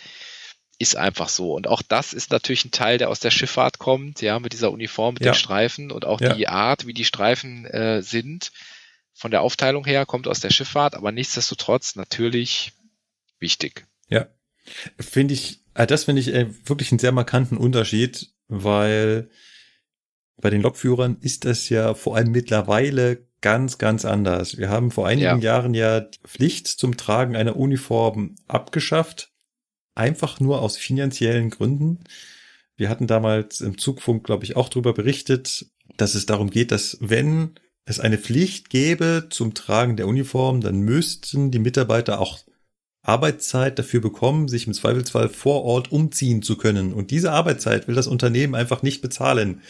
ist einfach so. Und auch das ist natürlich ein Teil, der aus der Schifffahrt kommt, ja, mit dieser Uniform, mit ja. den Streifen und auch ja. die Art, wie die Streifen äh, sind, von der Aufteilung her, kommt aus der Schifffahrt, aber nichtsdestotrotz natürlich wichtig. Ja. Finde ich, äh, das finde ich äh, wirklich einen sehr markanten Unterschied, weil bei den Lokführern ist das ja vor allem mittlerweile ganz, ganz anders. Wir haben vor einigen ja. Jahren ja die Pflicht zum Tragen einer Uniform abgeschafft einfach nur aus finanziellen Gründen. Wir hatten damals im Zugfunk, glaube ich, auch darüber berichtet, dass es darum geht, dass wenn es eine Pflicht gäbe zum Tragen der Uniform, dann müssten die Mitarbeiter auch Arbeitszeit dafür bekommen, sich im Zweifelsfall vor Ort umziehen zu können. Und diese Arbeitszeit will das Unternehmen einfach nicht bezahlen.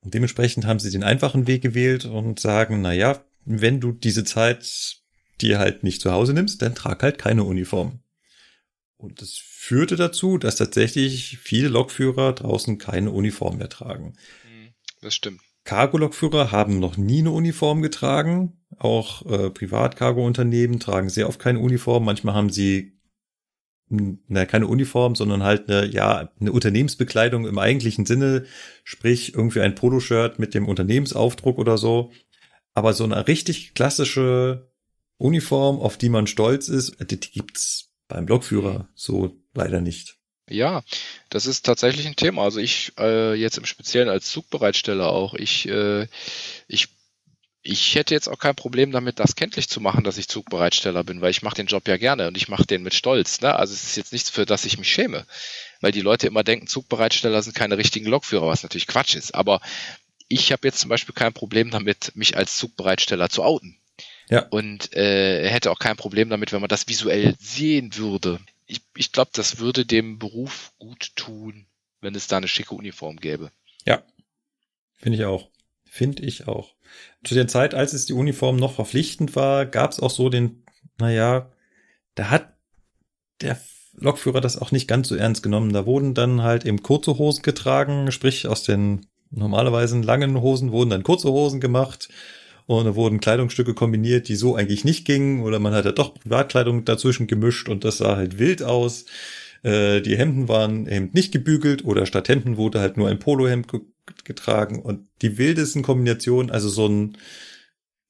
Und dementsprechend haben sie den einfachen Weg gewählt und sagen, na ja, wenn du diese Zeit dir halt nicht zu Hause nimmst, dann trag halt keine Uniform. Und das führte dazu, dass tatsächlich viele Lokführer draußen keine Uniform mehr tragen. Mhm, das stimmt. Cargo-Lokführer haben noch nie eine Uniform getragen. Auch äh, Privat-Cargo-Unternehmen tragen sehr oft keine Uniform. Manchmal haben sie na, keine Uniform, sondern halt eine, ja, eine Unternehmensbekleidung im eigentlichen Sinne, sprich irgendwie ein Poloshirt mit dem Unternehmensaufdruck oder so. Aber so eine richtig klassische Uniform, auf die man stolz ist, die gibt's beim Blockführer so leider nicht. Ja, das ist tatsächlich ein Thema. Also ich äh, jetzt im Speziellen als Zugbereitsteller auch, ich, äh, ich, ich hätte jetzt auch kein Problem damit, das kenntlich zu machen, dass ich Zugbereitsteller bin, weil ich mache den Job ja gerne und ich mache den mit Stolz. Ne? Also es ist jetzt nichts, für das ich mich schäme, weil die Leute immer denken, Zugbereitsteller sind keine richtigen Lokführer, was natürlich Quatsch ist. Aber ich habe jetzt zum Beispiel kein Problem damit, mich als Zugbereitsteller zu outen. Ja. Und äh, er hätte auch kein Problem damit, wenn man das visuell sehen würde. Ich, ich glaube, das würde dem Beruf gut tun, wenn es da eine schicke Uniform gäbe. Ja, finde ich auch. Finde ich auch. Zu der Zeit, als es die Uniform noch verpflichtend war, gab es auch so den, naja, da hat der Lokführer das auch nicht ganz so ernst genommen. Da wurden dann halt eben kurze Hosen getragen, sprich aus den normalerweise langen Hosen wurden dann kurze Hosen gemacht und da wurden Kleidungsstücke kombiniert, die so eigentlich nicht gingen oder man hat ja doch Privatkleidung dazwischen gemischt und das sah halt wild aus. Äh, die Hemden waren eben nicht gebügelt oder statt Hemden wurde halt nur ein Polohemd getragen und die wildesten Kombinationen, also so ein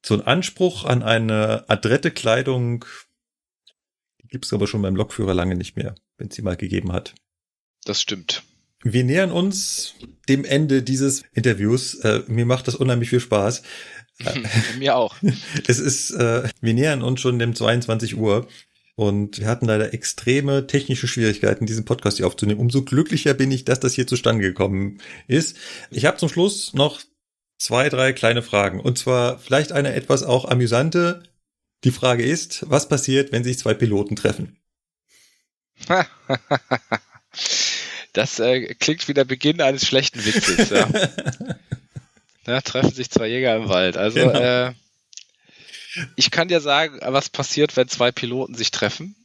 so ein Anspruch an eine adrette Kleidung gibt's aber schon beim Lokführer lange nicht mehr, wenn sie mal gegeben hat. Das stimmt. Wir nähern uns dem Ende dieses Interviews. Äh, mir macht das unheimlich viel Spaß. Mir auch. Es ist, äh, wir nähern uns schon dem 22 Uhr. Und wir hatten leider extreme technische Schwierigkeiten, diesen Podcast hier aufzunehmen. Umso glücklicher bin ich, dass das hier zustande gekommen ist. Ich habe zum Schluss noch zwei, drei kleine Fragen. Und zwar vielleicht eine etwas auch amüsante. Die Frage ist, was passiert, wenn sich zwei Piloten treffen? Das äh, klingt wie der Beginn eines schlechten Witzes. Ja. Da treffen sich zwei Jäger im Wald. Also genau. äh, ich kann dir sagen, was passiert, wenn zwei Piloten sich treffen.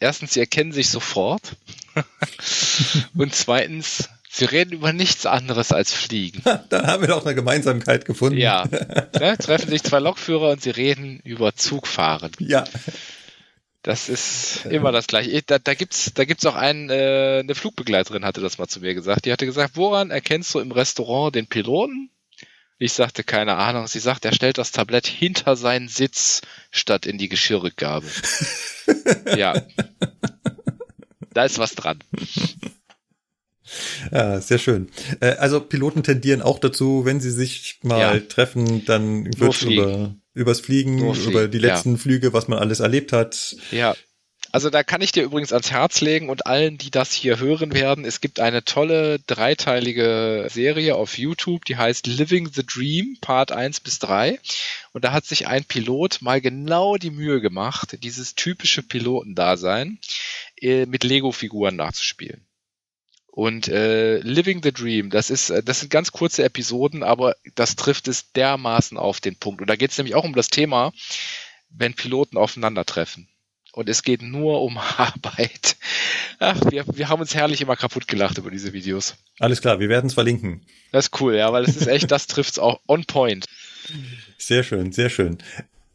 Erstens, sie erkennen sich sofort. Und zweitens, sie reden über nichts anderes als Fliegen. Dann haben wir doch eine Gemeinsamkeit gefunden. Ja. Ne, treffen sich zwei Lokführer und sie reden über Zugfahren. Ja. Das ist immer das Gleiche. Da, da gibt's, da gibt's auch einen, äh, eine Flugbegleiterin hatte das mal zu mir gesagt. Die hatte gesagt, woran erkennst du im Restaurant den Piloten? Ich sagte, keine Ahnung. Sie sagt, er stellt das Tablett hinter seinen Sitz statt in die Geschirrrückgabe. ja. Da ist was dran. Ja, sehr schön. Äh, also Piloten tendieren auch dazu, wenn sie sich mal ja. treffen, dann wird über übers Fliegen, Fliegen, über die letzten ja. Flüge, was man alles erlebt hat. Ja, also da kann ich dir übrigens ans Herz legen und allen, die das hier hören werden, es gibt eine tolle dreiteilige Serie auf YouTube, die heißt Living the Dream, Part 1 bis 3. Und da hat sich ein Pilot mal genau die Mühe gemacht, dieses typische Pilotendasein äh, mit Lego-Figuren nachzuspielen. Und äh, Living the Dream, das ist, äh, das sind ganz kurze Episoden, aber das trifft es dermaßen auf den Punkt. Und da geht es nämlich auch um das Thema, wenn Piloten aufeinandertreffen und es geht nur um Arbeit. Ach, wir, wir haben uns herrlich immer kaputt gelacht über diese Videos. Alles klar, wir werden es verlinken. Das ist cool, ja, weil es ist echt, das trifft's auch on point. Sehr schön, sehr schön.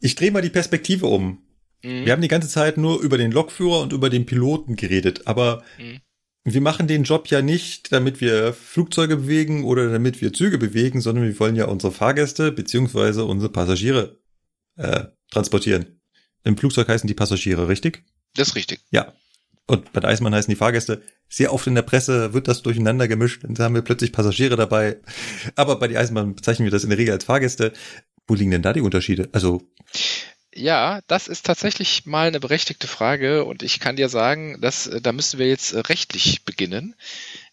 Ich drehe mal die Perspektive um. Mhm. Wir haben die ganze Zeit nur über den Lokführer und über den Piloten geredet, aber mhm. wir machen den Job ja nicht, damit wir Flugzeuge bewegen oder damit wir Züge bewegen, sondern wir wollen ja unsere Fahrgäste beziehungsweise unsere Passagiere äh, transportieren. Im Flugzeug heißen die Passagiere, richtig? Das ist richtig. Ja. Und bei der Eismann heißen die Fahrgäste. Sehr oft in der Presse wird das durcheinander gemischt. Dann haben wir plötzlich Passagiere dabei. Aber bei der Eisenbahn bezeichnen wir das in der Regel als Fahrgäste. Wo liegen denn da die Unterschiede? Also. Ja, das ist tatsächlich mal eine berechtigte Frage und ich kann dir sagen, dass da müssen wir jetzt rechtlich beginnen,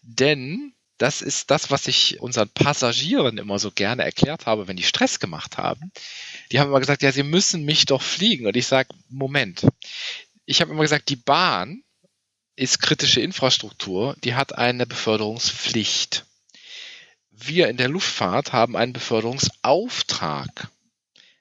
denn das ist das, was ich unseren Passagieren immer so gerne erklärt habe, wenn die Stress gemacht haben die haben immer gesagt, ja, sie müssen mich doch fliegen. Und ich sage, Moment. Ich habe immer gesagt, die Bahn ist kritische Infrastruktur, die hat eine Beförderungspflicht. Wir in der Luftfahrt haben einen Beförderungsauftrag.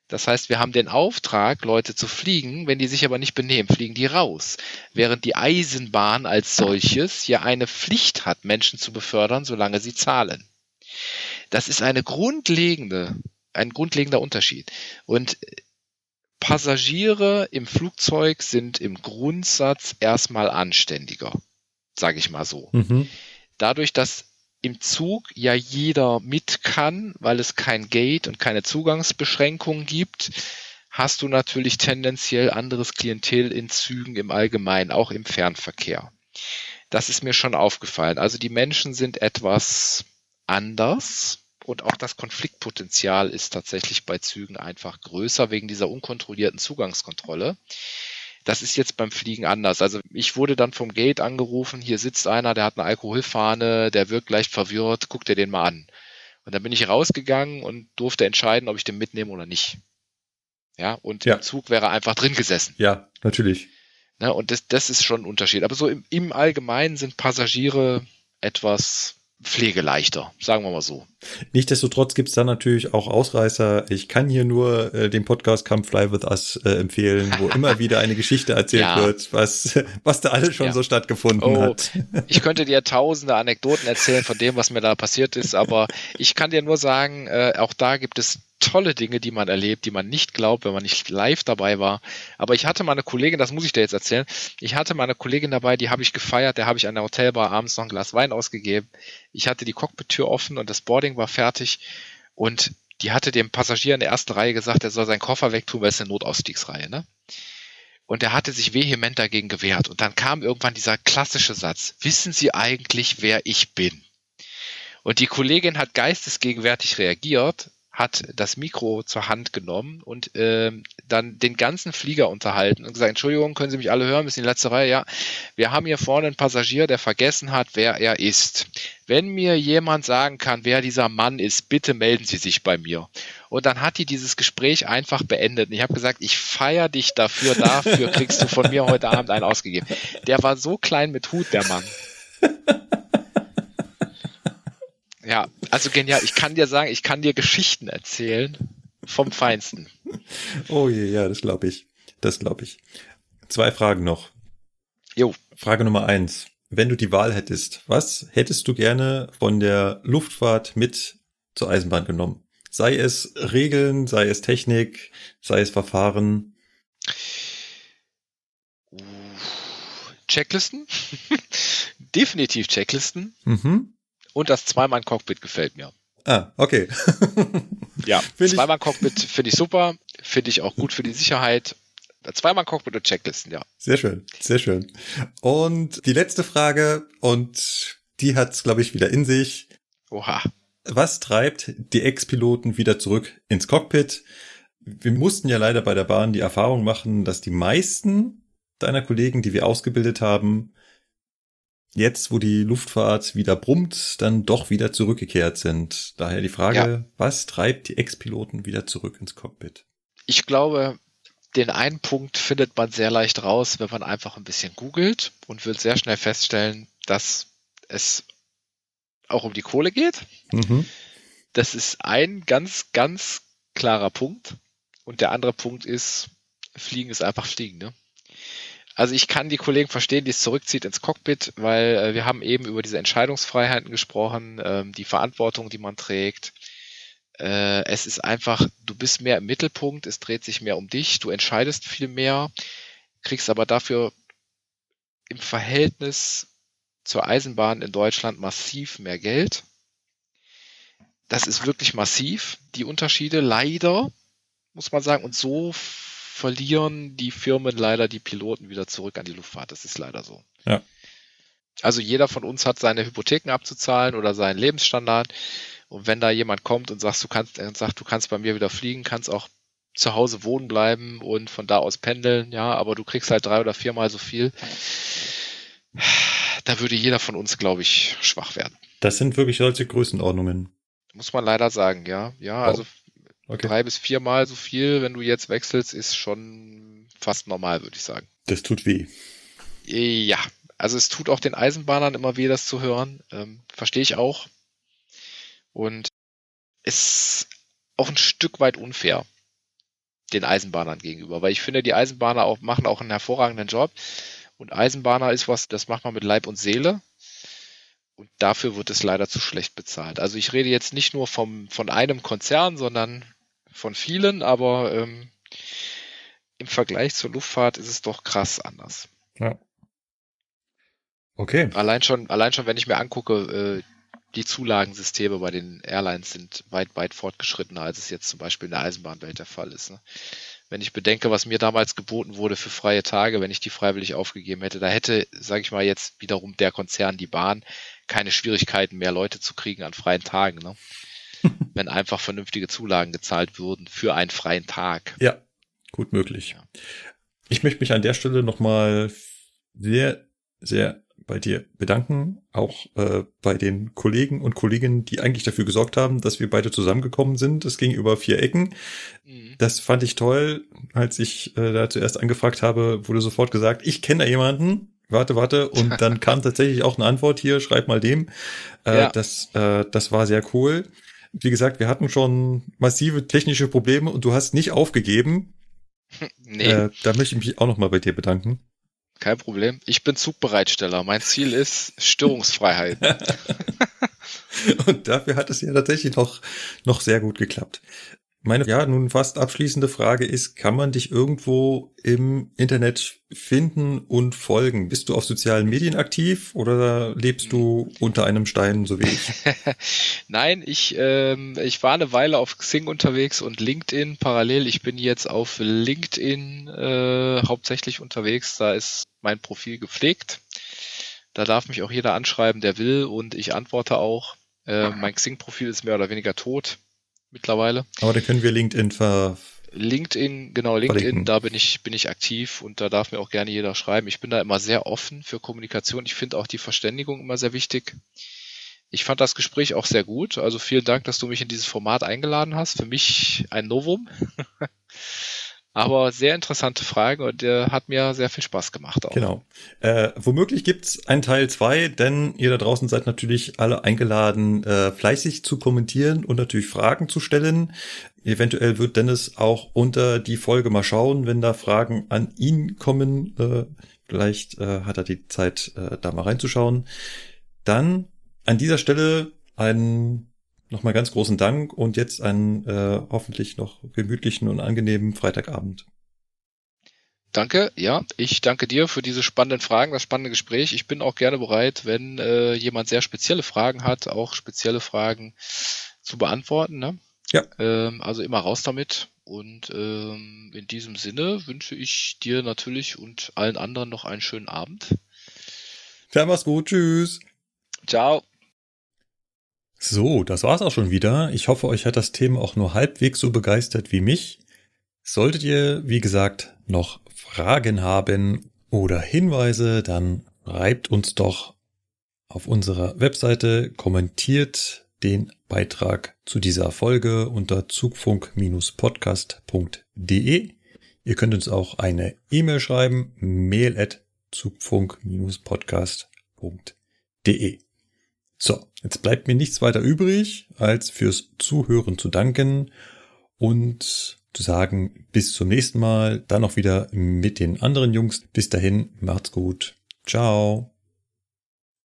Das heißt, wir haben den Auftrag, Leute zu fliegen, wenn die sich aber nicht benehmen, fliegen die raus. Während die Eisenbahn als solches ja eine Pflicht hat, Menschen zu befördern, solange sie zahlen. Das ist eine grundlegende ein grundlegender Unterschied. Und Passagiere im Flugzeug sind im Grundsatz erstmal anständiger, sage ich mal so. Mhm. Dadurch, dass im Zug ja jeder mit kann, weil es kein Gate und keine Zugangsbeschränkungen gibt, hast du natürlich tendenziell anderes Klientel in Zügen im Allgemeinen, auch im Fernverkehr. Das ist mir schon aufgefallen. Also die Menschen sind etwas anders und auch das Konfliktpotenzial ist tatsächlich bei Zügen einfach größer wegen dieser unkontrollierten Zugangskontrolle. Das ist jetzt beim Fliegen anders. Also ich wurde dann vom Gate angerufen, hier sitzt einer, der hat eine Alkoholfahne, der wirkt leicht verwirrt, guck dir den mal an. Und dann bin ich rausgegangen und durfte entscheiden, ob ich den mitnehme oder nicht. Ja, und ja. im Zug wäre einfach drin gesessen. Ja, natürlich. Ne, und das, das ist schon ein Unterschied. Aber so im, im Allgemeinen sind Passagiere etwas pflegeleichter, sagen wir mal so. Nichtsdestotrotz gibt's da natürlich auch Ausreißer. Ich kann hier nur äh, den Podcast Come Fly With Us äh, empfehlen, wo immer wieder eine Geschichte erzählt ja. wird, was, was da alles schon ja. so stattgefunden oh, hat. ich könnte dir tausende Anekdoten erzählen von dem, was mir da passiert ist, aber ich kann dir nur sagen, äh, auch da gibt es tolle Dinge, die man erlebt, die man nicht glaubt, wenn man nicht live dabei war. Aber ich hatte meine Kollegin, das muss ich dir jetzt erzählen, ich hatte meine Kollegin dabei, die habe ich gefeiert, der habe ich an der Hotelbar abends noch ein Glas Wein ausgegeben. Ich hatte die Cockpit-Tür offen und das Boarding war fertig und die hatte dem Passagier in der ersten Reihe gesagt, er soll seinen Koffer wegtun, weil es eine Notausstiegsreihe, ne? Und er hatte sich vehement dagegen gewehrt. Und dann kam irgendwann dieser klassische Satz, wissen Sie eigentlich, wer ich bin? Und die Kollegin hat geistesgegenwärtig reagiert, hat das Mikro zur Hand genommen und äh, dann den ganzen Flieger unterhalten und gesagt, Entschuldigung, können Sie mich alle hören, bis in die letzte Reihe? Ja, wir haben hier vorne einen Passagier, der vergessen hat, wer er ist. Wenn mir jemand sagen kann, wer dieser Mann ist, bitte melden Sie sich bei mir. Und dann hat die dieses Gespräch einfach beendet. Und ich habe gesagt, ich feiere dich dafür, dafür kriegst du von mir heute Abend einen ausgegeben. Der war so klein mit Hut, der Mann. Also genial. Ich kann dir sagen, ich kann dir Geschichten erzählen vom Feinsten. Oh je, ja, das glaube ich. Das glaube ich. Zwei Fragen noch. Jo. Frage Nummer eins. Wenn du die Wahl hättest, was hättest du gerne von der Luftfahrt mit zur Eisenbahn genommen? Sei es Regeln, sei es Technik, sei es Verfahren? Checklisten? Definitiv Checklisten. Mhm. Und das Zweimann-Cockpit gefällt mir. Ah, okay. ja, Zweimann-Cockpit finde ich super, finde ich auch gut für die Sicherheit. Zweimann-Cockpit und Checklisten, ja. Sehr schön, sehr schön. Und die letzte Frage, und die hat's, glaube ich, wieder in sich. Oha. Was treibt die Ex-Piloten wieder zurück ins Cockpit? Wir mussten ja leider bei der Bahn die Erfahrung machen, dass die meisten deiner Kollegen, die wir ausgebildet haben, jetzt, wo die Luftfahrt wieder brummt, dann doch wieder zurückgekehrt sind. Daher die Frage, ja. was treibt die Ex-Piloten wieder zurück ins Cockpit? Ich glaube, den einen Punkt findet man sehr leicht raus, wenn man einfach ein bisschen googelt und wird sehr schnell feststellen, dass es auch um die Kohle geht. Mhm. Das ist ein ganz, ganz klarer Punkt. Und der andere Punkt ist, Fliegen ist einfach Fliegen. Ne? Also ich kann die Kollegen verstehen, die es zurückzieht ins Cockpit, weil äh, wir haben eben über diese Entscheidungsfreiheiten gesprochen, ähm, die Verantwortung, die man trägt. Äh, es ist einfach, du bist mehr im Mittelpunkt, es dreht sich mehr um dich, du entscheidest viel mehr, kriegst aber dafür im Verhältnis zur Eisenbahn in Deutschland massiv mehr Geld. Das ist wirklich massiv, die Unterschiede leider, muss man sagen, und so verlieren die Firmen leider die Piloten wieder zurück an die Luftfahrt. Das ist leider so. Ja. Also jeder von uns hat seine Hypotheken abzuzahlen oder seinen Lebensstandard. Und wenn da jemand kommt und sagt, du kannst, äh, sagt, du kannst bei mir wieder fliegen, kannst auch zu Hause wohnen bleiben und von da aus pendeln, ja, aber du kriegst halt drei oder viermal so viel. Da würde jeder von uns, glaube ich, schwach werden. Das sind wirklich solche Größenordnungen. Muss man leider sagen, ja. Ja, also Okay. Drei bis viermal so viel, wenn du jetzt wechselst, ist schon fast normal, würde ich sagen. Das tut weh. Ja, also es tut auch den Eisenbahnern immer weh, das zu hören. Ähm, Verstehe ich auch. Und ist auch ein Stück weit unfair den Eisenbahnern gegenüber, weil ich finde, die Eisenbahner auch, machen auch einen hervorragenden Job. Und Eisenbahner ist was, das macht man mit Leib und Seele. Und dafür wird es leider zu schlecht bezahlt. Also ich rede jetzt nicht nur vom, von einem Konzern, sondern von vielen, aber ähm, im Vergleich zur Luftfahrt ist es doch krass anders. Ja. Okay. Allein schon, allein schon, wenn ich mir angucke, äh, die Zulagensysteme bei den Airlines sind weit, weit fortgeschrittener, als es jetzt zum Beispiel in der Eisenbahnwelt der Fall ist. Ne? Wenn ich bedenke, was mir damals geboten wurde für freie Tage, wenn ich die freiwillig aufgegeben hätte, da hätte, sage ich mal, jetzt wiederum der Konzern, die Bahn, keine Schwierigkeiten mehr, Leute zu kriegen an freien Tagen. Ne? wenn einfach vernünftige Zulagen gezahlt würden für einen freien Tag. Ja, gut möglich. Ja. Ich möchte mich an der Stelle nochmal sehr, sehr bei dir bedanken, auch äh, bei den Kollegen und Kolleginnen, die eigentlich dafür gesorgt haben, dass wir beide zusammengekommen sind. Es ging über vier Ecken. Mhm. Das fand ich toll. Als ich äh, da zuerst angefragt habe, wurde sofort gesagt, ich kenne da jemanden. Warte, warte. Und dann kam tatsächlich auch eine Antwort hier, schreib mal dem. Äh, ja. das, äh, das war sehr cool wie gesagt, wir hatten schon massive technische Probleme und du hast nicht aufgegeben. Nee. Äh, da möchte ich mich auch nochmal bei dir bedanken. Kein Problem. Ich bin Zugbereitsteller. Mein Ziel ist Störungsfreiheit. und dafür hat es ja tatsächlich noch, noch sehr gut geklappt. Meine ja nun fast abschließende Frage ist, kann man dich irgendwo im Internet finden und folgen? Bist du auf sozialen Medien aktiv oder lebst du unter einem Stein, so wie ich? Nein, ich, ähm, ich war eine Weile auf Xing unterwegs und LinkedIn parallel. Ich bin jetzt auf LinkedIn äh, hauptsächlich unterwegs. Da ist mein Profil gepflegt. Da darf mich auch jeder anschreiben, der will und ich antworte auch. Äh, mein Xing-Profil ist mehr oder weniger tot mittlerweile. Aber da können wir LinkedIn ver LinkedIn, genau, LinkedIn, verlinken. da bin ich, bin ich aktiv und da darf mir auch gerne jeder schreiben. Ich bin da immer sehr offen für Kommunikation. Ich finde auch die Verständigung immer sehr wichtig. Ich fand das Gespräch auch sehr gut. Also vielen Dank, dass du mich in dieses Format eingeladen hast. Für mich ein Novum. Aber sehr interessante Frage und der hat mir sehr viel Spaß gemacht. Auch. Genau. Äh, womöglich gibt's einen Teil zwei, denn ihr da draußen seid natürlich alle eingeladen, äh, fleißig zu kommentieren und natürlich Fragen zu stellen. Eventuell wird Dennis auch unter die Folge mal schauen, wenn da Fragen an ihn kommen. Äh, vielleicht äh, hat er die Zeit, äh, da mal reinzuschauen. Dann an dieser Stelle ein nochmal ganz großen Dank und jetzt einen äh, hoffentlich noch gemütlichen und angenehmen Freitagabend. Danke, ja, ich danke dir für diese spannenden Fragen, das spannende Gespräch. Ich bin auch gerne bereit, wenn äh, jemand sehr spezielle Fragen hat, auch spezielle Fragen zu beantworten. Ne? Ja. Ähm, also immer raus damit. Und ähm, in diesem Sinne wünsche ich dir natürlich und allen anderen noch einen schönen Abend. Ja, mach's gut. Tschüss. Ciao. So, das war's auch schon wieder. Ich hoffe, euch hat das Thema auch nur halbwegs so begeistert wie mich. Solltet ihr, wie gesagt, noch Fragen haben oder Hinweise, dann schreibt uns doch auf unserer Webseite, kommentiert den Beitrag zu dieser Folge unter zugfunk-podcast.de. Ihr könnt uns auch eine E-Mail schreiben, mail at zugfunk-podcast.de. So, jetzt bleibt mir nichts weiter übrig, als fürs Zuhören zu danken und zu sagen, bis zum nächsten Mal, dann noch wieder mit den anderen Jungs. Bis dahin, macht's gut. Ciao.